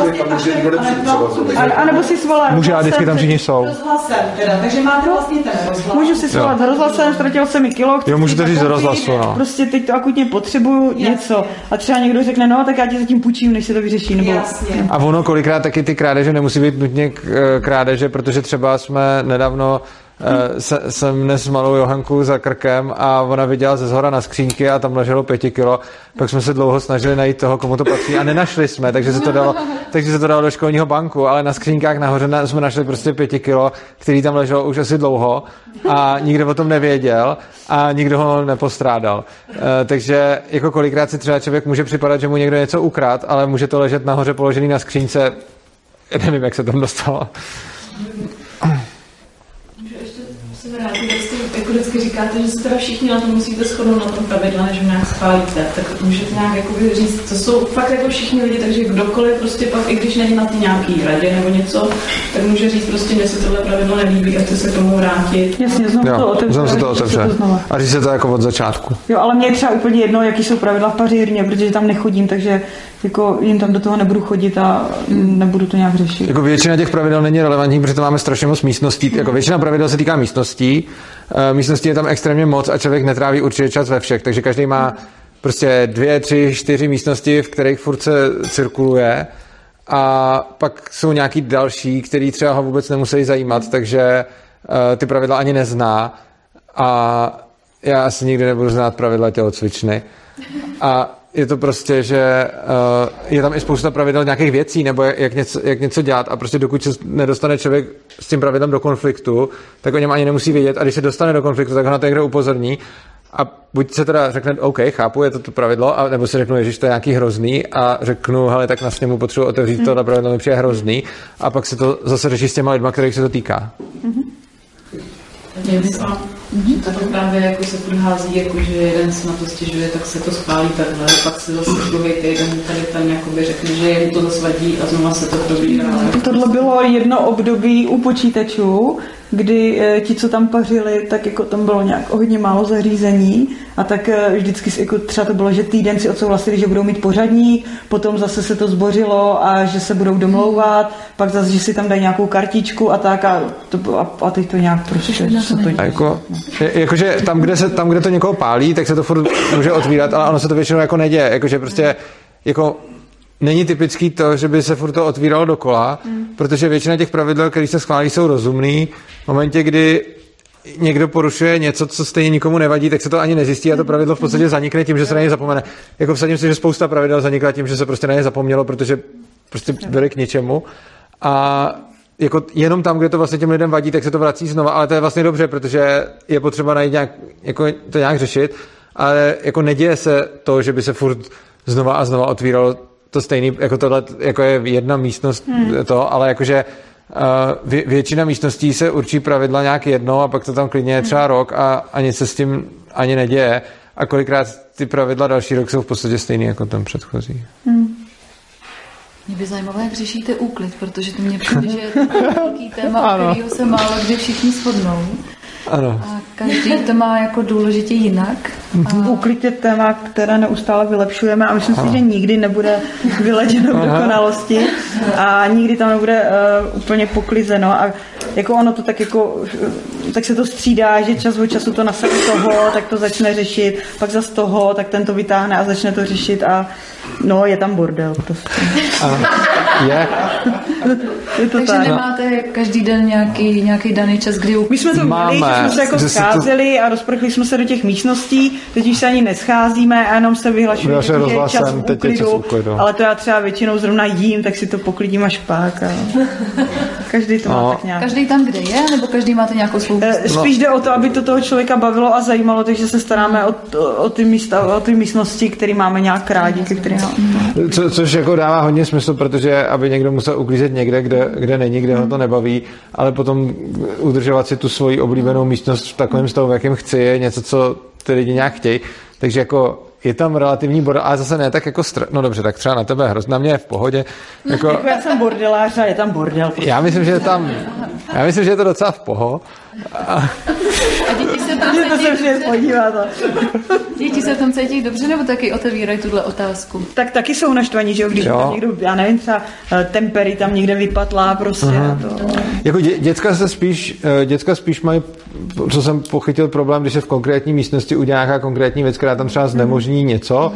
a nebo si svolá. Může, a vždycky tam všichni jsou. Rozhlasem teda, takže máte vlastně ten rozhlas. Můžu si svolat s rozhlasem, ztratil se mi kilo. Jo, můžete si říct nakoupit, rozhlasu, no. Prostě teď to akutně potřebuju něco. A třeba někdo řekne, no tak já ti zatím půjčím, než se to vyřeší. Nebo... Jasně. A ono kolikrát taky ty krádeže nemusí být nutně k- eh, krádeže, protože třeba jsme nedávno eh, se, jsem dnes malou Johanku za krkem a ona viděla ze zhora na skřínky a tam leželo pěti kilo. Pak jsme se dlouho snažili najít toho, komu to patří a nenašli jsme, takže se to dalo, takže se to dalo do školního banku, ale na skřínkách nahoře na, jsme našli prostě pěti kilo, který tam leželo už asi dlouho a nikdo o tom nevěděl a nikdo ho nepostrádal. E, takže jako kolikrát si třeba člověk může připadat, že mu někdo něco ukrát, ale může to ležet nahoře položený na skřínce. Nevím, jak se tam dostalo. Můžu ještě se vrátit, jako vždycky říkáte, že se teda všichni na to musíte shodnout na tom pravidla, než nějak schválíte. Tak můžete nějak jakoby říct, to jsou fakt jako všichni lidi, takže kdokoliv prostě pak, i když není na ty nějaký radě nebo něco, tak může říct prostě, mně se tohle pravidlo nelíbí a chci se k tomu vrátit. Jasně, znovu to Jo, otevře. znovu se to otevře. znova. A říct se to jako od začátku. Jo, ale mě je třeba úplně jedno, jaký jsou pravidla v pařírně, protože tam nechodím, takže jako jim tam do toho nebudu chodit a nebudu to nějak řešit. Jako většina těch pravidel není relevantní, protože to máme strašně moc místností. Jako většina pravidel se týká místností. Eh, Místností je tam extrémně moc a člověk netráví určitě čas ve všech, takže každý má prostě dvě, tři, čtyři místnosti, v kterých furt se cirkuluje a pak jsou nějaký další, který třeba ho vůbec nemusí zajímat, takže eh, ty pravidla ani nezná a já asi nikdy nebudu znát pravidla tělocvičny. A je to prostě, že uh, je tam i spousta pravidel nějakých věcí, nebo jak, jak, něco, jak něco dělat a prostě dokud se nedostane člověk s tím pravidlem do konfliktu, tak o něm ani nemusí vědět a když se dostane do konfliktu, tak ho na to někdo upozorní a buď se teda řekne, OK, chápu, je to to pravidlo, a nebo si řeknu, že to je nějaký hrozný a řeknu, hele, tak na sněmu potřebuji otevřít Hmm. tohle pravidlo, mi přijde hrozný a pak se to zase řeší s těma lidma, kterých se to týká. Mě myslím, že tato právě jako se furt hází, jako že jeden se na to stěžuje, tak se to spálí takhle, pak se zase druhý týden tady ten jakoby řekne, že jemu to zase vadí a znova se to probírá. Tohle bylo jedno období u počítačů, kdy eh, ti, co tam pařili, tak jako tam bylo nějak hodně málo zařízení a tak eh, vždycky jako třeba to bylo, že týden si odsouhlasili, že budou mít pořadník, potom zase se to zbořilo a že se budou domlouvat, pak zase, že si tam dají nějakou kartičku a tak a, to, bylo- a, a teď to nějak prostě se to A jako, je- jakože tam kde, se, tam, kde to někoho pálí, tak se to furt může otvírat, ale ono se to většinou jako neděje. Jakože prostě jako není typický to, že by se furt to otvíralo dokola, mm. protože většina těch pravidel, které se schválí, jsou rozumný. V momentě, kdy někdo porušuje něco, co stejně nikomu nevadí, tak se to ani nezjistí a to pravidlo v podstatě zanikne tím, že se na ně zapomene. Jako vsadím si, že spousta pravidel zanikla tím, že se prostě na ně zapomnělo, protože prostě byly k ničemu. A jako jenom tam, kde to vlastně těm lidem vadí, tak se to vrací znova, ale to je vlastně dobře, protože je potřeba najít nějak, jako to nějak řešit, ale jako neděje se to, že by se furt znova a znova otvíralo to stejný, jako tohle, jako je jedna místnost Hmm. to, ale jakože uh, vě, většina místností se určí pravidla nějak jedno a pak to tam klidně je třeba rok a, a nic se s tím ani neděje a kolikrát ty pravidla další rok jsou v podstatě stejný jako ten předchozí. Mě by zajímalo, jak řešíte úklid, protože to mě přijde, že je to velký téma, o Ano. kterého se málo kdy všichni shodnou. Ano. A každý to má jako důležitě jinak. A... Úklid je téma, které neustále vylepšujeme a myslím si, Ano. že nikdy nebude vyleděno v dokonalosti a nikdy tam nebude uh, úplně poklizeno a jako ono to tak jako, tak se to střídá, že čas od času to nasadí toho, tak to začne řešit, pak zas toho, tak ten to vytáhne a začne to řešit a no, je tam bordel prostě. Ano. Je. Je to Takže tak. nemáte každý den nějaký, nějaký daný čas, kdy My jsme to měli, že jsme se jako se to- scházeli a rozprchli jsme se do těch místností, teď už se ani nescházíme a jenom se vyhlašuje, Vyhlašuje že je čas v teď je čas úklidu, úklidu. ale to já třeba většinou zrovna jím, tak si to poklidím až pak. A... Každý to má No. tak nějak. Každý tam, kde je, nebo každý máte nějakou svou Eh, Spíš jde o to, aby to toho člověka bavilo a zajímalo, takže se staráme o, o, ty místa, o ty místnosti, které máme nějak rádi, ke kterým Co, což jako dává hodně smysl, protože aby někdo musel uklízet někde, kde, kde není, kde ho to nebaví, ale potom udržovat si tu svoji oblíbenou místnost v takovém stavu, v jakém chci, je něco, co ty lidi nějak chtějí. Takže jako je tam relativní bordel, ale zase ne tak jako, str- no dobře, tak třeba na tebe hrozně, na mě je v pohodě. Jako, Jako já jsem bordelář a je tam bordel. prostě. já myslím, že je tam, já myslím, že je to docela v poho. A, A děti se tam to se cítí přijde podívat. a- Děti se tam cítí dobře, nebo taky otevírají tuhle otázku? Tak taky jsou naštvaní, že jo, když Jo. tam někdo, já nevím, třeba eh, tempery tam někde vypatlá prostě. Aha. To, Jako dě, děcka se spíš, eh, děcka spíš mají, co jsem pochytil problém, když se v konkrétní místnosti udělá nějaká konkrétní věc, která tam třeba znemožní něco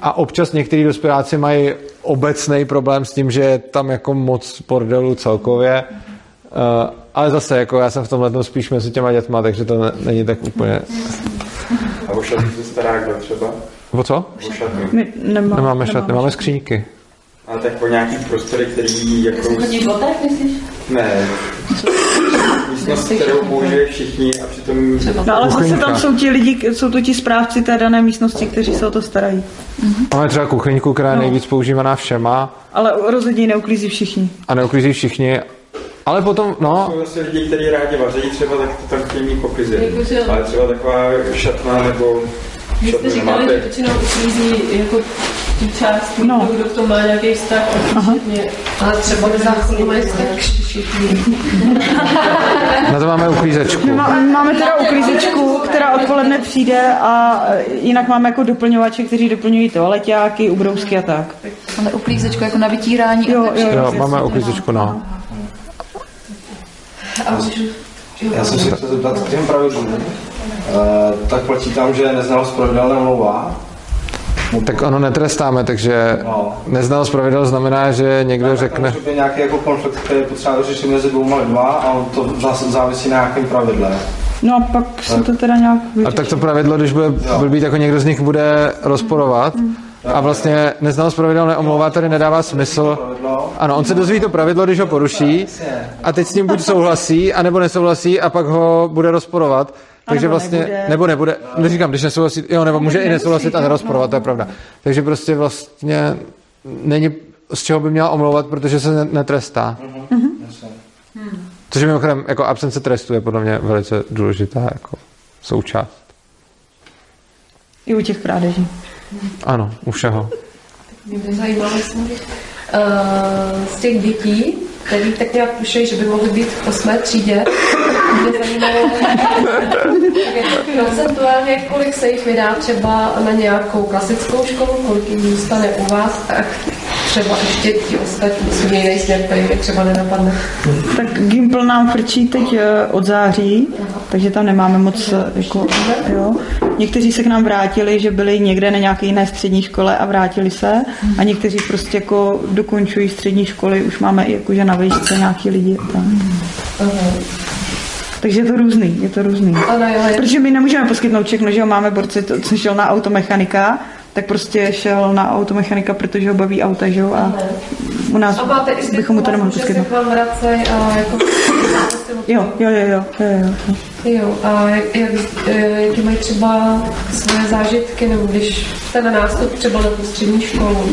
a občas některý dospěláci mají obecný problém s tím, že je tam jako moc bordelu celkově, Eh, ale zase, jako já jsem v tomhle tom spíš mezi těma dětma, takže to ne, není tak úplně... A o šatny se stará kdo třeba? O co? O. My nemá, Nemáme šatny, máme skříňky. Ale tak o nějaký prostory, který jako... Chodí v botách, myslíš? Ne. Místnost, kterou použije všichni a přitom... No ale zase tam jsou ti lidi, jsou to ti správci té dané místnosti, kteří se o to starají. Máme třeba kuchyňku, která je No. nejvíc používaná všema Ale rozhodně ji neuklízí všichni. a neuklízí všichni. Ale potom, no, Jsou zase lidi, kteří rádi vaří třeba, tak to tam chtějí mít. Jakože- Ale třeba taková šatna nebo Vy jste říkali, že většinou uklízí jako tu část, no. kdo v tom má nějaký vztah. Ale třeba nezákonný mají vztah na to máme uklízečku. Má- máme teda uklízečku, která odpoledne přijde a e, jinak máme jako doplňovače, kteří doplňují toaleťáky, ubrousky a tak. Ale uklízečku jako na vytírání. Jo, jo, Jo, máme uklízečku, no. Já jsem se chtěl zeptat k těm pravidlům. Uh, tak platí tam, že neznalost pravidel nemlouvá. Tak ono netrestáme, takže neznalost pravidel znamená, že někdo řekne... Třeba nějaký jako konflikt, který je potřeba řešit mezi dvouma lidma a on to zase závisí na nějakém pravidle. No a pak se to teda nějak A tak to pravidlo, když bude blbý, tak ho někdo z nich bude rozporovat. A vlastně neznalost pravidel neomlouvá, tady nedává smysl. Ano, on se dozví to pravidlo, když ho poruší a teď s ním buď souhlasí, anebo nesouhlasí a pak ho bude rozporovat. Takže nebo vlastně, nebude. nebo nebude, neříkám, když nesouhlasí, jo, nebo může i nesouhlasit a nerozporovat, to je pravda. Takže prostě vlastně není z čeho by měla omlouvat, protože se ne- netrestá. Což je mimochodem, jako absence trestu je podle mě velice důležitá jako součást. I u těch krádeží. Ano, u všeho. Mě by zajímalo, uh, z těch dětí, který tak nějak tušejí, že by mohly být v osmé třídě, mě zajímalo, procentuálně, kolik se jich vydá třeba na nějakou klasickou školu, kolik jich zůstane u vás, tak třeba ještě ti ostatní jsou jiný směr, který mi třeba nenapadne. Tak Gimpl nám frčí teď eh, od září, takže tam nemáme moc eh, jako, jo. Někteří se k nám vrátili, že byli někde na nějaké jiné střední škole a vrátili se a někteří prostě jako dokončují střední školy, už máme i jakože na výšce nějaký lidi. Tak. Takže je to různý, je to různý. Ano, jo, jo. Protože my nemůžeme poskytnout všechno, že jo, máme borce, to, co šel na automechanika, tak prostě šel na automechanika, protože ho baví auta, že jo, a u nás A máte bychom mu to nemohli poskytnout. a jako... Jo, jo, jo, jo, jo, jo. Jo, a jak, jak, eh, jaké mají třeba svoje zážitky, nebo když ten nástup třeba na tu střední školu?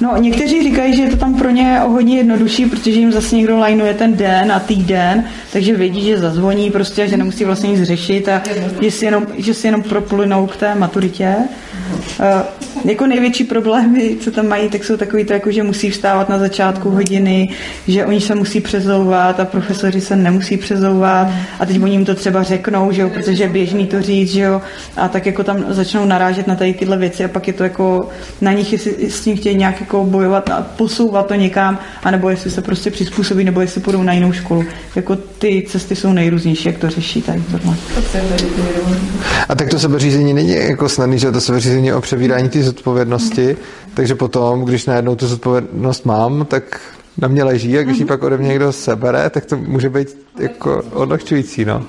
No, někteří říkají, že je to tam pro ně o hodně jednodušší, protože jim zase někdo lajnuje ten den a týden, takže vědí, že zazvoní prostě že nemusí vlastně nic řešit a že si jenom, že si jenom proplynou k té maturitě. Uh, jako největší problémy, co tam mají, tak jsou takový to, jako, že musí vstávat na začátku hodiny, že oni se musí přezouvat a profesoři se nemusí přezouvat a teď oni jim to třeba řeknou, že jo, protože je běžný to říct, že jo, a tak jako tam začnou narážet na tady tyhle věci a pak je to jako na nich, jestli s tím chtějí nějak jako bojovat a posouvat to někam, anebo jestli se prostě přizpůsobí, nebo jestli půjdou na jinou školu. Jako ty cesty jsou nejrůznější, jak to řeší tady tohle. A tak to sebeřízení není jako snadný, že to sebeřízení je o přebírání té zodpovědnosti, takže potom, když najednou tu zodpovědnost mám, tak na mě leží a když ji pak ode mě někdo sebere, tak to může být jako odlehčující, no.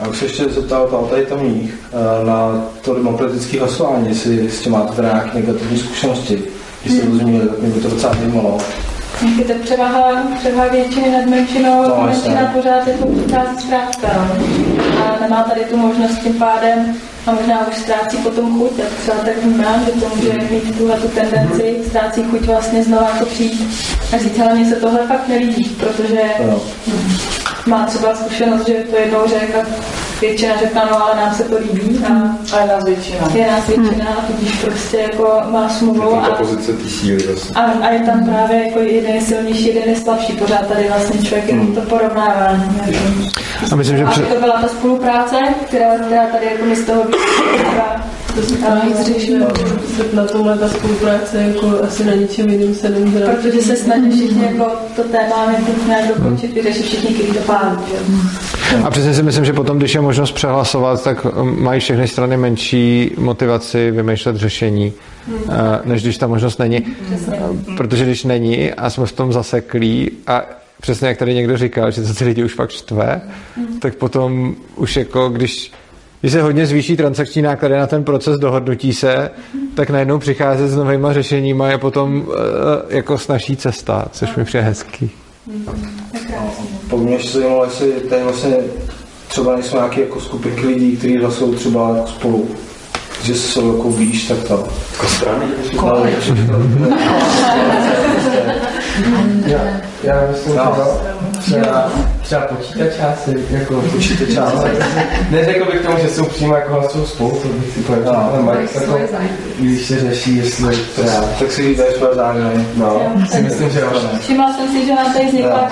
A už se ještě zeptal tam tady tamních eh, na to demokratické hlasování, jestli s tím máte teda nějaké negativní zkušenosti. Když jste to zmínili, tak mě by to docela zajímalo. Je to převaha, převaha většiny nad menšinou, No, no, menšina jasně. pořád jako přichází zkrátka. no. A nemá tady tu možnost tím pádem a možná už ztrácí potom chuť, tak třeba tak vnímám, že to může mít tuhle tu tendenci, ztrácí chuť vlastně znova jako přijít a říct, ale mně se tohle fakt nelíbí, protože Jo. Má třeba zkušenost, že to jednou řekl a většina řekla, no ale nám se to líbí a, a je nás většina. Je nás většina a tudíž prostě jako má smlouvu Ta a, pozice té síly zase. a, a, je tam právě jako jeden je silnější, jeden je slabší. Pořád tady vlastně člověk hmm. to porovnává. A myslím, že a to byla ta spolupráce, která, která tady jako mi z toho vyplývá. To se právě zřešilo. Na tomhle ta spolupráce jako asi na ničem jiným se nemůže. Protože se snaží všichni jako to téma nějak dokončit, vyřešit všichni, kteří to pálí. že? A přesně si myslím, že potom, když je možnost přehlasovat, tak um, mají všechny strany menší motivaci vymýšlet řešení, uh, než když ta možnost není. Uh, Protože když není a jsme v tom zaseklí a přesně jak tady někdo říkal, že to ty lidi už fakt štve, tak potom už jako když když se hodně zvýší transakční náklady na ten proces dohodnutí se, tak najednou přicházet s novýma řešeníma je potom uh, jako snažší cesta, což mi přijde hezký. Pak mě ještě zajímalo, jestli tady vlastně třeba nejsou nějaké jako skupinky lidí, kteří hlasují třeba jako spolu. Že jsou jako blíž, tak to. Jako strany? No, Já, já myslím, No. že třeba, třeba počítačáci, jako Počítačáci. Neřekl bych tomu, že jsou přímo jako hlasují spolu, to bych si povedal, ale Mike jako, když se řeší, jestli třeba... Tak si víte své zájmy. No, si myslím, že jo. Všimla jsem si, že nám tady vznikla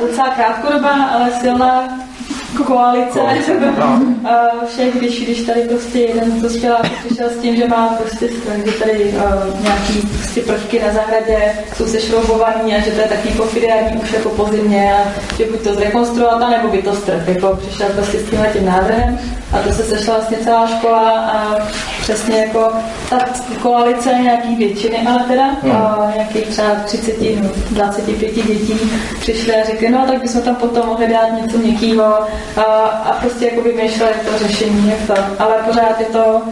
docela krátkodobá, ale silná koalice uh, všech, když, když tady prostě jeden dospělák přišel s tím, že má prostě že tady uh, nějaký prostě prvky na zahradě jsou sešroubovaný a že to je takový pofidérní už jako po zimě a že buď to zrekonstruovat, nebo by to strp. Jako přišel prostě s tímhle tím návrhem a to se sešla vlastně celá škola a přesně jako ta koalice nějaký většiny, ale teda Hmm. uh, nějakých třeba 30, no, 25 dětí přišli a řekli, no tak bychom tam potom mohli dát něco měkkýho a, a prostě jako vymýšleli to řešení, jak to, ale pořád je to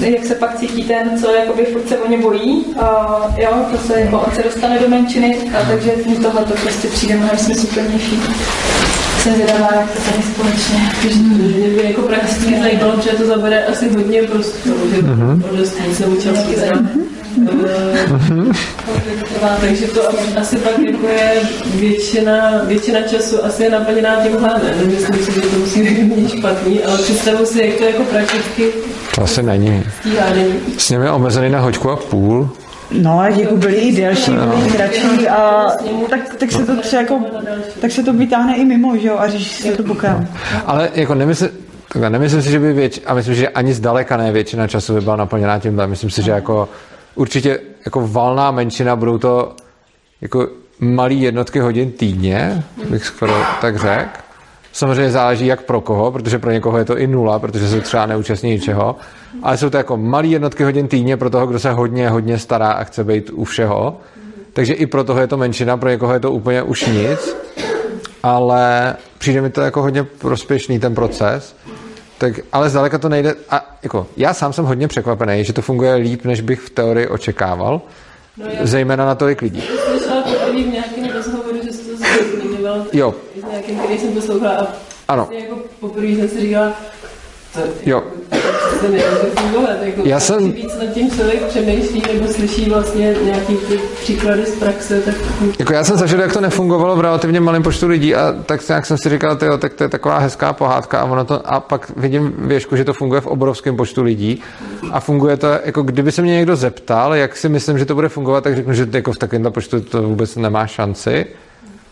jak se pak cítí ten, co jakoby furt se o ně bojí, a, jo, to se, jako on se dostane do menšiny, a takže mi tohle to prostě přijde mnohem smysluplnější. Jsem zvědavá, jak to tady společně. Mě by jako prakticky zajímalo, protože to zabere asi hodně prostoru, že Mhm. odestní se účastní. Trvá, takže to asi pak jako je většina, většina času asi je naplněná tímhle, ne? Nemyslím si, že to musí být špatný, ale představu si, jak to jako prakticky To asi není. S nimi je omezený na hoďku a půl. No, jako byli i delší, No. byli i kratší a tak, tak se to třeba jako, tak se to vytáhne i mimo, že jo, a řeší se to bokem. Ale jako nemyslím, takhle, nemyslím si, že by věč, a myslím, že ani zdaleka ne většina času by byla naplněná tímhle. Myslím si, že jako určitě jako valná menšina budou to jako malý jednotky hodin týdně, bych skoro tak řekl. Samozřejmě záleží jak pro koho, protože pro někoho je to i nula, protože se třeba neúčastní ničeho. Ale jsou to jako malý jednotky hodin týdně pro toho, kdo se hodně, hodně stará a chce být u všeho. Takže i pro toho je to menšina, pro někoho je to úplně už nic. Ale přijde mi to jako hodně prospěšný ten proces. Tak, ale zdaleka to nejde. A jako, já sám jsem hodně překvapený, že to funguje líp, než bych v teorii očekával. No, já- Zejména na tolik lidí. Slyšela poprvé v nějakém rozhovoru, že jsi to zmiňoval. Jo. Nějakém, který jsem poslouchala a Ano. vlastně jako poprvé jsem si říkala, to, Jo. to nemůže fungovat. Jako, Já jsem- čím víc nad tím člověk přemýšlí nebo slyší vlastně nějaký ty příklady z praxe, tak Jako já jsem zažil, jak to nefungovalo v relativně malém počtu lidí a tak nějak jsem si říkal, tyjo, tak to je taková hezká pohádka a, ono to, a pak vidím věšku, že to funguje v obrovském počtu lidí a funguje to, jako kdyby se mě někdo zeptal, jak si myslím, že to bude fungovat, tak řeknu, že jako v takovémhle počtu to vůbec nemá šanci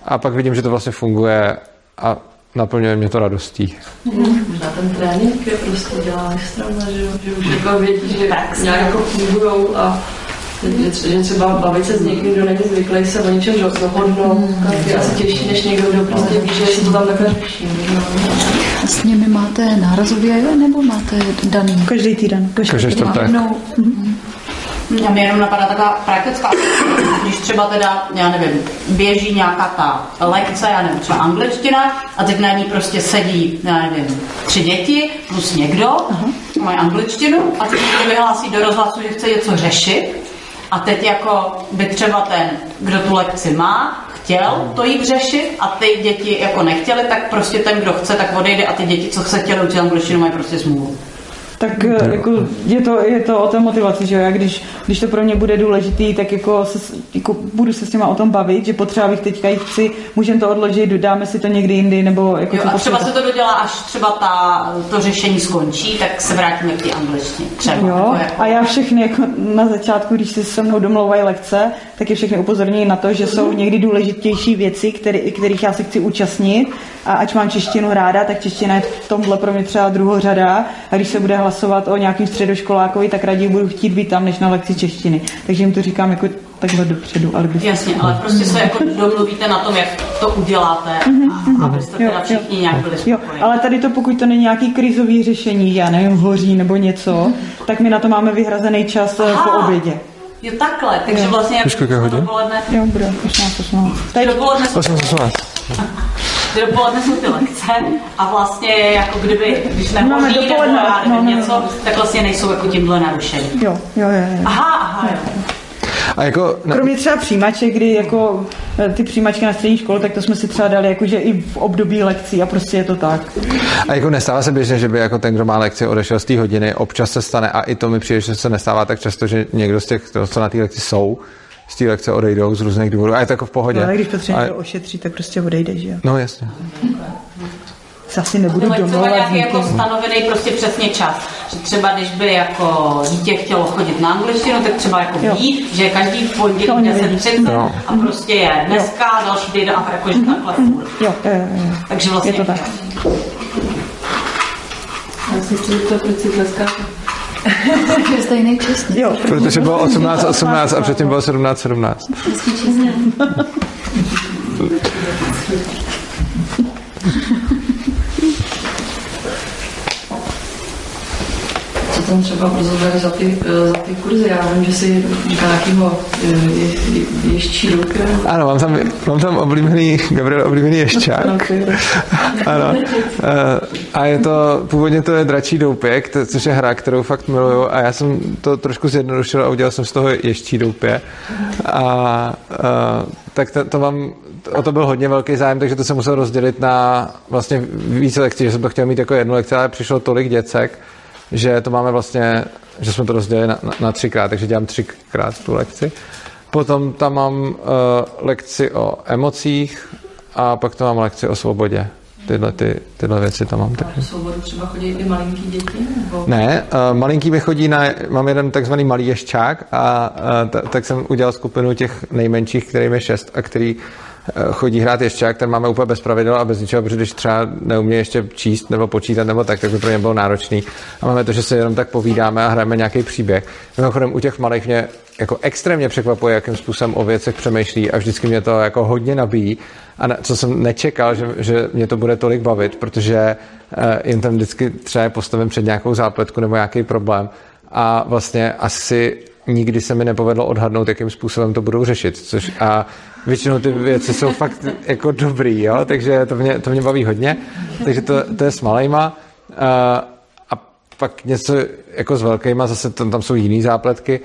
a pak vidím, že to vlastně funguje a naplňuje mě to radostí. Možná ten trénink je prostě dělá extremna, že, že už jako vědí, že nějak jako fungujou a že, že třeba bavit se s někým, kdo není zvyklý se o něčem do- dohodnout, tak je asi těžší než někdo, kdo prostě ví, že si to tam takhle řeší. A s nimi máte nárazově nebo máte daný? Každý týden. Každý čtvrtek. A mě jenom napadá taková praktická, když třeba teda, já nevím, běží nějaká ta lekce, já nevím, třeba angličtina a teď na ní prostě sedí, já nevím, tři děti plus někdo, mají angličtinu a teď někdo vyhlásí do rozhlasu, že chce něco řešit. A teď jako by třeba ten, kdo tu lekci má, chtěl to jít řešit a ty děti jako nechtěli, tak prostě ten, kdo chce, tak odejde a ty děti, co se chtěli učit angličtinu, mají prostě smůlu. Tak eh, jako, je, to, je to o té motivaci, že jo? Já když, když to pro mě bude důležitý, tak jako, se, jako budu se s těma o tom bavit, že potřeba bych teďka jít chci, můžeme to odložit, dáme si to někdy jindy, nebo jako Jo, co a třeba se to dodělá, až třeba ta, to řešení skončí, tak se vrátíme k té angličtině. Třeba. Jo, Jako, a já všechny jako na začátku, když se se mnou domlouvají lekce, tak je všechny upozorňuji na to, že jsou někdy důležitější věci, který, kterých já se chci účastnit a ač mám češtinu ráda, tak čeština je v tomhle pro mě třeba druhořada a když se bude hlasovat o nějakým středoškolákovi, tak raději budu chtít být tam, než na lekci češtiny. Takže jim to říkám jako takhle dopředu. Ale by... Jasně, ale prostě se jako domluvíte na tom, jak to uděláte, a abyste teda všichni nějak byli Jo, ale tady to, pokud to není nějaký krizový řešení, já nevím, hoří nebo něco, tak my na to máme vyhrazený čas eh, po Aha. obědě. Jo, takhle, takže Jo. vlastně Víš, kolik je hodin? dopoledne, Jo, bude 18, 18. Teď dopoledne jsou, 8, 18. dopoledne jsou ty lekce a vlastně jako kdyby, když nehoří nebo já no, nevím no, něco, tak vlastně nejsou jako tímhle narušení. Jo, jo, jo. jo. Aha, aha, jo. A jako, ne, Kromě třeba přijímaček, kdy jako eh, ty přijímačky na střední škole, tak to jsme si třeba dali jakože i v období lekcí a prostě je to tak. a jako nestává se běžně, že by jako ten, kdo má lekci, odešel z té hodiny, občas se stane a i to mi přijde, že se nestává tak často, že někdo z těch, co na té lekci jsou, z té lekce odejdou z různých důvodů a je to jako v pohodě. No, ale když potřebuje Ale- někdo ošetřit, tak prostě odejde, že jo. No jasně. Se asi nebudu Ale třeba domlouvat s nějaký jako stanovený prostě přesně čas. Že třeba když by jako dítě chtělo chodit na angličtinu, tak třeba jako Jo. ví, že každý v pondělí To oni vědí. 10.30 Jo. a prostě je dneska, další týden a jako že takhle furt. Jo, jo, jo, jo. Takže vlastně Je to tak. Já si chci zeptat, proč si tleskáte. Je stejný čas, ne? Jo, Protože bylo 18, 18 a předtím bylo 17, 17. Tam třeba rozhodli za ty, eh, za ty kurzy? Já vím, že si říká nějakýho eh, je, je, ještí ruky. Ano, mám tam, mám tam oblíbený, Gabriel oblíbený ješťák. Ano. Eh, A je to, původně to je dračí doupě, kte- což je hra, kterou fakt miluju a já jsem to trošku zjednodušil a udělal jsem z toho ještí doupě. A, a tak to, to mám, o to byl hodně velký zájem, takže to jsem musel rozdělit na vlastně více lekcí, že jsem to chtěl mít jako jednu lekci, ale přišlo tolik děcek, že to máme vlastně, že jsme to rozdělili na, na, na třikrát, takže dělám třikrát tu lekci. Potom tam mám uh, lekci o emocích a pak tam mám lekci o svobodě. Tyhle, ty, tyhle věci tam mám taky. Souboru třeba chodí i malinký děti? Nebo... Ne, uh, malinký mi chodí na, mám jeden takzvaný malý ješťák a uh, t- tak jsem udělal skupinu těch nejmenších, kterým je šest a který uh, chodí hrát ješťák, ten máme úplně bez pravidel a bez ničeho, protože když třeba neumí ještě číst nebo počítat nebo tak, tak by pro ně bylo náročný. A máme to, že se jenom tak povídáme a hrajeme nějaký příběh. Mimochodem u těch malých mě jako extrémně překvapuje, jakým způsobem o věcech přemýšlí a vždycky mě to jako hodně nabíjí. A ne, co jsem nečekal, že, že mě to bude tolik bavit, protože uh, jen tam vždycky třeba postavím před nějakou zápletku nebo nějaký problém a vlastně asi nikdy se mi nepovedlo odhadnout, jakým způsobem to budou řešit. Což a většinou ty věci jsou fakt jako dobrý, jo? takže to mě, to mě baví hodně. Takže to, to je s malejma. Uh, a pak něco jako s velkýma, zase tam, tam jsou jiný zápletky.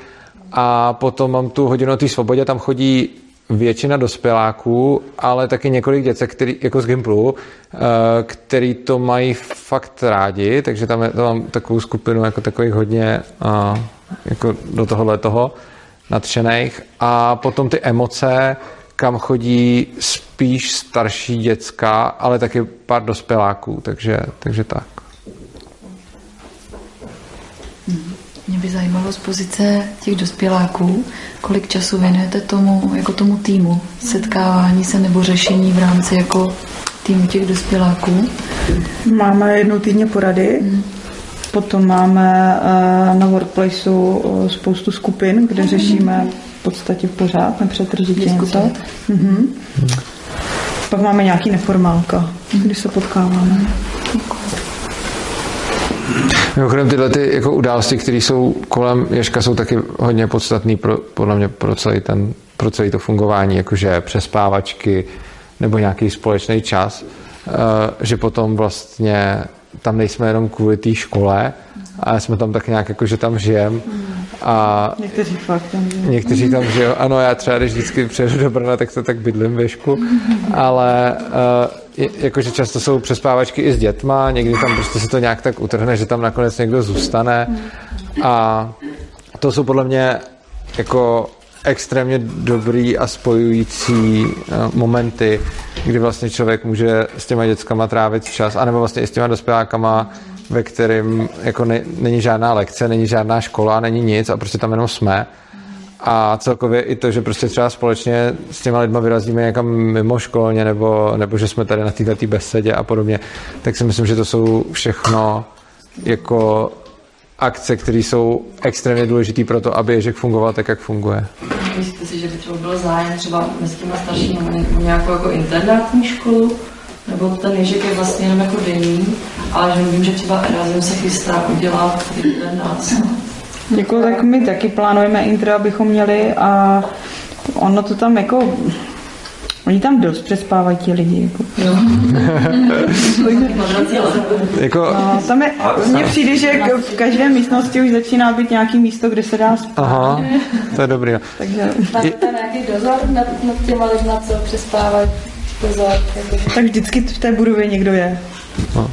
A potom mám tu hodinu té svobodě, tam chodí většina dospěláků, ale taky několik děcek, který, jako z Gimplu, eh, který to mají fakt rádi, takže tam, je, tam mám takovou skupinu jako takových hodně jako do tohohle toho nadšených. A potom ty emoce, kam chodí spíš starší děcka, ale taky pár dospěláků, takže, takže tak. Mě by zajímalo z pozice těch dospěláků, kolik času věnujete tomu, jako tomu týmu, setkávání se nebo řešení v rámci jako týmu těch dospěláků. Máme jednou týdně porady, potom máme eh, na workplaceu eh, spoustu skupin, kde řešíme v podstatě pořád, nepřetržitě něco. Mhm. Pak máme nějaký neformálka, kdy se potkáváme. Mimochodem tyhle ty jako události, které jsou kolem Ježka, jsou taky hodně podstatné pro, podle mě pro celý, ten, pro celý to fungování, jakože přespávačky nebo nějaký společný čas, eh, že potom vlastně tam nejsme jenom kvůli té škole, a jsme tam tak nějak jako, že tam žijem. A Někteří fakt tam žijou. Někteří tam žijou. Ano, já třeba, když vždycky přijedu do Brna, tak to tak bydlím ve Šku, ale uh, jakože často jsou přespávačky i s dětma, někdy tam prostě se to nějak tak utrhne, že tam nakonec někdo zůstane a to jsou podle mě jako extrémně dobrý a spojující uh, momenty, kdy vlastně člověk může s těma dětskama trávit čas, anebo vlastně i s těma dospělákama, ve kterém jako ne, není žádná lekce, není žádná škola, není nic a prostě tam jenom jsme. A celkově i to, že prostě třeba společně s těma lidma vyrazíme někam mimo školně, nebo, nebo že jsme tady na této besedě a podobně, tak si myslím, že to jsou všechno jako akce, které jsou extrémně důležité pro to, aby Ježek fungoval tak, jak funguje. Myslíte si, že by třeba byl zájem třeba mezi těma staršími o nějakou jako internátní školu? Nebo ten Ježek je vlastně jenom jako denní, ale že vím, že třeba Erasmus se chystá udělat internát. Jako tak my taky plánujeme intro, abychom měli a ono to tam jako Oni tam dost přespávají ti lidi. Jako. jako... No, tam je, mně přijde, že v každé místnosti už začíná být nějaký místo, kde se dá spát. Aha, to je dobrý. Takže... Máte tam nějaký dozor nad, nad těma lidma, co přespávají? Dozor, jako... Tak vždycky v té budově někdo je. No.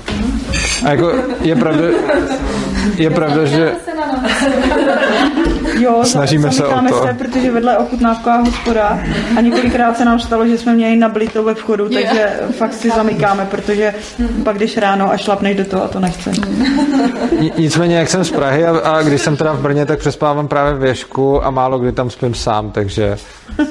A jako je pravda, je pravda, že Jo, Snažíme se o to. se, protože vedle je ochutnávková hospoda a několikrát se nám stalo, že jsme měli nablito ve vchodu, takže fakt si zamykáme, protože pak jdeš ráno a šlapneš do toho a to nechce. Nicméně, jak jsem z Prahy a, a když jsem teda v Brně, tak přespávám právě v Věšku a málo kdy tam spím sám, takže...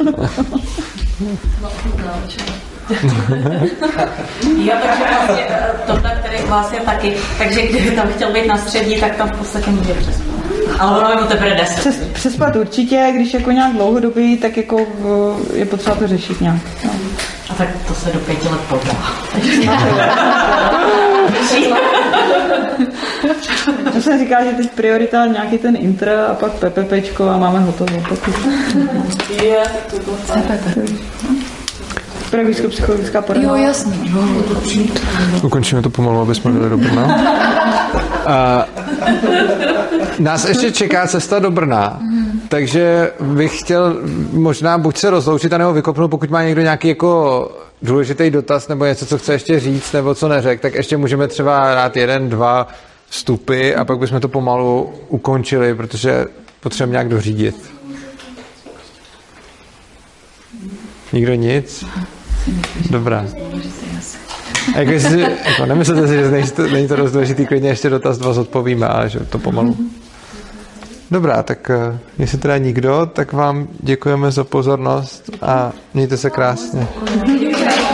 jo, takže vlastně tohle, který vás je taky, takže kdyby tam chtěl být na střední, tak tam v podstatě může přespat. Ale ono je mu teprve 10. Přes, přespat určitě, když jako nějak dlouhodobý, tak jako je potřeba to řešit nějak. No. A tak to se do pěti let podá. To jsem říkala, že teď priorita nějaký ten intr a pak PPPčko a máme hotovo. Pokud... Je, to bylo Pedagogicko-psychologická porada. Jo, jasný. Jo, Ukončíme to pomalu, aby jsme byli do Brna. A nás ještě čeká cesta do Brna, takže bych chtěl možná buď se rozloučit, nebo vykopnout, pokud má někdo nějaký jako důležitý dotaz nebo něco, co chce ještě říct, nebo co neřek, tak ještě můžeme třeba dát jeden, dva vstupy a pak bychom to pomalu ukončili, protože potřebujeme nějak dořídit. Nikdo nic? Dobrá. A jako, jestli, jako nemyslete si, že není to, není to dost důležitý, klidně ještě dotaz dva zodpovíme, ale že to pomalu. Dobrá, tak uh, jestli teda nikdo, tak vám děkujeme za pozornost a mějte se krásně. Děkuji.